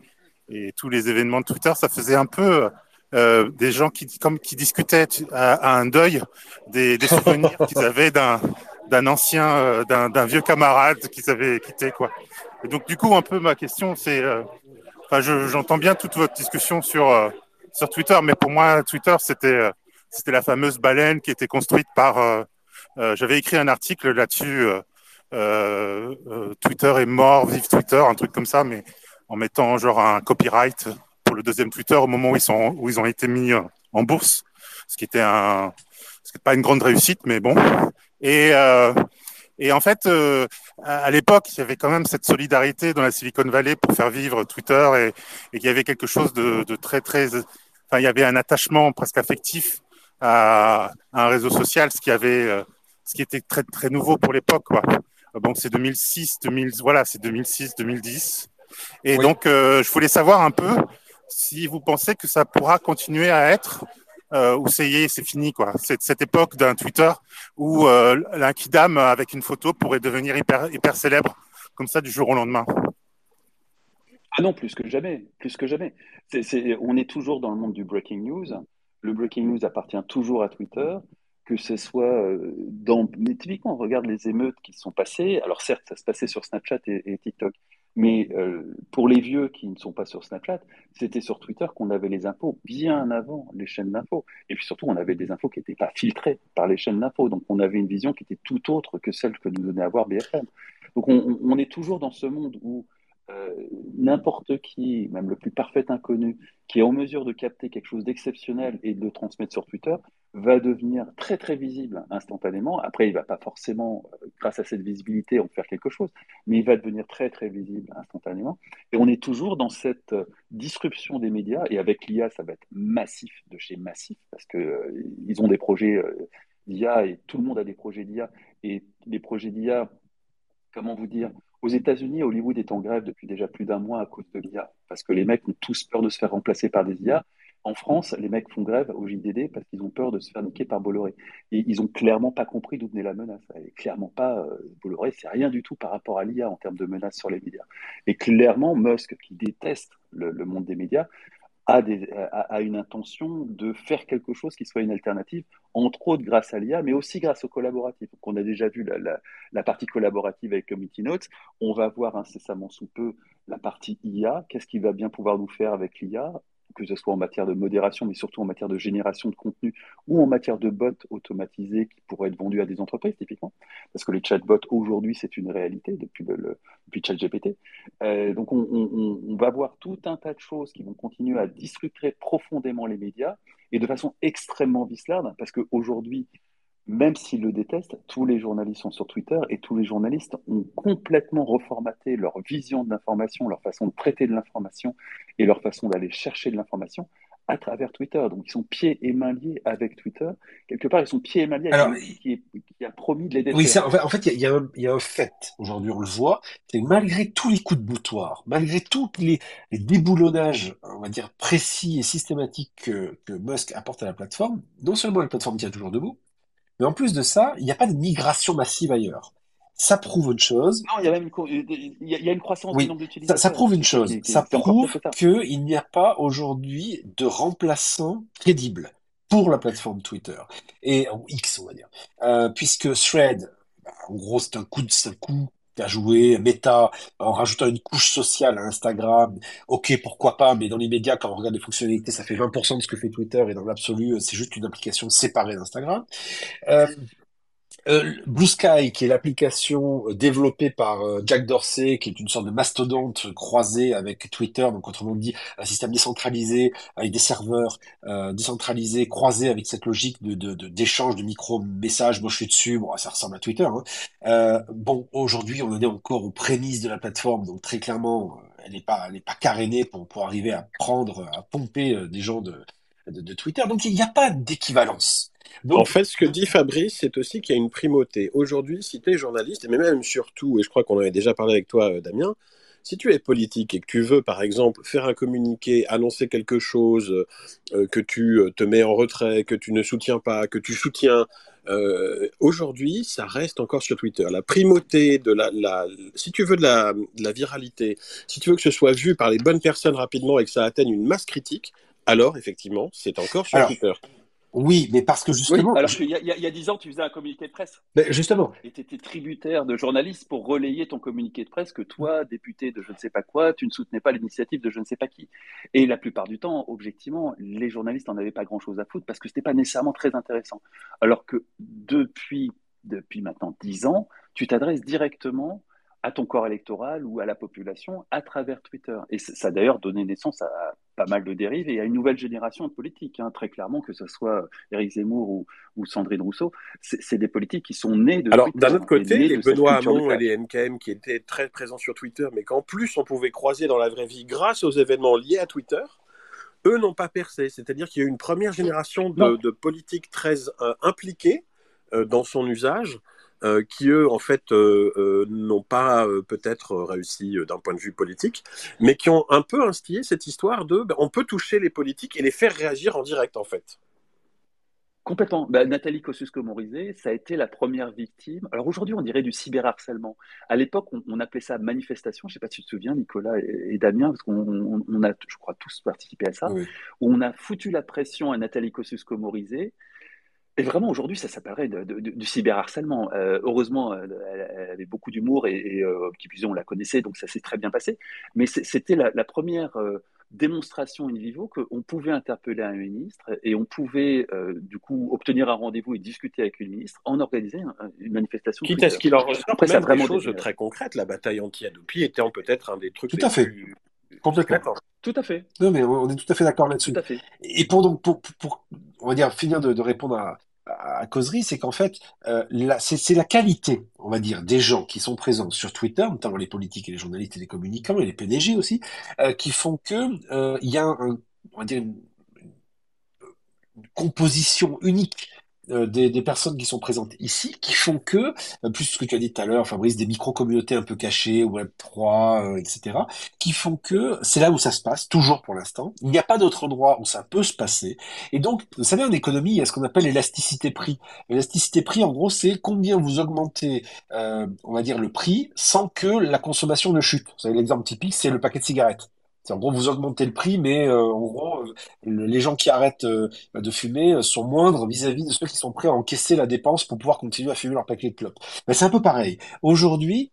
[SPEAKER 4] tous les événements de Twitter, ça faisait un peu euh, des gens qui, comme, qui discutaient à, un deuil des, souvenirs qu'ils avaient d'un d'un ancien, euh, d'un vieux camarade qu'ils avaient quitté, quoi. Donc, du coup, un peu ma question, c'est, euh, enfin, j'entends bien toute votre discussion sur euh, sur Twitter, mais pour moi, Twitter, c'était c'était la fameuse baleine qui était construite par. J'avais écrit un article là-dessus euh, euh, Twitter est mort, vive Twitter, un truc comme ça, mais en mettant genre un copyright pour le deuxième Twitter au moment où ils ont été mis euh, en bourse, ce qui était pas une grande réussite, mais bon. Et en fait, euh, à l'époque, il y avait quand même cette solidarité dans la Silicon Valley pour faire vivre Twitter et, et qu'il y avait quelque chose de, très, très, enfin, il y avait un attachement presque affectif à, un réseau social, ce qui avait, euh, ce qui était très, très nouveau pour l'époque, quoi. Bon, c'est 2006, 2000, voilà, c'est 2006, 2010. Et donc, euh, je voulais savoir un peu si vous pensez que ça pourra continuer à être euh, ou c'est c'est fini quoi. C'est cette époque d'un Twitter où euh, un kidam avec une photo pourrait devenir hyper hyper célèbre comme ça du jour au lendemain.
[SPEAKER 2] Ah non, plus que jamais, plus que jamais. on est toujours dans le monde du breaking news. Le breaking news appartient toujours à Twitter, que ce soit euh, dans. Mais typiquement, on regarde les émeutes qui sont passées. Alors certes, ça se passait sur Snapchat et TikTok, mais euh, pour les vieux qui ne sont pas sur Snapchat, c'était sur Twitter qu'on avait les infos bien avant les chaînes d'infos. Et puis surtout, on avait des infos qui n'étaient pas filtrées par les chaînes d'infos. Donc on avait une vision qui était tout autre que celle que nous donnait à voir BFM. Donc on, est toujours dans ce monde où n'importe qui, même le plus parfait inconnu, qui est en mesure de capter quelque chose d'exceptionnel et de le transmettre sur Twitter, va devenir très très visible instantanément. Après, il va pas forcément, euh, grâce à cette visibilité, en faire quelque chose, mais il va devenir très très visible instantanément. Et on est toujours dans cette euh, disruption des médias. Et avec l'IA, ça va être massif de chez massif parce que euh, ils ont des projets d'IA et tout le monde a des projets d'IA. Et les projets d'IA, comment vous dire, aux États-Unis, Hollywood est en grève depuis déjà plus d'un mois à cause de l'IA, parce que les mecs ont tous peur de se faire remplacer par des IA. En France, les mecs font grève au JDD parce qu'ils ont peur de se faire niquer par Bolloré. Et ils ont clairement pas compris d'où venait la menace. Clairement pas, euh, Bolloré, c'est rien du tout par rapport à l'IA en termes de menace sur les médias. Et clairement, Musk, qui déteste le, monde des médias, a, une intention de faire quelque chose qui soit une alternative, entre autres grâce à l'IA, mais aussi grâce au collaboratif. On a déjà vu la, la partie collaborative avec Committee Notes. On va voir incessamment sous peu la partie IA. Qu'est-ce qu'il va bien pouvoir nous faire avec l'IA que ce soit en matière de modération, mais surtout en matière de génération de contenu ou en matière de bots automatisés qui pourraient être vendus à des entreprises, typiquement. Parce que les chatbots, aujourd'hui, c'est une réalité depuis, le, depuis ChatGPT. Euh, donc, on, on, va voir tout un tas de choses qui vont continuer à disrupter profondément les médias et de façon extrêmement vislarde, parce qu'aujourd'hui, même s'ils le détestent, tous les journalistes sont sur Twitter et tous les journalistes ont complètement reformaté leur vision de l'information, leur façon de traiter de l'information et leur façon d'aller chercher de l'information à travers Twitter. Donc ils sont pieds et mains liés avec Twitter. Quelque part, ils sont pieds et mains liés avec Alors, qui, qui, a promis de les détruire.
[SPEAKER 1] Oui, en fait, il y, y, a un fait, aujourd'hui on le voit, c'est malgré tous les coups de boutoir, malgré tous les, les, déboulonnages, on va dire, précis et systématiques que, que Musk apporte à la plateforme, non seulement la plateforme tient toujours debout, mais en plus de ça, il n'y a pas de migration massive ailleurs. Ça prouve une chose.
[SPEAKER 2] Non, il y a même une, il y a une croissance
[SPEAKER 1] du nombre d'utilisateurs. Ça, prouve une chose. ça prouve qu'il n'y a pas aujourd'hui de remplaçant crédible pour la plateforme Twitter et X, on va dire, euh, puisque Thread, bah, en gros, c'est un coup de un coup à jouer, Meta, en rajoutant une couche sociale à Instagram, ok, pourquoi pas, mais dans l'immédiat, quand on regarde les fonctionnalités, ça fait 20% de ce que fait Twitter, et dans l'absolu, c'est juste une application séparée d'Instagram. Euh, euh, Blue Sky, qui est l'application euh, développée par euh, Jack Dorsey, qui est une sorte de mastodonte croisée avec Twitter, donc autrement dit un système décentralisé avec des serveurs euh, décentralisés croisés avec cette logique de d'échange de, de, micro-messages. Moi, je suis dessus, bon, ça ressemble à Twitter. Hein. Euh, bon, aujourd'hui, on en est encore aux prémices de la plateforme, donc très clairement, elle n'est pas, elle pas carénée pour pour arriver à prendre, à pomper des gens de de, de Twitter. Donc il n'y a pas d'équivalence
[SPEAKER 3] en fait, ce que dit Fabrice, c'est aussi qu'il y a une primauté. Aujourd'hui, si tu es journaliste, mais même surtout, et je crois qu'on en avait déjà parlé avec toi, euh, Damien, si tu es politique et que tu veux, par exemple, faire un communiqué, annoncer quelque chose, euh, que tu euh, te mets en retrait, que tu ne soutiens pas, que tu soutiens, aujourd'hui, ça reste encore sur Twitter. La primauté de la, la si tu veux de la, de la, viralité, si tu veux que ce soit vu par les bonnes personnes rapidement et que ça atteigne une masse critique, alors effectivement, c'est encore sur Twitter.
[SPEAKER 1] Oui, mais parce que justement.
[SPEAKER 2] alors qu'il y, y, a dix ans, tu faisais un communiqué de presse.
[SPEAKER 1] Mais justement.
[SPEAKER 2] Et tu étais tributaire de journalistes pour relayer ton communiqué de presse que toi, député de je ne sais pas quoi, tu ne soutenais pas l'initiative de je ne sais pas qui. Et la plupart du temps, objectivement, les journalistes n'en avaient pas grand-chose à foutre parce que ce n'était pas nécessairement très intéressant. Alors que depuis, depuis maintenant dix ans, tu t'adresses directement à ton corps électoral ou à la population à travers Twitter. Et ça a d'ailleurs donné naissance à pas mal de dérives et a une nouvelle génération de politiques, hein, très clairement, que ce soit Éric Zemmour ou, ou Sandrine Rousseau. C'est des politiques qui sont nés de.
[SPEAKER 3] Alors, d'un autre côté, les Benoît Hamon et les NKM qui étaient très présents sur Twitter, mais qu'en plus on pouvait croiser dans la vraie vie grâce aux événements liés à Twitter, eux n'ont pas percé. C'est-à-dire qu'il y a eu une première génération de, politiques très euh, impliquées euh, dans son usage. Euh, qui eux en fait n'ont pas peut-être réussi d'un point de vue politique, mais qui ont un peu instillé cette histoire de ben, on peut toucher les politiques et les faire réagir en direct en fait.
[SPEAKER 2] Complètement. Bah, Nathalie Kosciusko-Morizet, ça a été la première victime. Alors aujourd'hui, on dirait du cyberharcèlement. À l'époque, on, appelait ça manifestation. Je ne sais pas si tu te souviens, Nicolas et, Damien, parce qu'on a, je crois, tous participé à ça, où on a foutu la pression à Nathalie Kosciusko-Morizet. Et vraiment, aujourd'hui, ça s'appellerait du cyberharcèlement. Euh, heureusement, elle, avait beaucoup d'humour et, et euh, qui plus on la connaissait, donc ça s'est très bien passé. Mais c'était la, première... Euh, démonstration in vivo qu'on pouvait interpeller un ministre et on pouvait euh, du coup obtenir un rendez-vous et discuter avec une ministre en organisant une manifestation.
[SPEAKER 3] Quitte à ce qu'il en ressort Après, même vraiment des choses très concrètes. La bataille anti-Adopi était peut-être un des trucs.
[SPEAKER 1] Tout à fait. Complètement.
[SPEAKER 2] Tout à fait.
[SPEAKER 1] Non, mais on est tout à fait d'accord là-dessus. Et pour donc, pour, pour, on va dire, finir de, de répondre à, à causerie, c'est qu'en fait, euh, c'est la qualité, on va dire, des gens qui sont présents sur Twitter, notamment les politiques et les journalistes et les communicants et les PDG aussi, euh, qui font que euh, il y a une composition unique euh, des, des, personnes qui sont présentes ici qui font que, euh, plus ce que tu as dit tout à l'heure, Fabrice, des micro-communautés un peu cachées, Web3, euh, etc., qui font que c'est là où ça se passe, toujours pour l'instant. Il n'y a pas d'autre endroit où ça peut se passer. Et donc, vous savez, en économie, il y a ce qu'on appelle l'élasticité prix. L'élasticité prix, en gros, c'est combien vous augmentez, on va dire, le prix sans que la consommation ne chute. Vous savez, l'exemple typique, c'est le paquet de cigarettes. En gros, vous augmentez le prix, mais euh, en gros, euh, les gens qui arrêtent euh, de fumer sont moindres vis-à-vis de ceux qui sont prêts à encaisser la dépense pour pouvoir continuer à fumer leur paquet de clopes. Mais c'est un peu pareil. Aujourd'hui,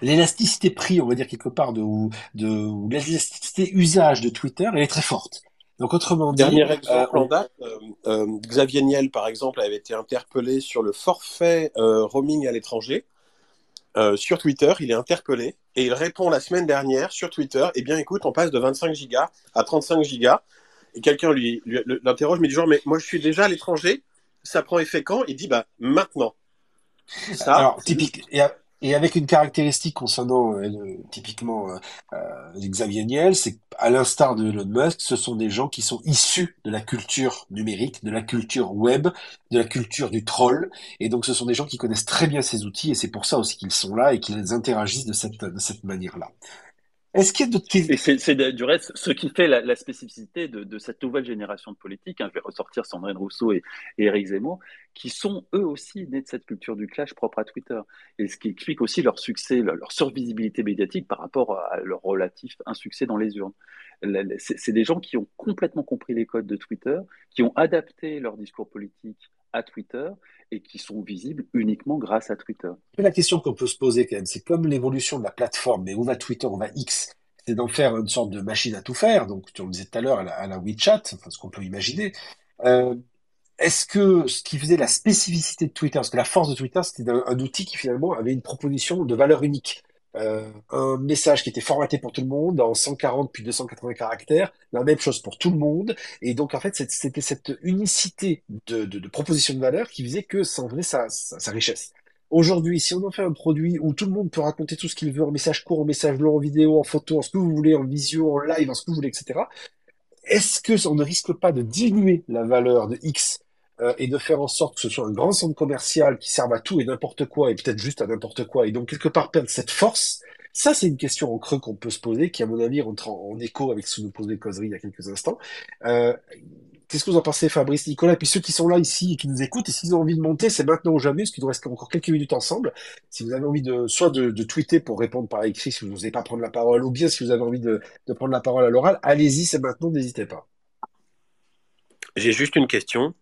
[SPEAKER 1] l'élasticité prix, on va dire quelque part, de, de, l'élasticité usage de Twitter, elle est très forte. Donc autrement
[SPEAKER 3] dit, dernier exemple en date, Xavier Niel par exemple avait été interpellé sur le forfait roaming à l'étranger. Euh, sur Twitter, il est interpellé et il répond la semaine dernière sur Twitter Eh bien, écoute, on passe de 25 gigas à 35 gigas. Et quelqu'un lui, l'interroge, mais du genre Mais moi, je suis déjà à l'étranger, ça prend effet quand? Il dit Bah, maintenant.
[SPEAKER 1] Ça, Alors, typique. Avec une caractéristique concernant euh, typiquement euh, euh, Xavier Niel, c'est à l'instar de Elon Musk, ce sont des gens qui sont issus de la culture numérique, de la culture web, de la culture du troll, et donc ce sont des gens qui connaissent très bien ces outils, et c'est pour ça aussi qu'ils sont là et qu'ils interagissent de cette, de cette manière-là.
[SPEAKER 2] Est-ce qu'il y a d'autres questions? Et c'est du reste ce qui fait la, spécificité de, cette nouvelle génération de politiques. Hein, je vais ressortir Sandrine Rousseau et, et Éric Zemmour, qui sont eux aussi nés de cette culture du clash propre à Twitter. Et ce qui explique aussi leur succès, leur, survisibilité médiatique par rapport à leur relatif insuccès dans les urnes. C'est des gens qui ont complètement compris les codes de Twitter, qui ont adapté leur discours politique à Twitter et qui sont visibles uniquement grâce à Twitter.
[SPEAKER 1] La question qu'on peut se poser quand même, c'est comme l'évolution de la plateforme, mais où va Twitter, où va X C'est d'en faire une sorte de machine à tout faire. Donc, tu en disais tout à l'heure à, la, WeChat, enfin, ce qu'on peut imaginer. Euh, est-ce que ce qui faisait la spécificité de Twitter, parce que la force de Twitter, c'était un, outil qui finalement avait une proposition de valeur unique? Euh, un message qui était formaté pour tout le monde en 140 puis 280 caractères, la même chose pour tout le monde. Et donc en fait, c'était cette unicité de, de, proposition de valeur qui faisait que ça en venait sa, sa, richesse. Aujourd'hui, si on en fait un produit où tout le monde peut raconter tout ce qu'il veut en message court, en message long, en vidéo, en photo, en ce que vous voulez, en visio, en live, en ce que vous voulez, etc. Est-ce que on ne risque pas de diminuer la valeur de X euh, et de faire en sorte que ce soit un grand centre commercial qui serve à tout et n'importe quoi, et peut-être juste à n'importe quoi, et donc quelque part perdre cette force, ça c'est une question en creux qu'on peut se poser, qui à mon avis rentre en, écho avec ce que nous posait Causerie il y a quelques instants. Euh, Qu'est-ce que vous en pensez, Fabrice, Nicolas, et puis ceux qui sont là ici et qui nous écoutent, et s'ils ont envie de monter, c'est maintenant ou jamais, parce qu'il nous reste encore quelques minutes ensemble. Si vous avez envie de, soit de, tweeter pour répondre par écrit si vous n'osez pas prendre la parole, ou bien si vous avez envie de prendre la parole à l'oral, allez-y, c'est maintenant, n'hésitez pas.
[SPEAKER 3] J'ai juste une question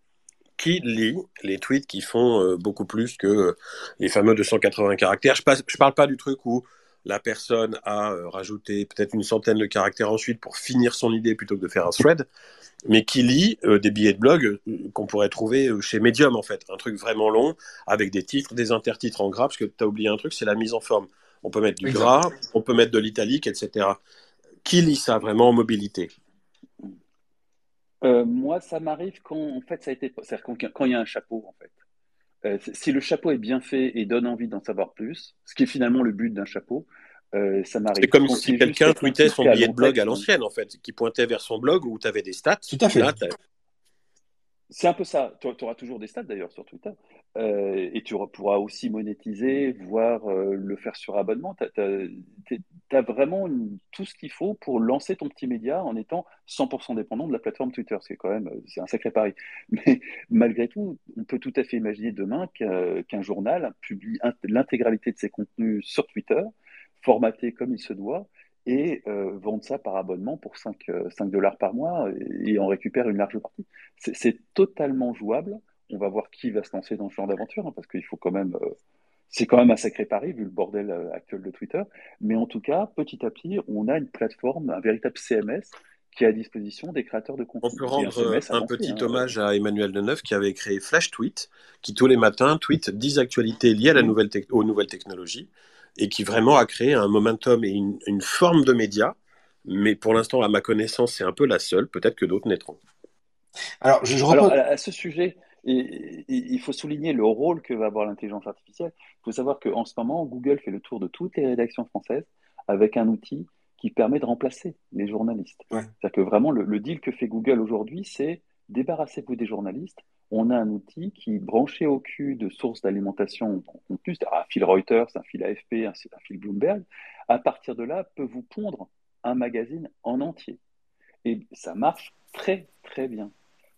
[SPEAKER 3] qui lit les tweets qui font euh, beaucoup plus que euh, les fameux 280 caractères. Je ne parle pas du truc où la personne a euh, rajouté peut-être une centaine de caractères ensuite pour finir son idée plutôt que de faire un thread, mais qui lit des billets de blog qu'on pourrait trouver chez Medium en fait. Un truc vraiment long avec des titres, des intertitres en gras, parce que tu as oublié un truc, c'est la mise en forme. On peut mettre du gras, on peut mettre de l'italique, etc. Qui lit ça vraiment en mobilité?
[SPEAKER 2] Moi, ça m'arrive quand, en fait, ça a été, c'est-à-dire quand, quand il y a un chapeau, en fait. Euh, si le chapeau est bien fait et donne envie d'en savoir plus, ce qui est finalement le but d'un chapeau, euh, ça m'arrive.
[SPEAKER 3] C'est comme si quelqu'un tweetait son billet de blog à l'ancienne, en fait, qui pointait vers son blog où tu avais des stats.
[SPEAKER 1] Tout à fait.
[SPEAKER 2] C'est un peu ça. Tu auras toujours des stats d'ailleurs sur Twitter. Euh, et tu pourras aussi monétiser, voire euh, le faire sur abonnement. Tu as, vraiment tout ce qu'il faut pour lancer ton petit média en étant 100% dépendant de la plateforme Twitter. C'est quand même c'est un sacré pari. Mais malgré tout, on peut tout à fait imaginer demain qu'un journal publie l'intégralité de ses contenus sur Twitter, formaté comme il se doit, et euh, vendre ça par abonnement pour 5, 5 dollars par mois et, et en récupère une large partie. C'est totalement jouable on va voir qui va se lancer dans ce genre d'aventure, hein, parce qu'il faut quand même. Euh, c'est quand même un sacré pari vu le bordel euh, actuel de Twitter. Mais en tout cas, petit à petit, on a une plateforme, un véritable CMS qui est à disposition des créateurs de contenu.
[SPEAKER 3] On peut rendre un, petit hein. hommage à Emmanuel Deneuve qui avait créé Flash Tweet, qui tous les matins tweet 10 actualités liées à la nouvelle aux nouvelles technologies et qui vraiment a créé un momentum et une, une forme de média. Mais pour l'instant, à ma connaissance, c'est un peu la seule. Peut-être que d'autres naîtront.
[SPEAKER 2] Alors, je, Alors, à ce sujet, et, il faut souligner le rôle que va avoir l'intelligence artificielle. Il faut savoir qu'en ce moment, Google fait le tour de toutes les rédactions françaises avec un outil qui permet de remplacer les journalistes. C'est-à-dire que vraiment, le, deal que fait Google aujourd'hui, c'est débarrassez-vous des journalistes. On a un outil qui, branché au cul de sources d'alimentation en contenu, c'est-à-dire un fil Reuters, un fil AFP, un, un fil Bloomberg, à partir de là, peut vous pondre un magazine en entier. Et ça marche très, très bien.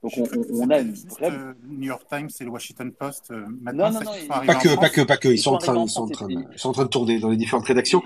[SPEAKER 4] Donc on, a une vraie. Le New York Times et le Washington Post, euh, maintenant,
[SPEAKER 1] non, non, non, pas, que, pas que, pas que, ils, sont, en train, ils, sont en train, ils sont en train de tourner dans les différentes rédactions.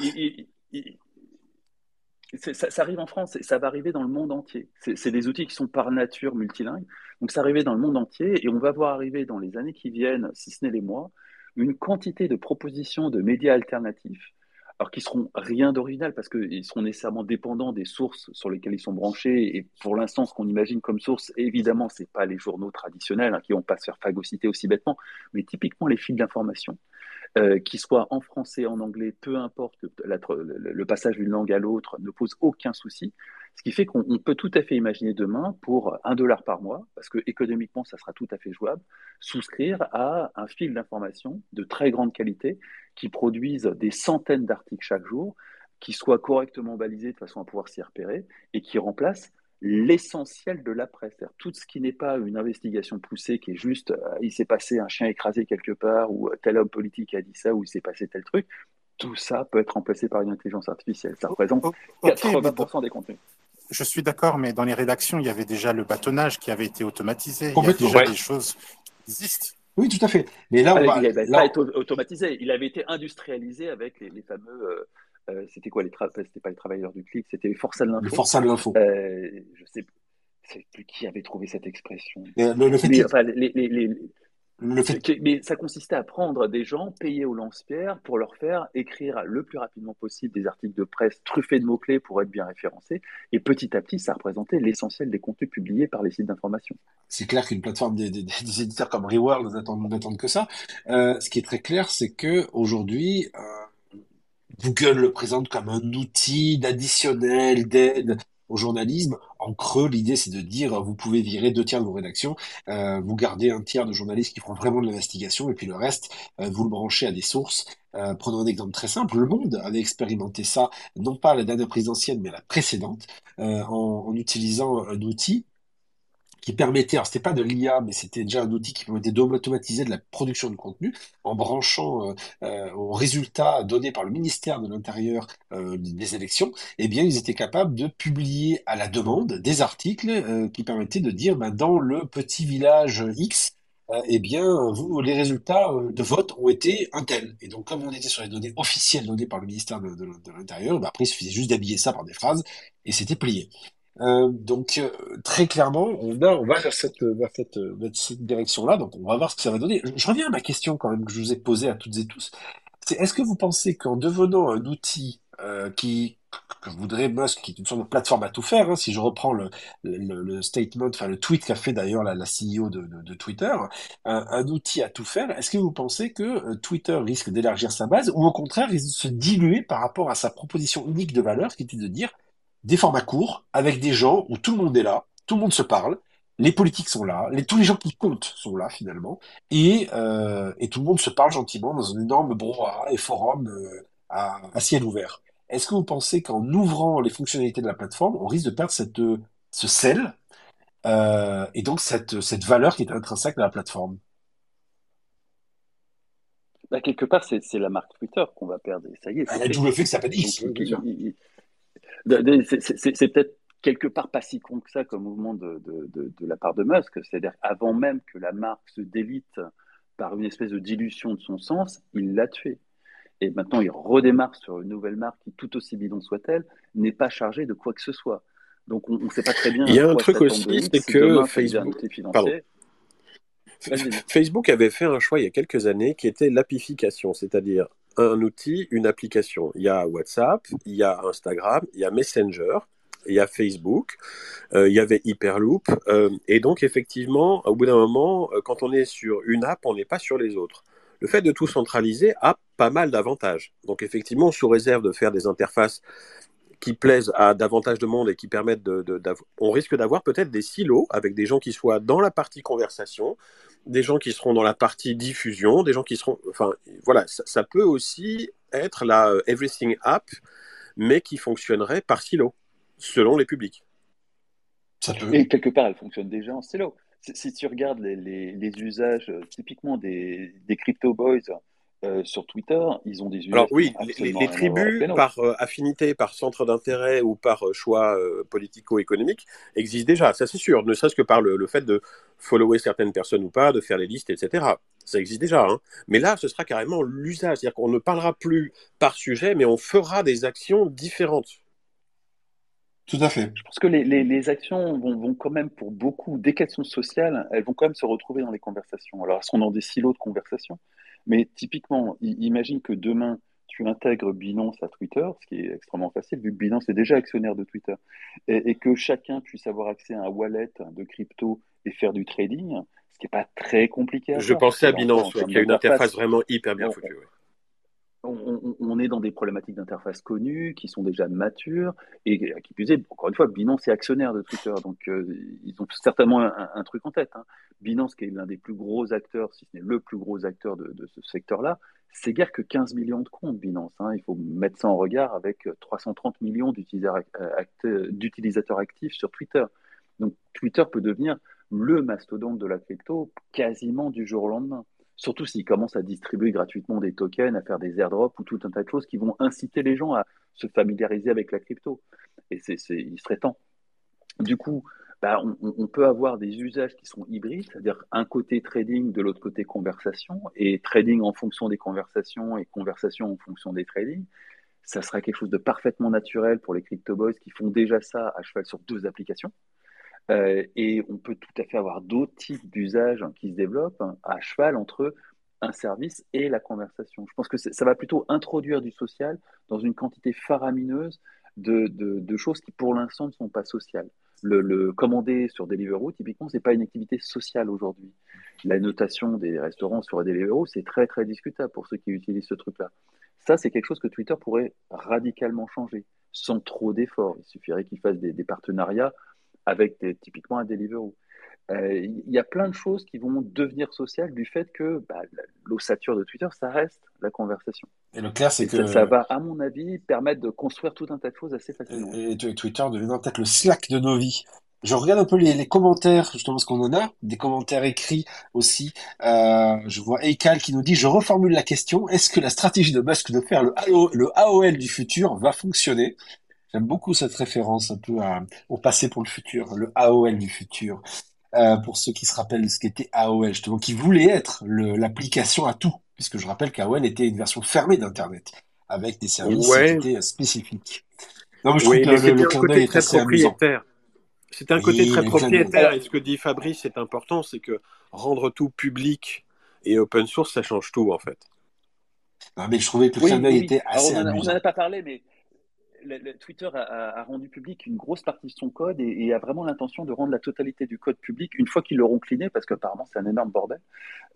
[SPEAKER 2] Ça, arrive en France et ça va arriver dans le monde entier. C'est des outils qui sont par nature multilingues. Donc ça arrive dans le monde entier et on va voir arriver dans les années qui viennent, si ce n'est les mois, une quantité de propositions de médias alternatifs alors qu'ils seront rien d'original parce qu'ils seront nécessairement dépendants des sources sur lesquelles ils sont branchés. Et pour l'instant, ce qu'on imagine comme source, évidemment, c'est pas les journaux traditionnels hein, qui vont pas se faire phagocyter aussi bêtement, mais typiquement les fils d'information. Euh, qui soient en français, en anglais, peu importe, le passage d'une langue à l'autre ne pose aucun souci. Ce qui fait qu'on peut tout à fait imaginer demain, pour un dollar par mois, parce que économiquement, ça sera tout à fait jouable, souscrire à un fil d'information de très grande qualité qui produise des centaines d'articles chaque jour, qui soient correctement balisés de façon à pouvoir s'y repérer et qui remplace l'essentiel de la presse. Tout ce qui n'est pas une investigation poussée, qui est juste euh, il s'est passé un chien écrasé quelque part, ou euh, tel homme politique a dit ça, ou il s'est passé tel truc, tout ça peut être remplacé par une intelligence artificielle. Ça représente 80% des contenus.
[SPEAKER 4] Je suis d'accord, mais dans les rédactions, il y avait déjà le bâtonnage qui avait été automatisé. Il y a déjà des choses qui existent.
[SPEAKER 1] Oui, tout à fait. Mais là,
[SPEAKER 2] on il n'avait pas été automatisé. Il avait été industrialisé avec les, fameux. Euh, euh, c'était quoi les C'était pas les travailleurs du clic, c'était les forçats de l'info.
[SPEAKER 1] Les forçats de l'info.
[SPEAKER 2] Euh, je sais plus qui avait trouvé cette expression.
[SPEAKER 1] Mais le, fait
[SPEAKER 2] les, les, mais ça consistait à prendre des gens payés au lance-pierre pour leur faire écrire le plus rapidement possible des articles de presse truffés de mots-clés pour être bien référencés. Et petit à petit, ça représentait l'essentiel des contenus publiés par les sites d'information.
[SPEAKER 1] C'est clair qu'une plateforme des, éditeurs comme Reworld n'attendent que ça. Euh, ce qui est très clair, c'est que aujourd'hui, Google le présente comme un outil d'additionnel, d'aide au journalisme. En creux, l'idée, c'est de dire, vous pouvez virer deux tiers de vos rédactions, euh, vous gardez un tiers de journalistes qui feront vraiment de l'investigation, et puis le reste, euh, vous le branchez à des sources. Euh, prenons un exemple très simple. Le Monde avait expérimenté ça, non pas la dernière présidentielle, mais la précédente, en, en utilisant un outil qui permettait, alors c'était pas de l'IA, mais c'était déjà un outil qui permettait d'automatiser de la production de contenu en branchant euh, euh, aux résultats donnés par le ministère de l'Intérieur euh, des élections, eh bien ils étaient capables de publier à la demande des articles qui permettaient de dire ben, dans le petit village X, eh bien, vous, les résultats de vote ont été un tel. Et donc, comme on était sur les données officielles données par le ministère de, l'Intérieur, ben, après, il suffisait juste d'habiller ça par des phrases et c'était plié. Euh, donc euh, très clairement, on, a, on va vers cette, vers cette, cette direction-là. Donc on va voir ce que ça va donner. Je, reviens à ma question quand même que je vous ai posée à toutes et tous. C'est est-ce que vous pensez qu'en devenant un outil euh, qui que voudrais Musk, qui est une sorte de plateforme à tout faire, hein, si je reprends le, le, le, statement, enfin le tweet qu'a fait d'ailleurs la, la, CEO de, de, de Twitter, un, un, outil à tout faire, est-ce que vous pensez que euh, Twitter risque d'élargir sa base ou au contraire risque de se diluer par rapport à sa proposition unique de valeur qui était de dire des formats courts avec des gens où tout le monde est là tout le monde se parle, les politiques sont là, les, tous les gens qui comptent sont là finalement, et, euh, et tout le monde se parle gentiment dans un énorme brouhaha et forum euh, à, à, ciel ouvert. Est-ce que vous pensez qu'en ouvrant les fonctionnalités de la plateforme, on risque de perdre cette, ce sel euh, et donc cette, cette valeur qui est intrinsèque de la plateforme?
[SPEAKER 2] Bah, Quelque part, c'est la marque Twitter qu'on va perdre. Ça y est.
[SPEAKER 1] Ah, le fait que ça s'appelle X.
[SPEAKER 2] C'est peut-être quelque part pas si con que ça comme mouvement de, de, de, de la part de Musk. C'est-à-dire avant même que la marque se délite par une espèce de dilution de son sens, il l'a tué. Et maintenant, il redémarre sur une nouvelle marque qui, tout aussi bidon soit-elle, n'est pas chargée de quoi que ce soit. Donc, on ne sait pas très bien.
[SPEAKER 3] Il y a un truc aussi, c'est que Facebook. Facebook avait fait un choix il y a quelques années qui était l'apification, c'est-à-dire un outil, une application. Il y a WhatsApp, il y a Instagram, il y a Messenger, il y a Facebook, euh, il y avait Hyperloop, euh, et donc effectivement, au bout d'un moment, euh, quand on est sur une app, on n'est pas sur les autres. Le fait de tout centraliser a pas mal d'avantages. Donc effectivement, sous réserve de faire des interfaces qui plaisent à davantage de monde et qui permettent de, de on risque d'avoir peut-être des silos avec des gens qui soient dans la partie conversation, des gens qui seront dans la partie diffusion, des gens qui seront, enfin voilà, ça, ça peut aussi être la Everything App, mais qui fonctionnerait par silo selon les publics.
[SPEAKER 2] Et quelque part, elle fonctionne déjà en silo. Si, tu regardes les, usages euh, typiquement des, crypto boys euh, sur Twitter, ils ont des usages.
[SPEAKER 3] Alors oui, les, tribus par euh, affinité, par centre d'intérêt ou par choix politico-économique existent déjà, ça c'est sûr, ne serait-ce que par le, fait de follower certaines personnes ou pas, de faire les listes, etc. Ça existe déjà. Hein. Mais là, ce sera carrément l'usage, c'est-à-dire qu'on ne parlera plus par sujet, mais on fera des actions différentes.
[SPEAKER 1] Tout à fait.
[SPEAKER 2] Je pense que les, les, actions vont, vont, quand même, pour beaucoup, dès qu'elles sont sociales, elles vont quand même se retrouver dans les conversations. Alors, elles seront dans des silos de conversation, mais typiquement, imagine que demain, tu intègres Binance à Twitter, ce qui est extrêmement facile, vu que Binance est déjà actionnaire de Twitter, et, et que chacun puisse avoir accès à un wallet de crypto et faire du trading, ce qui n'est pas très compliqué à
[SPEAKER 3] Je pensais à Binance, qui a une interface vraiment hyper bien foutue
[SPEAKER 2] on, est dans des problématiques d'interface connues, qui sont déjà matures, et qui plus est, encore une fois, Binance est actionnaire de Twitter, donc euh, ils ont certainement un, truc en tête. Hein. Binance, qui est l'un des plus gros acteurs, si ce n'est le plus gros acteur de, ce secteur-là, c'est guère que 15 millions de comptes Binance. Hein. Il faut mettre ça en regard avec 330 millions euh, d'utilisateurs actifs sur Twitter. Donc Twitter peut devenir le mastodonte de la crypto quasiment du jour au lendemain. Surtout s'ils commencent à distribuer gratuitement des tokens, à faire des airdrops ou tout un tas de choses qui vont inciter les gens à se familiariser avec la crypto. Et c'est, il serait temps. Du coup, bah, on, peut avoir des usages qui sont hybrides, c'est-à-dire un côté trading, de l'autre côté conversation, et trading en fonction des conversations et conversation en fonction des trading. Ça sera quelque chose de parfaitement naturel pour les crypto boys qui font déjà ça à cheval sur deux applications. Euh, et on peut tout à fait avoir d'autres types d'usages qui se développent hein, à cheval entre un service et la conversation. Je pense que ça va plutôt introduire du social dans une quantité faramineuse de, choses qui pour l'instant ne sont pas sociales. Le, commander sur Deliveroo, typiquement, c'est pas une activité sociale aujourd'hui. La notation des restaurants sur Deliveroo, c'est très très discutable pour ceux qui utilisent ce truc-là. Ça, c'est quelque chose que Twitter pourrait radicalement changer, sans trop d'efforts. Il suffirait qu'il fasse des partenariats avec typiquement un Deliveroo. Euh, il y a plein de choses qui vont devenir sociales du fait que bah, l'ossature de Twitter, ça reste la conversation.
[SPEAKER 1] Et le clair, c'est que.
[SPEAKER 2] Ça, va, à mon avis, permettre de construire tout un tas de choses assez facilement.
[SPEAKER 1] Et, Twitter devenant peut-être le Slack de nos vies. Je regarde un peu les, commentaires, justement, ce qu'on en a, des commentaires écrits aussi. Euh, je vois Eikal qui nous dit, je reformule la question, est-ce que la stratégie de Musk de faire le, le AOL du futur va fonctionner? J'aime beaucoup cette référence un peu au passé pour le futur, le AOL du futur. Euh, pour ceux qui se rappellent ce qu'était AOL, justement, qui voulait être l'application à tout, puisque je rappelle qu'AOL était une version fermée d'Internet, avec des services qui étaient spécifiques.
[SPEAKER 3] Non, mais je oui, trouve que le, un côté très propriétaire. C'est un côté très propriétaire, et ce que dit Fabrice est important, c'est que rendre tout public et open source, ça change tout, en fait.
[SPEAKER 1] Non, mais je trouvais que le oui, était assez
[SPEAKER 2] on
[SPEAKER 1] On
[SPEAKER 2] n'en a pas parlé, mais Twitter a, rendu public une grosse partie de son code et, a vraiment l'intention de rendre la totalité du code public une fois qu'ils l'auront cliné, parce qu'apparemment c'est un énorme bordel.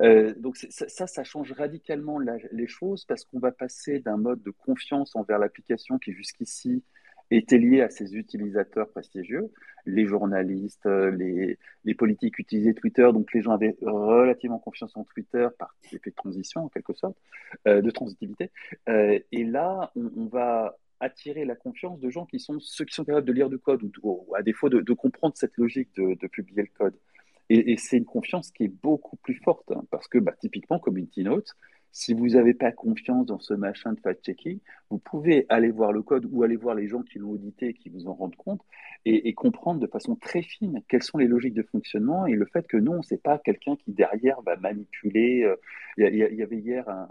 [SPEAKER 2] Euh, donc ça, ça, change radicalement les choses parce qu'on va passer d'un mode de confiance envers l'application qui jusqu'ici était lié à ses utilisateurs prestigieux, les journalistes, les, les, politiques utilisaient Twitter, donc les gens avaient relativement confiance en Twitter par effet de transition en quelque sorte, euh, de transitivité. Euh, et là, on, va attirer la confiance de gens qui sont ceux qui sont capables de lire du code ou, à défaut de, de, comprendre cette logique de, publier le code. Et, et c'est une confiance qui est beaucoup plus forte hein, parce que bah, typiquement Community Notes, si vous n'avez pas confiance dans ce machin de fact-checking, vous pouvez aller voir le code ou aller voir les gens qui l'ont audité, qui vous en rendent compte, et, et, comprendre de façon très fine quelles sont les logiques de fonctionnement et le fait que non, c'est pas quelqu'un qui derrière va manipuler. Euh, il y, avait hier un,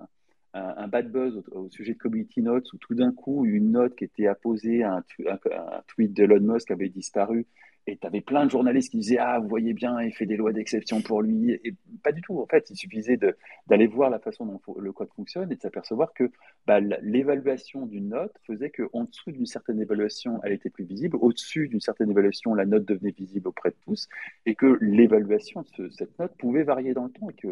[SPEAKER 2] un, bad buzz au, sujet de Community Notes où tout d'un coup une note qui était apposée à un, un, un tweet d'Elon Musk avait disparu et tu avais plein de journalistes qui disaient Ah, vous voyez bien, il fait des lois d'exception pour lui. Et pas du tout. En fait, il suffisait d'aller voir la façon dont le code fonctionne et de s'apercevoir que bah, l'évaluation d'une note faisait qu'en dessous d'une certaine évaluation, elle était plus visible. Au-dessus d'une certaine évaluation, la note devenait visible auprès de tous. Et que l'évaluation de cette note pouvait varier dans le temps et que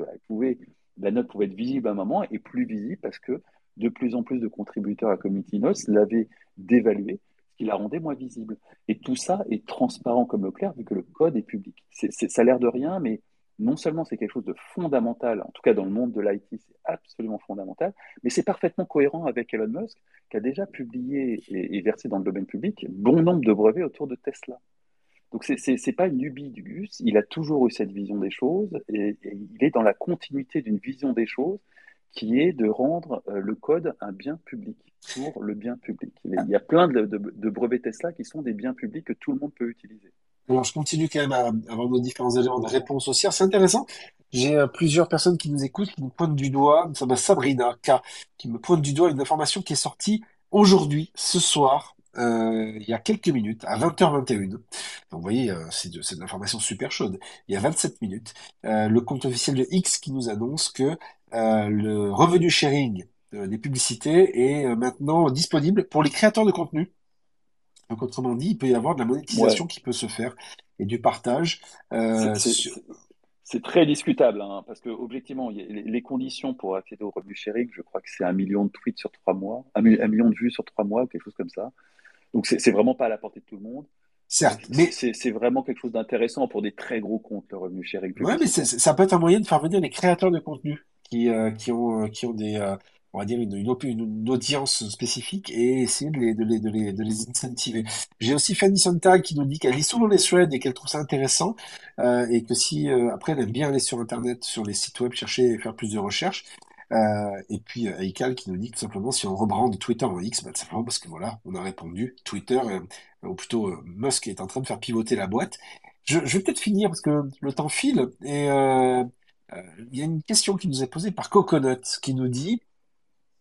[SPEAKER 2] la note pouvait être visible à un moment et plus visible parce que de plus en plus de contributeurs à Community Notes l'avaient dévalué qui la rendait moins visible. Et tout ça est transparent comme le clair, vu que le code est public. Ça a l'air de rien, mais non seulement c'est quelque chose de fondamental, en tout cas dans le monde de l'IT, c'est absolument fondamental, mais c'est parfaitement cohérent avec Elon Musk, qui a déjà publié et, versé dans le domaine public bon nombre de brevets autour de Tesla. Donc c'est, c'est pas une lubie du Gus, il a toujours eu cette vision des choses, et il est dans la continuité d'une vision des choses qui est de rendre euh, le code un bien public pour le bien public. Il y a plein de, brevets Tesla qui sont des biens publics que tout le monde peut utiliser.
[SPEAKER 1] Alors, je continue quand même à avoir nos différents éléments de réponse aussi. C'est intéressant. J'ai euh, plusieurs personnes qui nous écoutent, qui nous pointent du doigt. Ça Sabrina K, qui me pointe du doigt une information qui est sortie aujourd'hui, ce soir, euh, il y a quelques minutes, à 20h21. Donc, vous voyez, euh, c'est de, une information super chaude. Il y a 27 minutes, euh, le compte officiel de X qui nous annonce que le revenu sharing des publicités est maintenant disponible pour les créateurs de contenu. Donc, autrement dit, il peut y avoir de la monétisation ouais. qui peut se faire et du partage.
[SPEAKER 2] C'est très discutable, hein, parce que objectivement, les conditions pour accéder au revenu sharing, je crois que c'est un million de tweets sur trois mois, un, million de vues sur trois mois, quelque chose comme ça. Donc c'est vraiment pas à la portée de tout le monde.
[SPEAKER 1] Certes, mais
[SPEAKER 2] c'est vraiment quelque chose d'intéressant pour des très gros comptes, le revenu sharing.
[SPEAKER 1] Ouais, mais ça peut être un moyen de faire venir les créateurs de contenu qui, euh, qui, ont, euh, qui ont des, euh, on va dire une, une, une, audience spécifique et essayer de les, de les, de les, de les incentiver. J'ai aussi Fanny Sontag qui nous dit qu'elle lit souvent les threads et qu'elle trouve ça intéressant euh, et que si après elle aime bien aller sur internet, sur les sites web, chercher et faire plus de recherches. Euh, et puis euh, Eikal qui nous dit que simplement si on rebrande Twitter en X, bah, simplement parce que voilà, on a répondu Twitter, ou plutôt Musk est en train de faire pivoter la boîte. Je, vais peut-être finir parce que le temps file et euh, il y a une question qui nous est posée par Coconut qui nous dit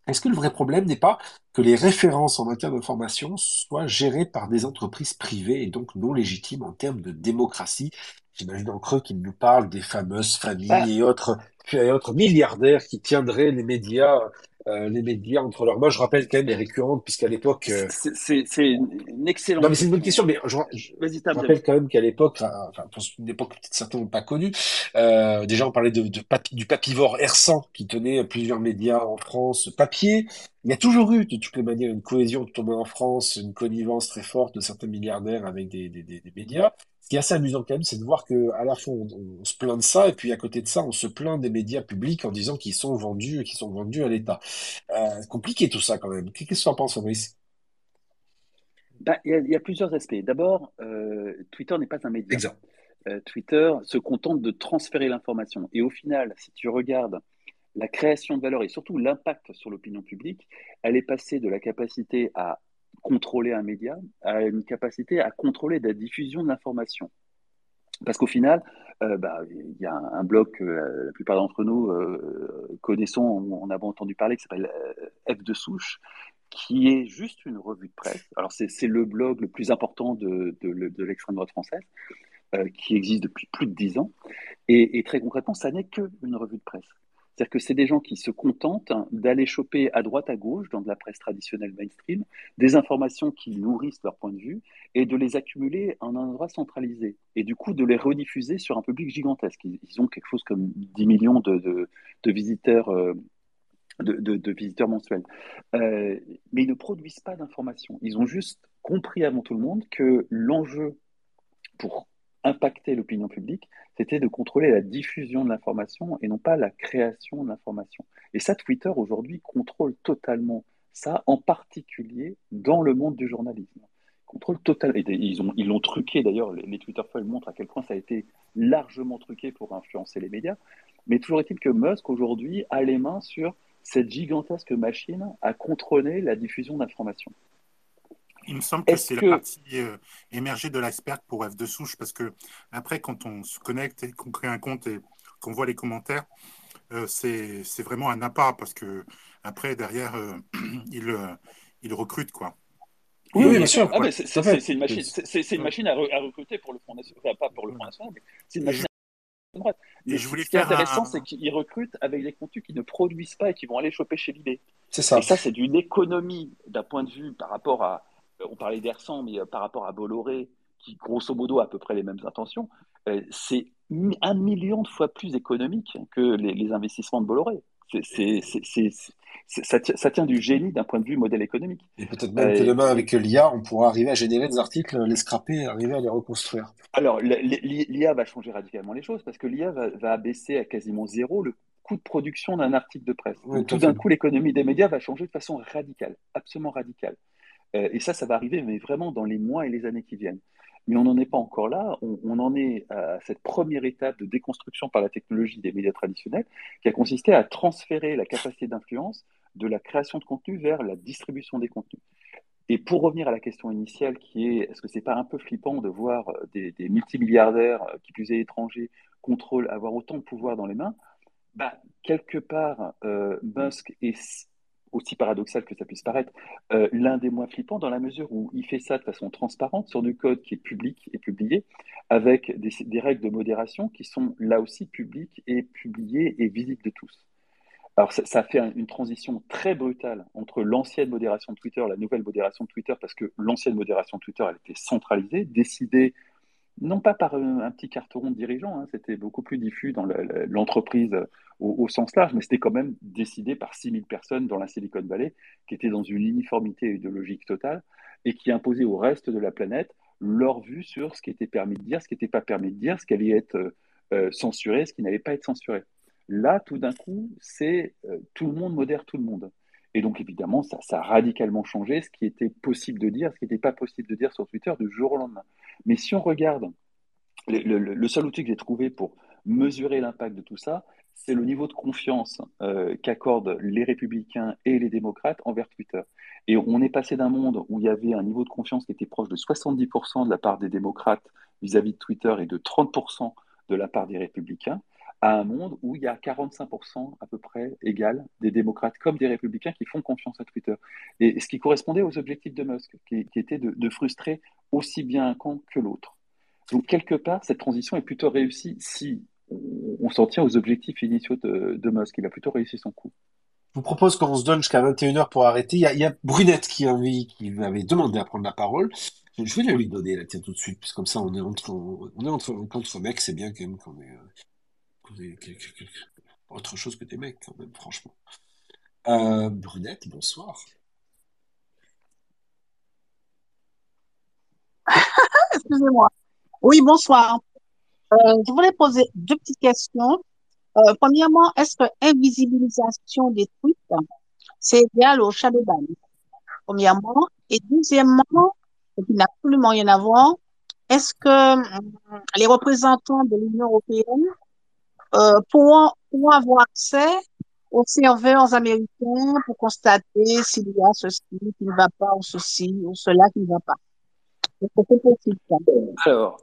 [SPEAKER 1] est-ce que le vrai problème n'est pas que les références en matière d'information soient gérées par des entreprises privées et donc non légitimes en termes de démocratie? J'imagine en creux qu'il nous parle des fameuses familles ah. et, autres, et autres milliardaires qui tiendraient les médias euh, les médias entre leurs mains. Je rappelle quand même les récurrentes, puisqu'à l'époque. Euh...
[SPEAKER 2] C'est une excellente.
[SPEAKER 1] Non, mais c'est une bonne question, mais je, je, je rappelle quand même qu'à l'époque, enfin, pour une époque peut-être certainement pas connue, euh, déjà on parlait de, de papi, du papivore R100 qui tenait plusieurs médias en France papier. Il y a toujours eu, de toutes les manières, une cohésion moins en France, une connivence très forte de certains milliardaires avec des, des, des, des médias. Ce qui est assez amusant quand même, c'est de voir que à la fois on, on, se plaint de ça, et puis à côté de ça, on se plaint des médias publics en disant qu'ils sont vendus, qu'ils sont vendus à l'État. Euh, compliqué tout ça quand même. Qu'est-ce que tu en penses, Fabrice?
[SPEAKER 2] Ben, il, y a, il y, a, plusieurs aspects. D'abord, euh, Twitter n'est pas un média.
[SPEAKER 1] Exact.
[SPEAKER 2] Euh, Twitter se contente de transférer l'information. Et au final, si tu regardes la création de valeur et surtout l'impact sur l'opinion publique, elle est passée de la capacité à contrôler un média à une capacité à contrôler la diffusion de l'information. Parce qu'au final, euh, bah, il y a un, blog que la plupart d'entre nous euh, connaissons, on, on, a entendu parler, qui s'appelle euh, F de souche, qui est juste une revue de presse. Alors c'est le blog le plus important de, l'extrême droite française, euh, qui existe depuis plus de dix ans. Et, et très concrètement, ça n'est qu'une revue de presse. C'est-à-dire que c'est des gens qui se contentent d'aller choper à droite, à gauche, dans de la presse traditionnelle mainstream, des informations qui nourrissent leur point de vue et de les accumuler en un endroit centralisé. Et du coup, de les rediffuser sur un public gigantesque. Ils ont quelque chose comme 10 millions de, visiteurs euh, de, visiteurs mensuels. mais ils ne produisent pas d'informations. Ils ont juste compris avant tout le monde que l'enjeu pour impacter l'opinion publique, c'était de contrôler la diffusion de l'information et non pas la création de l'information. Et ça, Twitter aujourd'hui contrôle totalement ça, en particulier dans le monde du journalisme. Contrôle total. Ils l'ont truqué d'ailleurs, les, Twitter Files montrent à quel point ça a été largement truqué pour influencer les médias. Mais toujours est-il que Musk aujourd'hui a les mains sur cette gigantesque machine à contrôler la diffusion d'informations.
[SPEAKER 4] Il me semble que c'est la partie euh, émergée de l'iceberg pour F de souche, parce que après, quand on se connecte et qu'on crée un compte et qu'on voit les commentaires, euh, c'est vraiment un appât, parce que après, derrière, euh, il, il recrute, quoi.
[SPEAKER 2] Oui, oui, bien sûr. Ah, c'est une machine, c'est une machine à, recruter pour le Front National, pas pour le Front National, mais c'est une machine. Et je voulais ce qui est intéressant, c'est qu'ils recrutent avec des contenus qui ne produisent pas et qui vont aller choper chez l'idée. C'est ça. Et ça, c'est d'une économie d'un point de vue par rapport à, euh, on parlait d'Ersan, mais euh, par rapport à Bolloré, qui grosso modo a à peu près les mêmes intentions, euh, c'est un million de fois plus économique que les, investissements de Bolloré. ça, tient du génie d'un point de vue modèle économique.
[SPEAKER 1] Et peut-être même que demain, avec l'IA, on pourra arriver à générer des articles, les scraper arriver à les reconstruire.
[SPEAKER 2] Alors, l'IA va changer radicalement les choses parce que l'IA va, abaisser à quasiment zéro le coût de production d'un article de presse. tout d'un coup, l'économie des médias va changer de façon radicale, absolument radicale. Euh, et ça, ça va arriver, mais vraiment dans les mois et les années qui viennent. Mais on n'en est pas encore là. On, en est à cette première étape de déconstruction par la technologie des médias traditionnels qui a consisté à transférer la capacité d'influence de la création de contenu vers la distribution des contenus. Et pour revenir à la question initiale qui est est-ce que c'est pas un peu flippant de voir des, multimilliardaires, euh, qui plus est étrangers, contrôle, avoir autant de pouvoir dans les mains? Bah, Quelque part, euh, Musk est aussi paradoxal que ça puisse paraître, euh, l'un des moins flippants dans la mesure où il fait ça de façon transparente sur du code qui est public et publié, avec des, règles de modération qui sont là aussi publiques et publiées et visibles de tous. Alors ça, fait une transition très brutale entre l'ancienne modération de Twitter, la nouvelle modération de Twitter, parce que l'ancienne modération de Twitter, elle était centralisée, décidée non pas par un, petit carton de dirigeant, hein, c'était beaucoup plus diffus dans l'entreprise au, sens large, mais c'était quand même décidé par 6000 personnes dans la Silicon Valley, qui étaient dans une uniformité idéologique totale et qui imposaient au reste de la planète leur vue sur ce qui était permis de dire, ce qui n'était pas permis de dire, ce qui allait être euh, euh, censuré, ce qui n'allait pas être censuré. Là, tout d'un coup, c'est euh, tout le monde modère tout le monde. Et donc, évidemment, ça, ça, a radicalement changé ce qui était possible de dire, ce qui n'était pas possible de dire sur Twitter du jour au lendemain. Mais si on regarde, le, seul outil que j'ai trouvé pour mesurer l'impact de tout ça, c'est le niveau de confiance euh, qu'accordent les républicains et les démocrates envers Twitter. Et on est passé d'un monde où il y avait un niveau de confiance qui était proche de 70% de la part des démocrates vis à -vis de Twitter et de 30% de la part des républicains à un monde où il y a 45% à peu près égal des démocrates comme des républicains qui font confiance à Twitter. Et ce qui correspondait aux objectifs de Musk, qui, était de, frustrer aussi bien un camp que l'autre. Donc quelque part, cette transition est plutôt réussie si on, s'en tient aux objectifs initiaux de, de, Musk. Il a plutôt réussi son coup.
[SPEAKER 1] Je vous propose qu'on se donne jusqu'à 21h pour arrêter. Il y a, Brunette qui, avait, qui avait demandé à prendre la parole. Je vais la lui donner, la tiens, tout de suite, puisque comme ça, on est entre, on est entre, entre mecs, c'est bien quand même qu'on est, autre chose que des mecs, quand même, franchement. Euh, Brunette, bonsoir.
[SPEAKER 5] Excusez-moi. Oui, bonsoir. Euh, je voulais poser deux petites questions. Euh, premièrement, est-ce que invisibilisation des tweets, c'est égal au shadow ban Premièrement? Et deuxièmement, qui n'a absolument rien à voir, est-ce que les représentants de l'Union européenne euh, pour, avoir accès aux serveurs américains pour constater s'il y a ceci qui ne va pas ou ceci ou cela qui ne va pas?
[SPEAKER 2] Alors,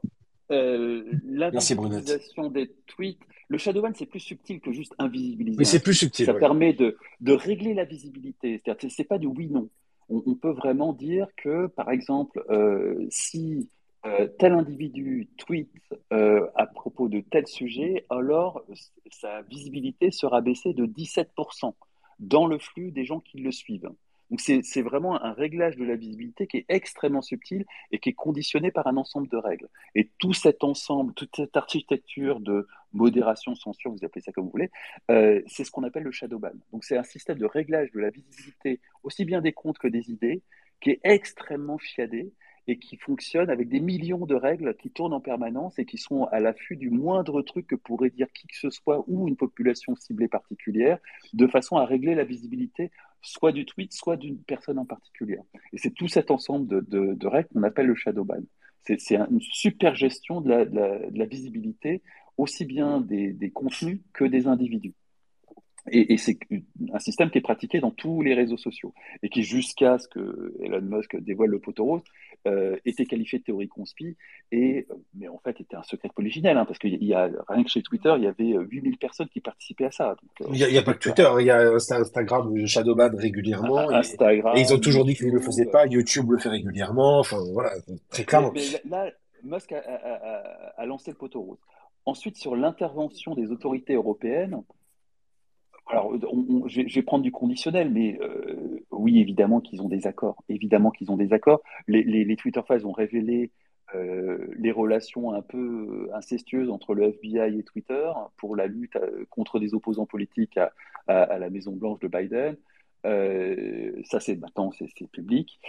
[SPEAKER 2] euh, l'invisibilisation des tweets, le shadowban, c'est plus subtil que juste invisibiliser.
[SPEAKER 1] Mais c'est plus subtil.
[SPEAKER 2] Ça permet de, de, régler la visibilité. C'est-à-dire c'est pas du oui-non. On, peut vraiment dire que, par exemple, euh, si euh, tel individu tweet euh, à propos de tel sujet, alors sa visibilité sera baissée de 17% dans le flux des gens qui le suivent. Donc c'est vraiment un réglage de la visibilité qui est extrêmement subtil et qui est conditionné par un ensemble de règles. Et tout cet ensemble, toute cette architecture de modération, censure, vous appelez ça comme vous voulez, euh, c'est ce qu'on appelle le shadow ban. Donc c'est un système de réglage de la visibilité aussi bien des comptes que des idées qui est extrêmement fiadé et qui fonctionne avec des millions de règles qui tournent en permanence et qui sont à l'affût du moindre truc que pourrait dire qui que ce soit ou une population ciblée particulière, de façon à régler la visibilité soit du tweet, soit d'une personne en particulier. Et c'est tout cet ensemble de, règles qu'on appelle le shadow ban. C'est une super gestion de la, visibilité, aussi bien des contenus que des individus. Et, c'est un système qui est pratiqué dans tous les réseaux sociaux et qui, jusqu'à ce que Elon Musk dévoile le poteau rose, euh, était qualifié de théorie conspi, et, mais en fait était un secret polichinelle, hein, parce qu'il y a rien que chez Twitter, il y avait 8000 personnes qui participaient à ça.
[SPEAKER 1] Euh, il n'y a, pas que Twitter, il y a Instagram, Shadowban régulièrement. Instagram, et, ils ont toujours dit qu'ils ne le faisaient pas, YouTube le fait régulièrement, enfin voilà, très clairement.
[SPEAKER 2] Mais, là, Musk a, a lancé le poteau rose. Ensuite, sur l'intervention des autorités européennes, alors, je, vais, prendre du conditionnel, mais euh, oui, évidemment qu'ils ont des accords. Évidemment qu'ils ont des accords. Les, Twitter Files ont révélé euh, les relations un peu incestueuses entre le FBI et Twitter pour la lutte euh, contre des opposants politiques à, la Maison Blanche de Biden. ça, c'est maintenant, c'est public.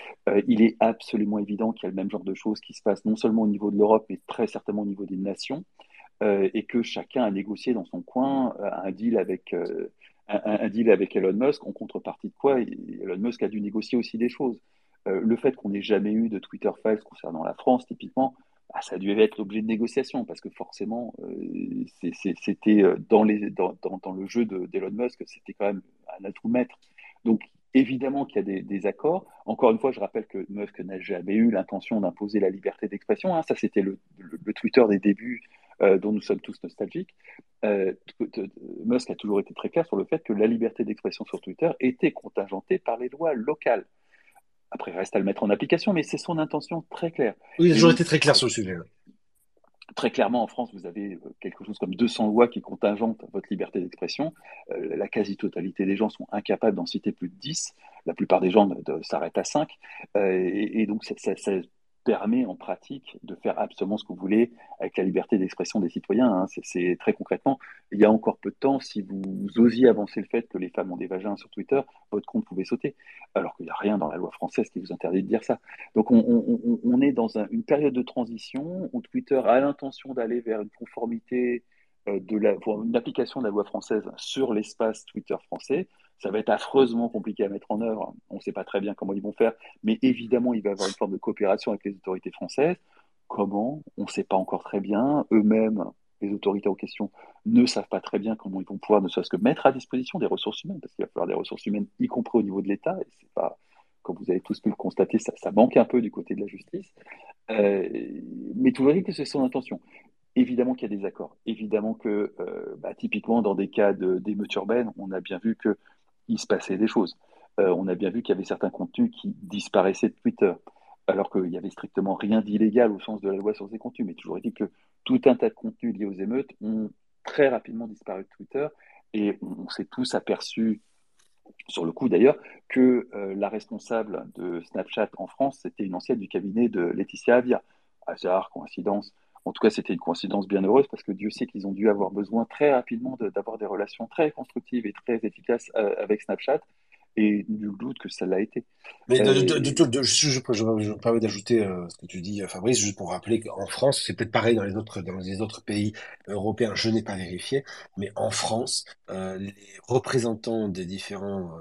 [SPEAKER 2] il est absolument évident qu'il y a le même genre de choses qui se passent non seulement au niveau de l'Europe, mais très certainement au niveau des nations. et que chacun a négocié dans son coin un deal avec, un, deal avec Elon Musk, en contrepartie de quoi Elon Musk a dû négocier aussi des choses. Euh, le fait qu'on n'ait jamais eu de Twitter Files concernant la France, typiquement, bah, ça a dû être l'objet de négociations, parce que forcément, euh, c'était euh, dans, le jeu d'Elon Musk, c'était quand même un atout maître. Donc, évidemment qu'il y a des, accords. Encore une fois, je rappelle que Musk n'a jamais eu l'intention d'imposer la liberté d'expression. Hein. Ça, c'était le, Twitter des débuts euh, dont nous sommes tous nostalgiques, euh, Musk a toujours été très clair sur le fait que la liberté d'expression sur Twitter était contingentée par les lois locales. Après, il reste à le mettre en application, mais c'est son intention très claire.
[SPEAKER 1] Oui, il a toujours été très clair sur le sujet.
[SPEAKER 2] Très clairement, en France, vous avez euh, quelque chose comme 200 lois qui contingentent votre liberté d'expression. la quasi-totalité des gens sont incapables d'en citer plus de 10. La plupart des gens s'arrêtent à 5. et, donc, ça, ça, permet en pratique de faire absolument ce que vous voulez avec la liberté d'expression des citoyens. Hein. C'est très concrètement, il y a encore peu de temps, si vous osiez avancer le fait que les femmes ont des vagins sur Twitter, votre compte pouvait sauter, alors qu'il n'y a rien dans la loi française qui vous interdit de dire ça. Donc on, est dans une période de transition où Twitter a l'intention d'aller vers une conformité euh, de la, une application de la loi française sur l'espace Twitter français. Ça va être affreusement compliqué à mettre en œuvre. On ne sait pas très bien comment ils vont faire, mais évidemment, il va y avoir une forme de coopération avec les autorités françaises. Comment? On ne sait pas encore très bien. Eux-mêmes, les autorités en question, ne savent pas très bien comment ils vont pouvoir ne serait-ce que mettre à disposition des ressources humaines, parce qu'il va falloir des ressources humaines, y compris au niveau de l'État. Et c'est pas, comme vous avez tous pu le constater, ça, manque un peu du côté de la justice. Euh, mais tout le que c'est son intention. Évidemment qu'il y a des accords. Évidemment que, euh, bah, typiquement, dans des cas d'émeutes urbaines, on a bien vu que il se passait des choses. Euh, on a bien vu qu'il y avait certains contenus qui disparaissaient de Twitter, alors qu'il n'y avait strictement rien d'illégal au sens de la loi sur ces contenus. Mais toujours est-il que tout un tas de contenus liés aux émeutes ont très rapidement disparu de Twitter et on, s'est tous aperçus, sur le coup d'ailleurs, que euh, la responsable de Snapchat en France, c'était une ancienne du cabinet de Laetitia Avia. Hasard, coïncidence, en tout cas, c'était une coïncidence bien heureuse parce que Dieu sait qu'ils ont dû avoir besoin très rapidement d'avoir des relations très constructives et très efficaces euh, avec Snapchat. Et nul doute que ça l'a été.
[SPEAKER 1] Mais de, euh, je, me permets d'ajouter euh, ce que tu dis, Fabrice, juste pour rappeler qu'en France, c'est peut-être pareil dans les autres dans les autres pays européens. Je n'ai pas vérifié, mais en France, les représentants des différents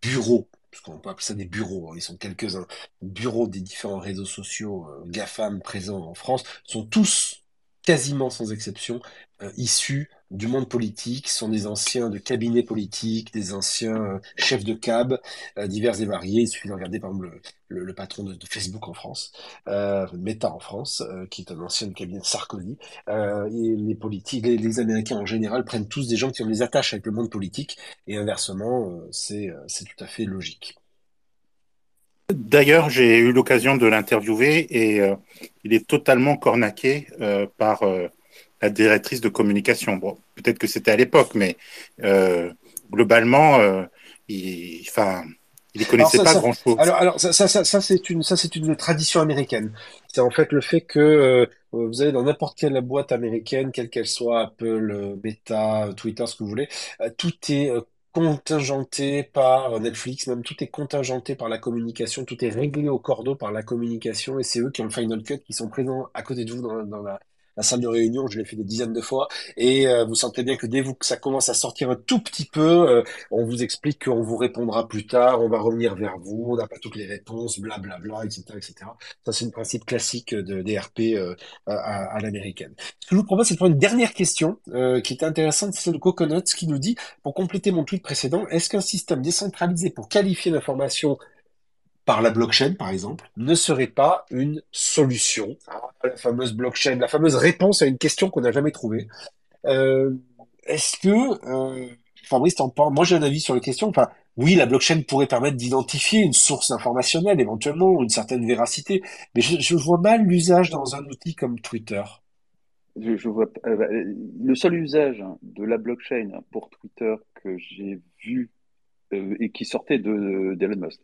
[SPEAKER 1] bureaux qu'on peut appeler ça des bureaux, hein. ils sont quelques-uns, bureaux des différents réseaux sociaux euh, GAFAM présents en France, sont tous quasiment sans exception, euh, issus du monde politique, sont des anciens de cabinets politiques, des anciens euh, chefs de cab, divers et variés. Il suffit de regarder par exemple le, patron de, Facebook en France, Meta en France, qui est un ancien du cabinet de Sarkozy. les politiques, les, Américains en général prennent tous des gens qui ont des attaches avec le monde politique, et inversement, c'est tout à fait logique.
[SPEAKER 4] D'ailleurs, j'ai eu l'occasion de l'interviewer et euh, il est totalement cornaqué euh, par euh, la directrice de communication. Bon, peut-être que c'était à l'époque, mais globalement, il, Il ne connaissait pas grand-chose.
[SPEAKER 1] Alors, alors ça, ça, ça, ça c'est une, ça, c'est une tradition américaine. C'est en fait le fait que euh, vous allez dans n'importe quelle boîte américaine, quelle qu'elle soit, Apple, Meta, Twitter, ce que vous voulez, tout est contingenté par Netflix, même tout est contingenté par la communication, tout est réglé au cordeau par la communication, et c'est eux qui ont le final cut, qui sont présents à côté de vous dans, dans la, la salle de réunion, je l'ai fait des dizaines de fois, et euh, vous sentez bien que dès que ça commence à sortir un tout petit peu, euh, on vous explique qu'on vous répondra plus tard, on va revenir vers vous, on n'a pas toutes les réponses, blablabla, etc., etc. Ça, c'est un principe classique de DRP euh, à, à l'américaine. Ce que je vous propose, c'est de prendre une dernière question qui est intéressante, c'est de Coconuts qui nous dit, pour compléter mon tweet précédent, est-ce qu'un système décentralisé pour qualifier l'information par la blockchain, par exemple, ne serait pas une solution. La fameuse blockchain, la fameuse réponse à une question qu'on n'a jamais trouvée. Euh, Est-ce que, euh, Fabrice, t'en parles Moi, j'ai un avis sur la question. Enfin, oui, la blockchain pourrait permettre d'identifier une source informationnelle, éventuellement, une certaine véracité, mais je, je vois mal l'usage dans un outil comme Twitter.
[SPEAKER 2] Je, je vois, euh, bah, le seul usage de la blockchain pour Twitter que j'ai vu euh, et qui sortait de d'Elon Musk,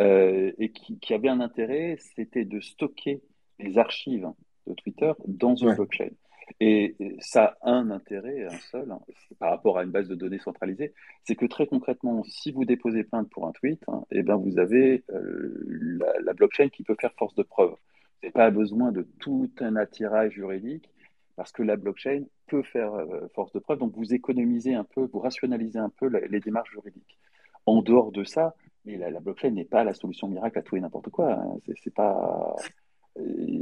[SPEAKER 2] euh, et qui, qui, avait un intérêt, c'était de stocker les archives de Twitter dans une ouais. blockchain. Et ça a un intérêt, un seul, hein, par rapport à une base de données centralisée, c'est que très concrètement, si vous déposez plainte pour un tweet, hein, et eh ben vous avez euh, la, la, blockchain qui peut faire force de preuve. Vous n'avez pas besoin de tout un attirage juridique parce que la blockchain peut faire euh, force de preuve. Donc vous économisez un peu, vous rationalisez un peu la, les démarches juridiques. En dehors de ça, mais la, blockchain n'est pas la solution miracle à tout et n'importe quoi. Hein. C'est pas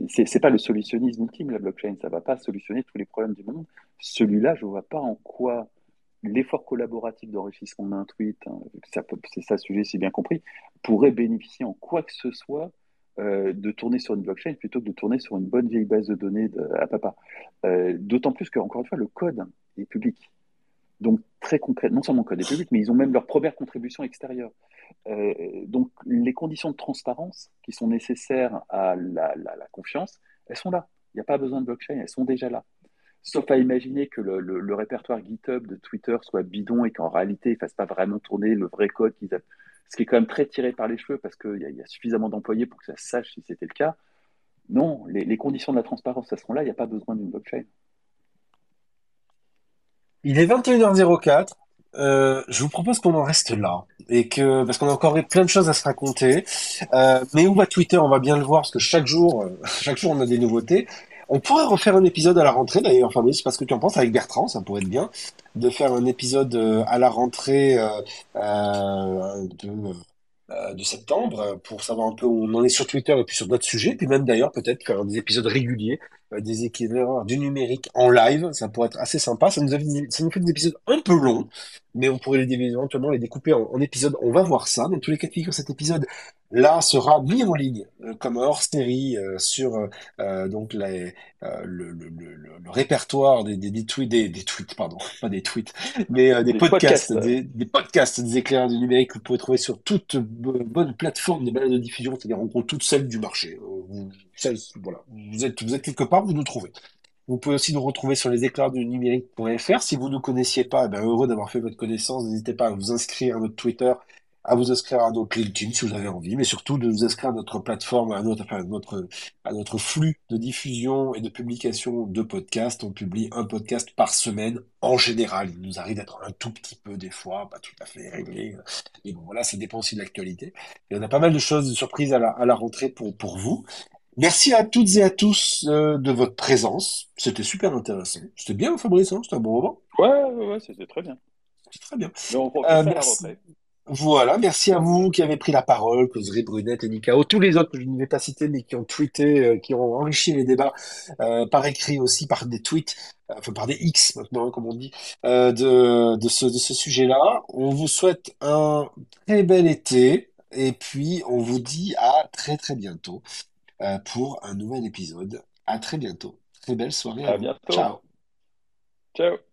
[SPEAKER 2] c'est pas le solutionnisme ultime la blockchain. Ça va pas solutionner tous les problèmes du monde. Celui-là, je vois pas en quoi l'effort collaboratif d'enrichissement d'un tweet, hein, c'est ça le sujet, si bien compris, pourrait bénéficier en quoi que ce soit euh, de tourner sur une blockchain plutôt que de tourner sur une bonne vieille base de données à papa. Euh, D'autant plus que, encore une fois, le code est public. Donc, très concrètement, non seulement le code est public, mais ils ont même leur première contribution extérieure. Euh, donc, les conditions de transparence qui sont nécessaires à la, la, confiance, elles sont là. Il n'y a pas besoin de blockchain, elles sont déjà là. Sauf à imaginer que le, le, répertoire GitHub de Twitter soit bidon et qu'en réalité, il ne fasse pas vraiment tourner le vrai code qu'ils. Ce qui est quand même très tiré par les cheveux parce qu'il y, y, a suffisamment d'employés pour que ça sache si c'était le cas. Non, les, les, conditions de la transparence, elles seront là, il n'y a pas besoin d'une blockchain.
[SPEAKER 1] Il est 21h04. Euh, je vous propose qu'on en reste là et que parce qu'on a encore plein de choses à se raconter. Euh, mais où va Twitter? On va bien le voir parce que chaque jour, euh, chaque jour on a des nouveautés. On pourrait refaire un épisode à la rentrée d'ailleurs, Fabrice, parce que tu en penses avec Bertrand, ça pourrait être bien de faire un épisode à la rentrée de de septembre pour savoir un peu où on en est sur Twitter et puis sur d'autres sujets, puis même d'ailleurs peut-être faire des épisodes réguliers, des équivalents du numérique en live, ça pourrait être assez sympa. Ça nous, a, ça nous fait des épisodes un peu longs, mais on pourrait les, éventuellement les découper en, en épisodes. On va voir ça. Dans tous les cas de figure, cet épisode là sera mis en ligne euh, comme hors série euh, sur euh, donc les, le, le, le, le, répertoire des, des, des, tweets, des, des, tweets, pardon, pas des tweets, mais des, des, podcasts, podcasts. Des, des, podcasts des éclaireurs du numérique que vous pouvez trouver sur toute bonne plateforme de balade de diffusion, c'est-à-dire en gros toutes celles du marché. Vous, celles, voilà, vous êtes, vous êtes quelque part, vous nous trouvez. Vous pouvez aussi nous retrouver sur les éclairs du numérique.fr. Si vous ne connaissiez pas, eh bien, heureux d'avoir fait votre connaissance, n'hésitez pas à vous inscrire à notre Twitter à vous inscrire à notre LinkedIn si vous avez envie, mais surtout de vous inscrire à notre plateforme, à notre, à notre, flux de diffusion et de publication de podcasts. On publie un podcast par semaine en général. Il nous arrive d'être un tout petit peu des fois, pas tout à fait réglé. Et bon, voilà, ça dépend aussi de l'actualité. Il y en a pas mal de choses, de surprises à la, à la rentrée pour, pour vous. Merci à toutes et à tous euh, de votre présence. C'était super intéressant. C'était bien, Fabrice, hein c'était un bon moment.
[SPEAKER 2] Ouais, ouais, ouais c'était très bien.
[SPEAKER 1] Très bien.
[SPEAKER 2] On euh, merci.
[SPEAKER 1] Voilà, merci à vous qui avez pris la parole, Causerie Brunette et Nikao, tous les autres que je ne vais pas citer, mais qui ont tweeté, euh, qui ont enrichi les débats euh, par écrit aussi, par des tweets, euh, enfin par des X maintenant, comme on dit, euh, de, de ce, de ce sujet-là. On vous souhaite un très bel été et puis on vous dit à très très bientôt euh, pour un nouvel épisode. À très bientôt. Très belle soirée.
[SPEAKER 2] À, à bientôt.
[SPEAKER 1] Ciao.
[SPEAKER 2] Ciao.